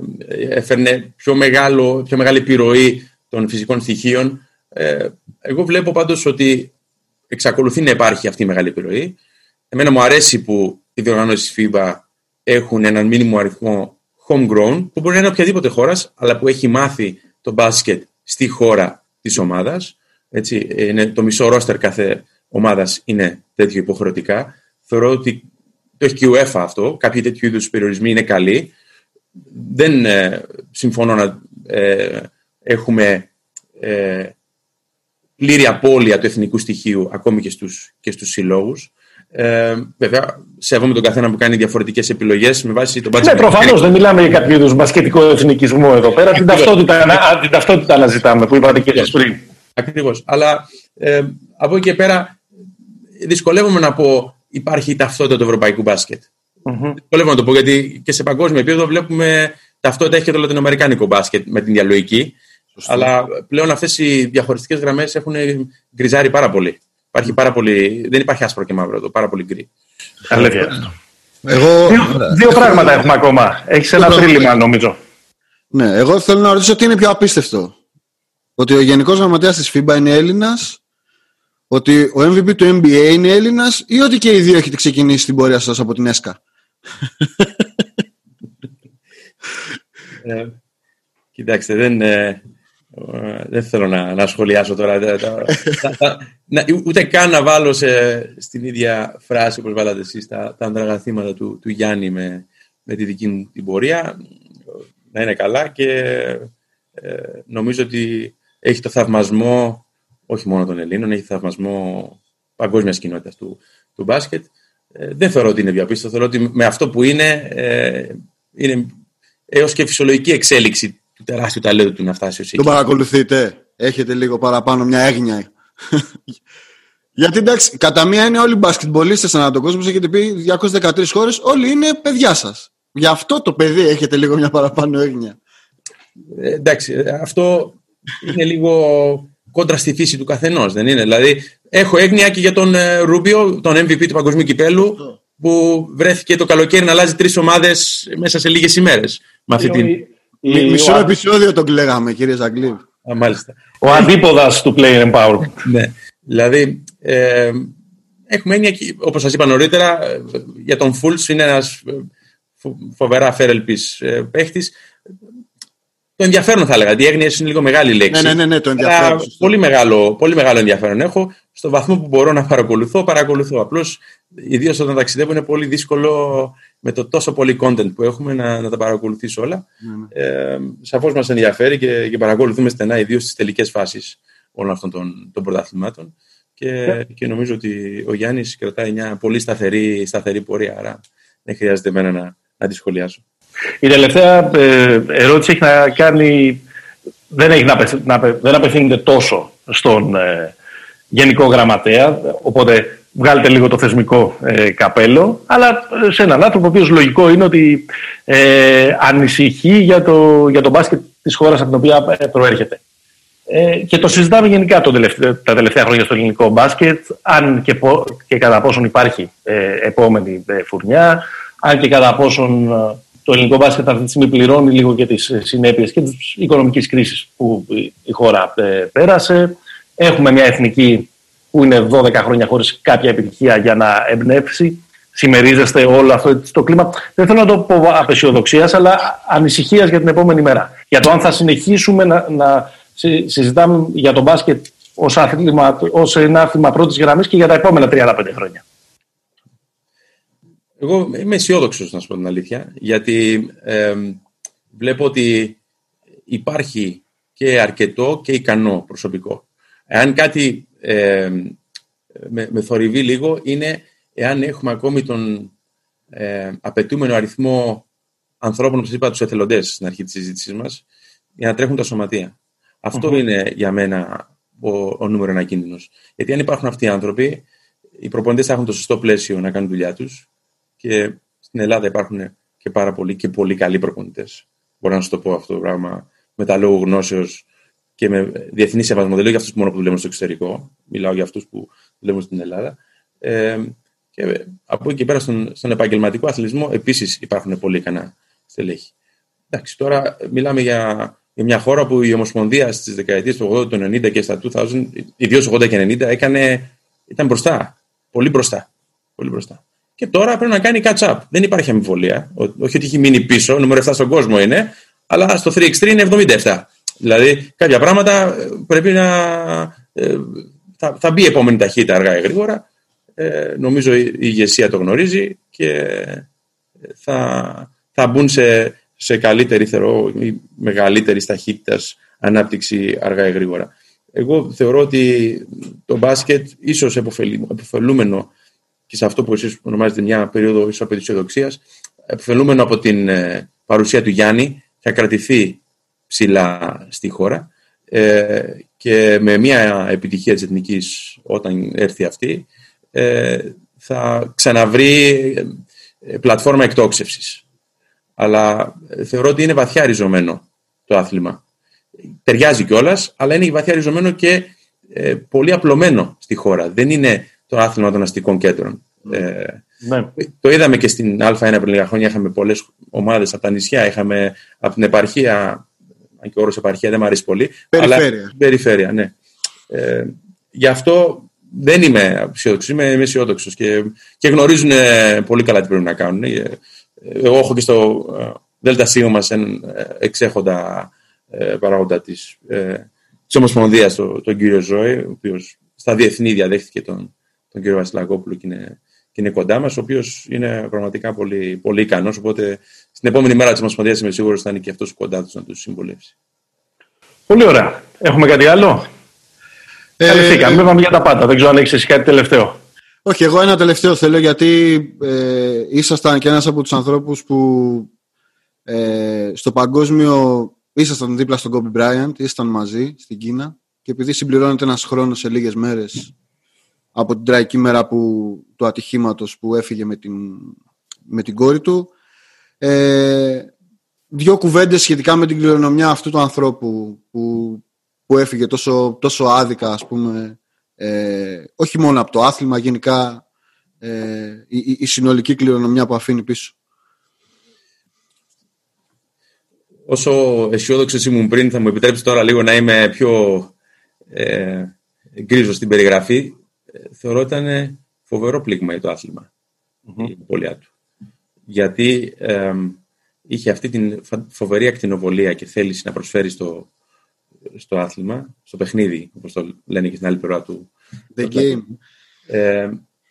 Speaker 3: έφερνε πιο, μεγάλο, πιο μεγάλη επιρροή των φυσικών στοιχείων. Ε, εγώ βλέπω πάντως ότι εξακολουθεί να υπάρχει αυτή η μεγάλη επιρροή. Εμένα μου αρέσει που οι διοργανώσεις της FIBA έχουν έναν μήνυμο αριθμό homegrown, που μπορεί να είναι οποιαδήποτε χώρας, αλλά που έχει μάθει το μπάσκετ στη χώρα της ομάδας. το μισό ρόστερ κάθε ομάδας είναι τέτοιο υποχρεωτικά. Θεωρώ ότι το έχει και η UEFA αυτό. Κάποιοι τέτοιου είδους περιορισμοί είναι καλοί. Δεν ε, συμφωνώ να ε, έχουμε ε, πλήρη απώλεια του εθνικού στοιχείου ακόμη και στους, και στους συλλόγους. Ε, βέβαια, σέβομαι τον καθένα που κάνει διαφορετικές επιλογές με βάση τον
Speaker 1: Ναι, προφανώς δεν μιλάμε για κάποιο είδους μπασκετικό εθνικισμό εδώ πέρα. την, ταυτότητα, την ταυτότητα αναζητάμε που είπατε και εσείς πριν.
Speaker 3: Ακριβώς. Αλλά ε, από εκεί και πέρα δυσκολεύομαι να πω υπάρχει η ταυτότητα του ευρωπαϊκού μπάσκετ. Mm-hmm. Δυσκολεύομαι να το πω γιατί και σε παγκόσμιο επίπεδο βλέπουμε ταυτότητα έχει και το λατινοαμερικάνικο μπάσκετ με την διαλογική. Αλλά πλέον αυτές οι διαχωριστικές γραμμές έχουν γκριζάρει πάρα πολύ. Υπάρχει πάρα πολύ. Δεν υπάρχει άσπρο και μαύρο εδώ, πάρα πολύ γκρι.
Speaker 1: Αλήθεια. Εγώ... Δύο, δύο πράγματα έχουμε ακόμα. Έχεις ένα τρίλημα, νομίζω.
Speaker 2: Ναι, εγώ θέλω να ρωτήσω τι είναι πιο απίστευτο. Ότι ο Γενικός Γραμματέας της FIBA είναι Έλληνας, ότι ο MVP του NBA είναι Έλληνας ή ότι και οι δύο έχετε ξεκινήσει την πορεία σας από την ΕΣΚΑ;
Speaker 3: ε, κοιτάξτε, δεν, ε, δεν θέλω να, να σχολιάσω τώρα. να, ούτε καν να βάλω στην ίδια φράση όπως βάλατε εσείς τα, τα ανδραγαθήματα του, του Γιάννη με, με τη δική μου την πορεία. Να είναι καλά και ε, νομίζω ότι έχει το θαυμασμό όχι μόνο των Ελλήνων, έχει θαυμασμό παγκόσμιας κοινότητας του, του μπάσκετ. Ε, δεν θεωρώ ότι είναι διαπίστωτο. Θεωρώ ότι με αυτό που είναι, ε, είναι έως και φυσιολογική εξέλιξη του τεράστιου ταλέντου του να φτάσει ως εκεί.
Speaker 2: Τον παρακολουθείτε. Έχετε λίγο παραπάνω μια έγνοια. Γιατί εντάξει, κατά μία είναι όλοι οι μπασκετμπολίστες ανά τον κόσμο, έχετε πει 213 χώρες, όλοι είναι παιδιά σας. Γι' αυτό το παιδί έχετε λίγο μια παραπάνω έγνοια.
Speaker 3: Ε, εντάξει, αυτό είναι λίγο κόντρα στη φύση του καθενός, δεν είναι; Δηλαδή, έχω έγνοια και για τον ε, Ρούμπιο, τον MVP του Παγκοσμίου Κυπέλου, που βρέθηκε το καλοκαίρι να αλλάζει τρεις ομάδες μέσα σε λίγες ημέρες.
Speaker 2: Μισό επεισόδιο τον κλαίγαμε, κύριε Ζαγκλίβ.
Speaker 3: Α, μάλιστα.
Speaker 1: Ο αντίποδα του Player Empowerment.
Speaker 3: ναι. Δηλαδή, ε, έχουμε έννοια, όπως σας είπα νωρίτερα, ε, για τον Φούλτ είναι ένας ε, φοβερά φέρελπη παίχτης το ενδιαφέρον θα έλεγα. Η έγνοια είναι λίγο μεγάλη λέξη.
Speaker 2: Ναι, ναι, ναι, ναι το ενδιαφέρον.
Speaker 3: πολύ, μεγάλο, πολύ μεγάλο ενδιαφέρον έχω. Στο βαθμό που μπορώ να παρακολουθώ, παρακολουθώ. Απλώς, ιδίως όταν ταξιδεύω, είναι πολύ δύσκολο με το τόσο πολύ content που έχουμε να, να τα παρακολουθήσω όλα. Ναι, ναι. Ε, Σαφώς μας ενδιαφέρει και, και παρακολουθούμε στενά, ιδίως στις τελικές φάσεις όλων αυτών των, των πρωταθλημάτων. Και, yeah. και νομίζω ότι ο Γιάννης κρατάει μια πολύ σταθερή, σταθερή πορεία. Άρα δεν χρειάζεται εμένα να, να τη σχολιάσω.
Speaker 1: Η τελευταία ε, ερώτηση έχει να κάνει, δεν, έχει να, δεν απευθύνεται τόσο στον ε, Γενικό Γραμματέα, οπότε βγάλετε λίγο το θεσμικό ε, καπέλο, αλλά σε έναν άνθρωπο ο οποίος λογικό είναι ότι ανησυχεί για το, για το μπάσκετ της χώρας από την οποία προέρχεται. και το συζητάμε γενικά το τα τελευταία χρόνια στο ελληνικό μπάσκετ, αν και, και κατά πόσον υπάρχει επόμενη φουρνιά, αν και κατά πόσον το ελληνικό μπάσκετ αυτή τη στιγμή πληρώνει λίγο και τις ε, συνέπειες και της οικονομικής κρίσης που η χώρα ε, πέρασε. Έχουμε μια εθνική που είναι 12 χρόνια χωρίς κάποια επιτυχία για να εμπνεύσει. Συμμερίζεστε όλο αυτό το κλίμα. Δεν θέλω να το πω απεσιοδοξίας, αλλά ανησυχίας για την επόμενη μέρα. Για το αν θα συνεχίσουμε να, να συζητάμε για το μπάσκετ ως, ένα άθλημα πρώτης γραμμής και για τα επόμενα 35 χρόνια.
Speaker 3: Εγώ είμαι αισιόδοξος, να σου πω την αλήθεια, γιατί βλέπω ότι υπάρχει και αρκετό και ικανό προσωπικό. Εάν κάτι με, με θορυβεί λίγο, είναι εάν έχουμε ακόμη τον ε, απαιτούμενο αριθμό ανθρώπων, όπως είπα, τους εθελοντές στην αρχή της συζήτησής μας, για να τρέχουν τα σωματεία. είναι για μένα ο, ο νούμερο ένα κίνδυνος. Γιατί αν υπάρχουν αυτοί οι άνθρωποι, οι προπονητές θα έχουν το σωστό πλαίσιο να κάνουν δουλειά τους και στην Ελλάδα υπάρχουν και πάρα πολλοί και πολύ καλοί προπονητές. Μπορώ να σου το πω αυτό το πράγμα με τα λόγου γνώσεως και με διεθνή σεβασμό. Δεν λέω για αυτούς μόνο που δουλεύουν στο εξωτερικό. Μιλάω για αυτούς που δουλεύουν στην Ελλάδα. Ε, και από εκεί και πέρα στον, στον επαγγελματικό αθλητισμό επίσης υπάρχουν πολύ ικανά στελέχη. Εντάξει, τώρα μιλάμε για, για μια χώρα που η Ομοσπονδία στις δεκαετίες του 80, του 90 και στα 2000, ιδίω 80 και 90, έκανε, ήταν μπροστά. Πολύ μπροστά. Πολύ μπροστά και τώρα πρέπει να κάνει catch-up. Δεν υπάρχει αμφιβολία. Όχι ότι έχει μείνει πίσω, νούμερο 7 στον κόσμο είναι, αλλά στο 3x3 είναι 77. Δηλαδή κάποια πράγματα ε, πρέπει να. Ε, θα, θα μπει η επόμενη ταχύτητα αργά ή γρήγορα. Ε, νομίζω η ηγεσία το γνωρίζει και θα, θα μπουν σε, σε καλύτερη θεωρώ, ή μεγαλύτερης ταχύτητας ανάπτυξη αργά ή γρήγορα. Εγώ θεωρώ ότι το μπάσκετ ίσως επωφελούμενο και σε αυτό που εσείς ονομάζετε μια περίοδο ισοπεδισιοδοξίας, επιφελούμενο από την ε, παρουσία του Γιάννη, θα κρατηθεί ψηλά στη χώρα ε, και με μια επιτυχία της εθνικής όταν έρθει αυτή ε, θα ξαναβρει ε, πλατφόρμα εκτόξευσης. Αλλά θεωρώ ότι είναι βαθιά ριζωμένο το άθλημα. Ταιριάζει κιόλας, αλλά είναι βαθιά ριζωμένο και ε, πολύ απλωμένο στη χώρα. Δεν είναι το άθλημα των αστικών κέντρων. Ε, ναι. Το είδαμε και στην Α1 πριν λίγα χρόνια. Είχαμε πολλές ομάδες από τα νησιά. Είχαμε από την επαρχία. Αν και ο όρος επαρχία δεν μου αρέσει πολύ.
Speaker 2: Περιφέρεια. Αλλά,
Speaker 3: περιφέρεια, ναι. Ε, γι' αυτό δεν είμαι αισιόδοξος. Είμαι, είμαι αισιόδοξος και, και γνωρίζουν πολύ καλά τι πρέπει να κάνουν. Ε, εγώ έχω και στο ε, ΔΣ μας έναν ε, εξέχοντα ε, παράγοντα της ε, Ομοσπονδίας, τον, τον κύριο Ζώη, ο οποίος στα διεθνή διαδέχτηκε τον, τον κύριο Βασιλακόπουλο και είναι, και είναι κοντά μας, ο οποίος είναι πραγματικά πολύ, πολύ ικανός. Οπότε στην επόμενη μέρα της Ομοσπονδίας είμαι σίγουρος θα είναι και αυτός κοντά τους να τους συμβουλεύσει.
Speaker 1: Πολύ ωραία. Έχουμε κάτι άλλο; Ε, Καλυφθήκαμε. Είπαμε για τα πάντα. Δεν ξέρω αν έχει κάτι τελευταίο.
Speaker 2: Όχι, εγώ ένα τελευταίο θέλω γιατί ε, ήσασταν και ένας από τους ανθρώπους που ε, στο παγκόσμιο ήσασταν δίπλα στον Kobe Bryant, ήσασταν μαζί στην Κίνα και επειδή συμπληρώνεται ένας χρόνος σε λίγες μέρες από την τραγική μέρα που, του ατυχήματος που έφυγε με την, με την κόρη του ε, δύο κουβέντες σχετικά με την κληρονομιά αυτού του ανθρώπου που, που έφυγε τόσο, τόσο άδικα ας πούμε ε, όχι μόνο από το άθλημα, γενικά ε, η, η, συνολική κληρονομιά που αφήνει πίσω.
Speaker 3: Όσο αισιόδοξος ήμουν πριν, θα μου επιτρέψεις τώρα λίγο να είμαι πιο ε, γκρίζος στην περιγραφή. Ε, θεωρώ ότι ήταν φοβερό πλήγμα για το αθλημα η πολιά του. Γιατί ε, είχε αυτή την φοβερή ακτινοβολία και θέληση να προσφέρει στο, στο άθλημα, στο παιχνίδι, όπως το λένε και στην άλλη πλευρά του.
Speaker 2: The game.
Speaker 3: Ε,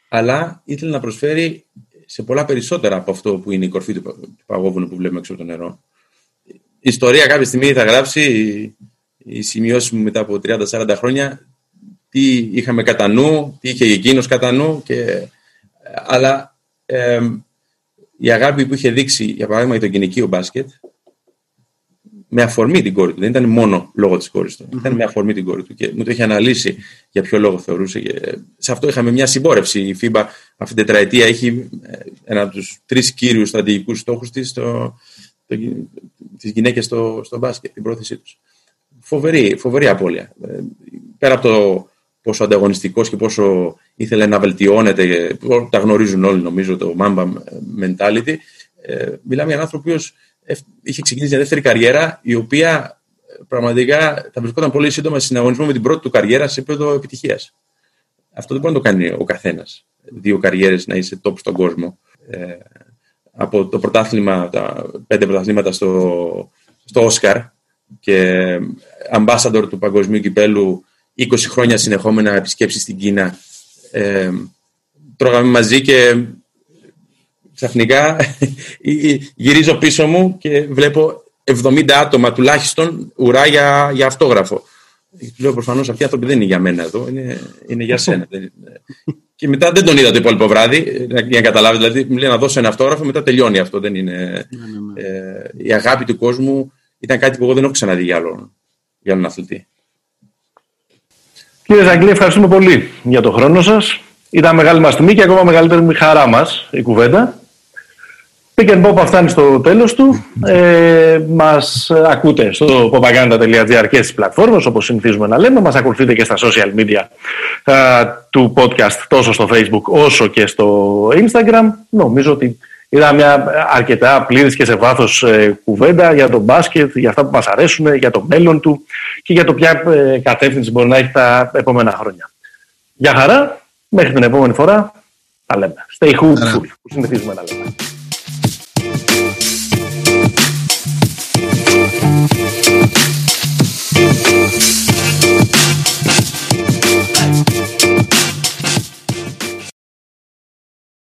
Speaker 3: αλλά ήθελε να προσφέρει σε πολλά περισσότερα από αυτό που είναι η κορφή του, του παγόβουνου που βλέπουμε έξω από το νερό. Η ιστορία κάποια στιγμή θα γράψει, οι σημειώσει μου μετά από 30-40 χρόνια, τι είχαμε κατά νου, τι είχε εκείνος κατά νου. Και, αλλά ε, η αγάπη που είχε δείξει, για παράδειγμα, για το γυναικείο μπάσκετ, με αφορμή την κόρη του. Δεν ήταν μόνο λόγω της κόρης του. Ήταν με αφορμή την κόρη του. Και μου το είχε αναλύσει για ποιο λόγο θεωρούσε. Και σε αυτό είχαμε μια συμπόρευση. Η FIBA αυτή την τετραετία έχει ε, ένα από τους τρεις κύριους στρατηγικούς στόχους της, το, το, τις γυναίκες στο, στο μπάσκετ, την πρόθεσή τους. Φοβερή, φοβερή απώλεια. Ε, πέρα από το πόσο ανταγωνιστικός και πόσο ήθελε να βελτιώνεται, τα γνωρίζουν όλοι νομίζω το Mamba mentality. Ε, μιλάμε για έναν άνθρωπο ο είχε ξεκινήσει μια δεύτερη καριέρα, η οποία ε, πραγματικά θα βρισκόταν πολύ σύντομα συναγωνισμό με την πρώτη του καριέρα σε επίπεδο επιτυχίας. Αυτό δεν μπορεί να το κάνει ο καθένας. Δύο καριέρες να είσαι top στον κόσμο. Ε, από το πρωτάθλημα, τα πέντε πρωταθλήματα στο, στο Όσκαρ και ambassador του παγκοσμίου κυπέλου 20 χρόνια συνεχόμενα επισκέψεις στην Κίνα. Ε, τρώγαμε μαζί και ξαφνικά γυρίζω πίσω μου και βλέπω 70 άτομα τουλάχιστον ουρά για, για αυτόγραφο. Λέω προφανώς αυτοί οι άνθρωποι δεν είναι για μένα εδώ, είναι, είναι για σένα. και μετά δεν τον είδα το υπόλοιπο βράδυ, για να καταλάβει. Δηλαδή, μου λέει να δώσω ένα αυτόγραφο, μετά τελειώνει αυτό. Δεν είναι, ναι, ναι, ναι. Ε, η αγάπη του κόσμου ήταν κάτι που εγώ δεν έχω ξαναδεί για άλλον, για άλλον αθλητή.
Speaker 1: Κύριε Ζαγκλή, ευχαριστούμε πολύ για τον χρόνο σας. Ήταν μεγάλη μας τιμή και ακόμα μεγαλύτερη χαρά μας η κουβέντα. Pick and Pop φτάνει στο τέλος του. Ε, μας ακούτε στο popaganda.gr και στις πλατφόρμες όπως συνηθίζουμε να λέμε. Μας ακολουθείτε και στα social media του podcast τόσο στο facebook όσο και στο instagram. Νομίζω ότι Είδα μια αρκετά πλήρης και σε βάθος ε, κουβέντα για τον μπάσκετ, για αυτά που μας αρέσουν, ε, για το μέλλον του και για το ποια ε, κατεύθυνση μπορεί να έχει τα επόμενα χρόνια. Για χαρά, μέχρι την επόμενη φορά, τα λέμε. Stay hopeful, που συνηθίζουμε να λέμε.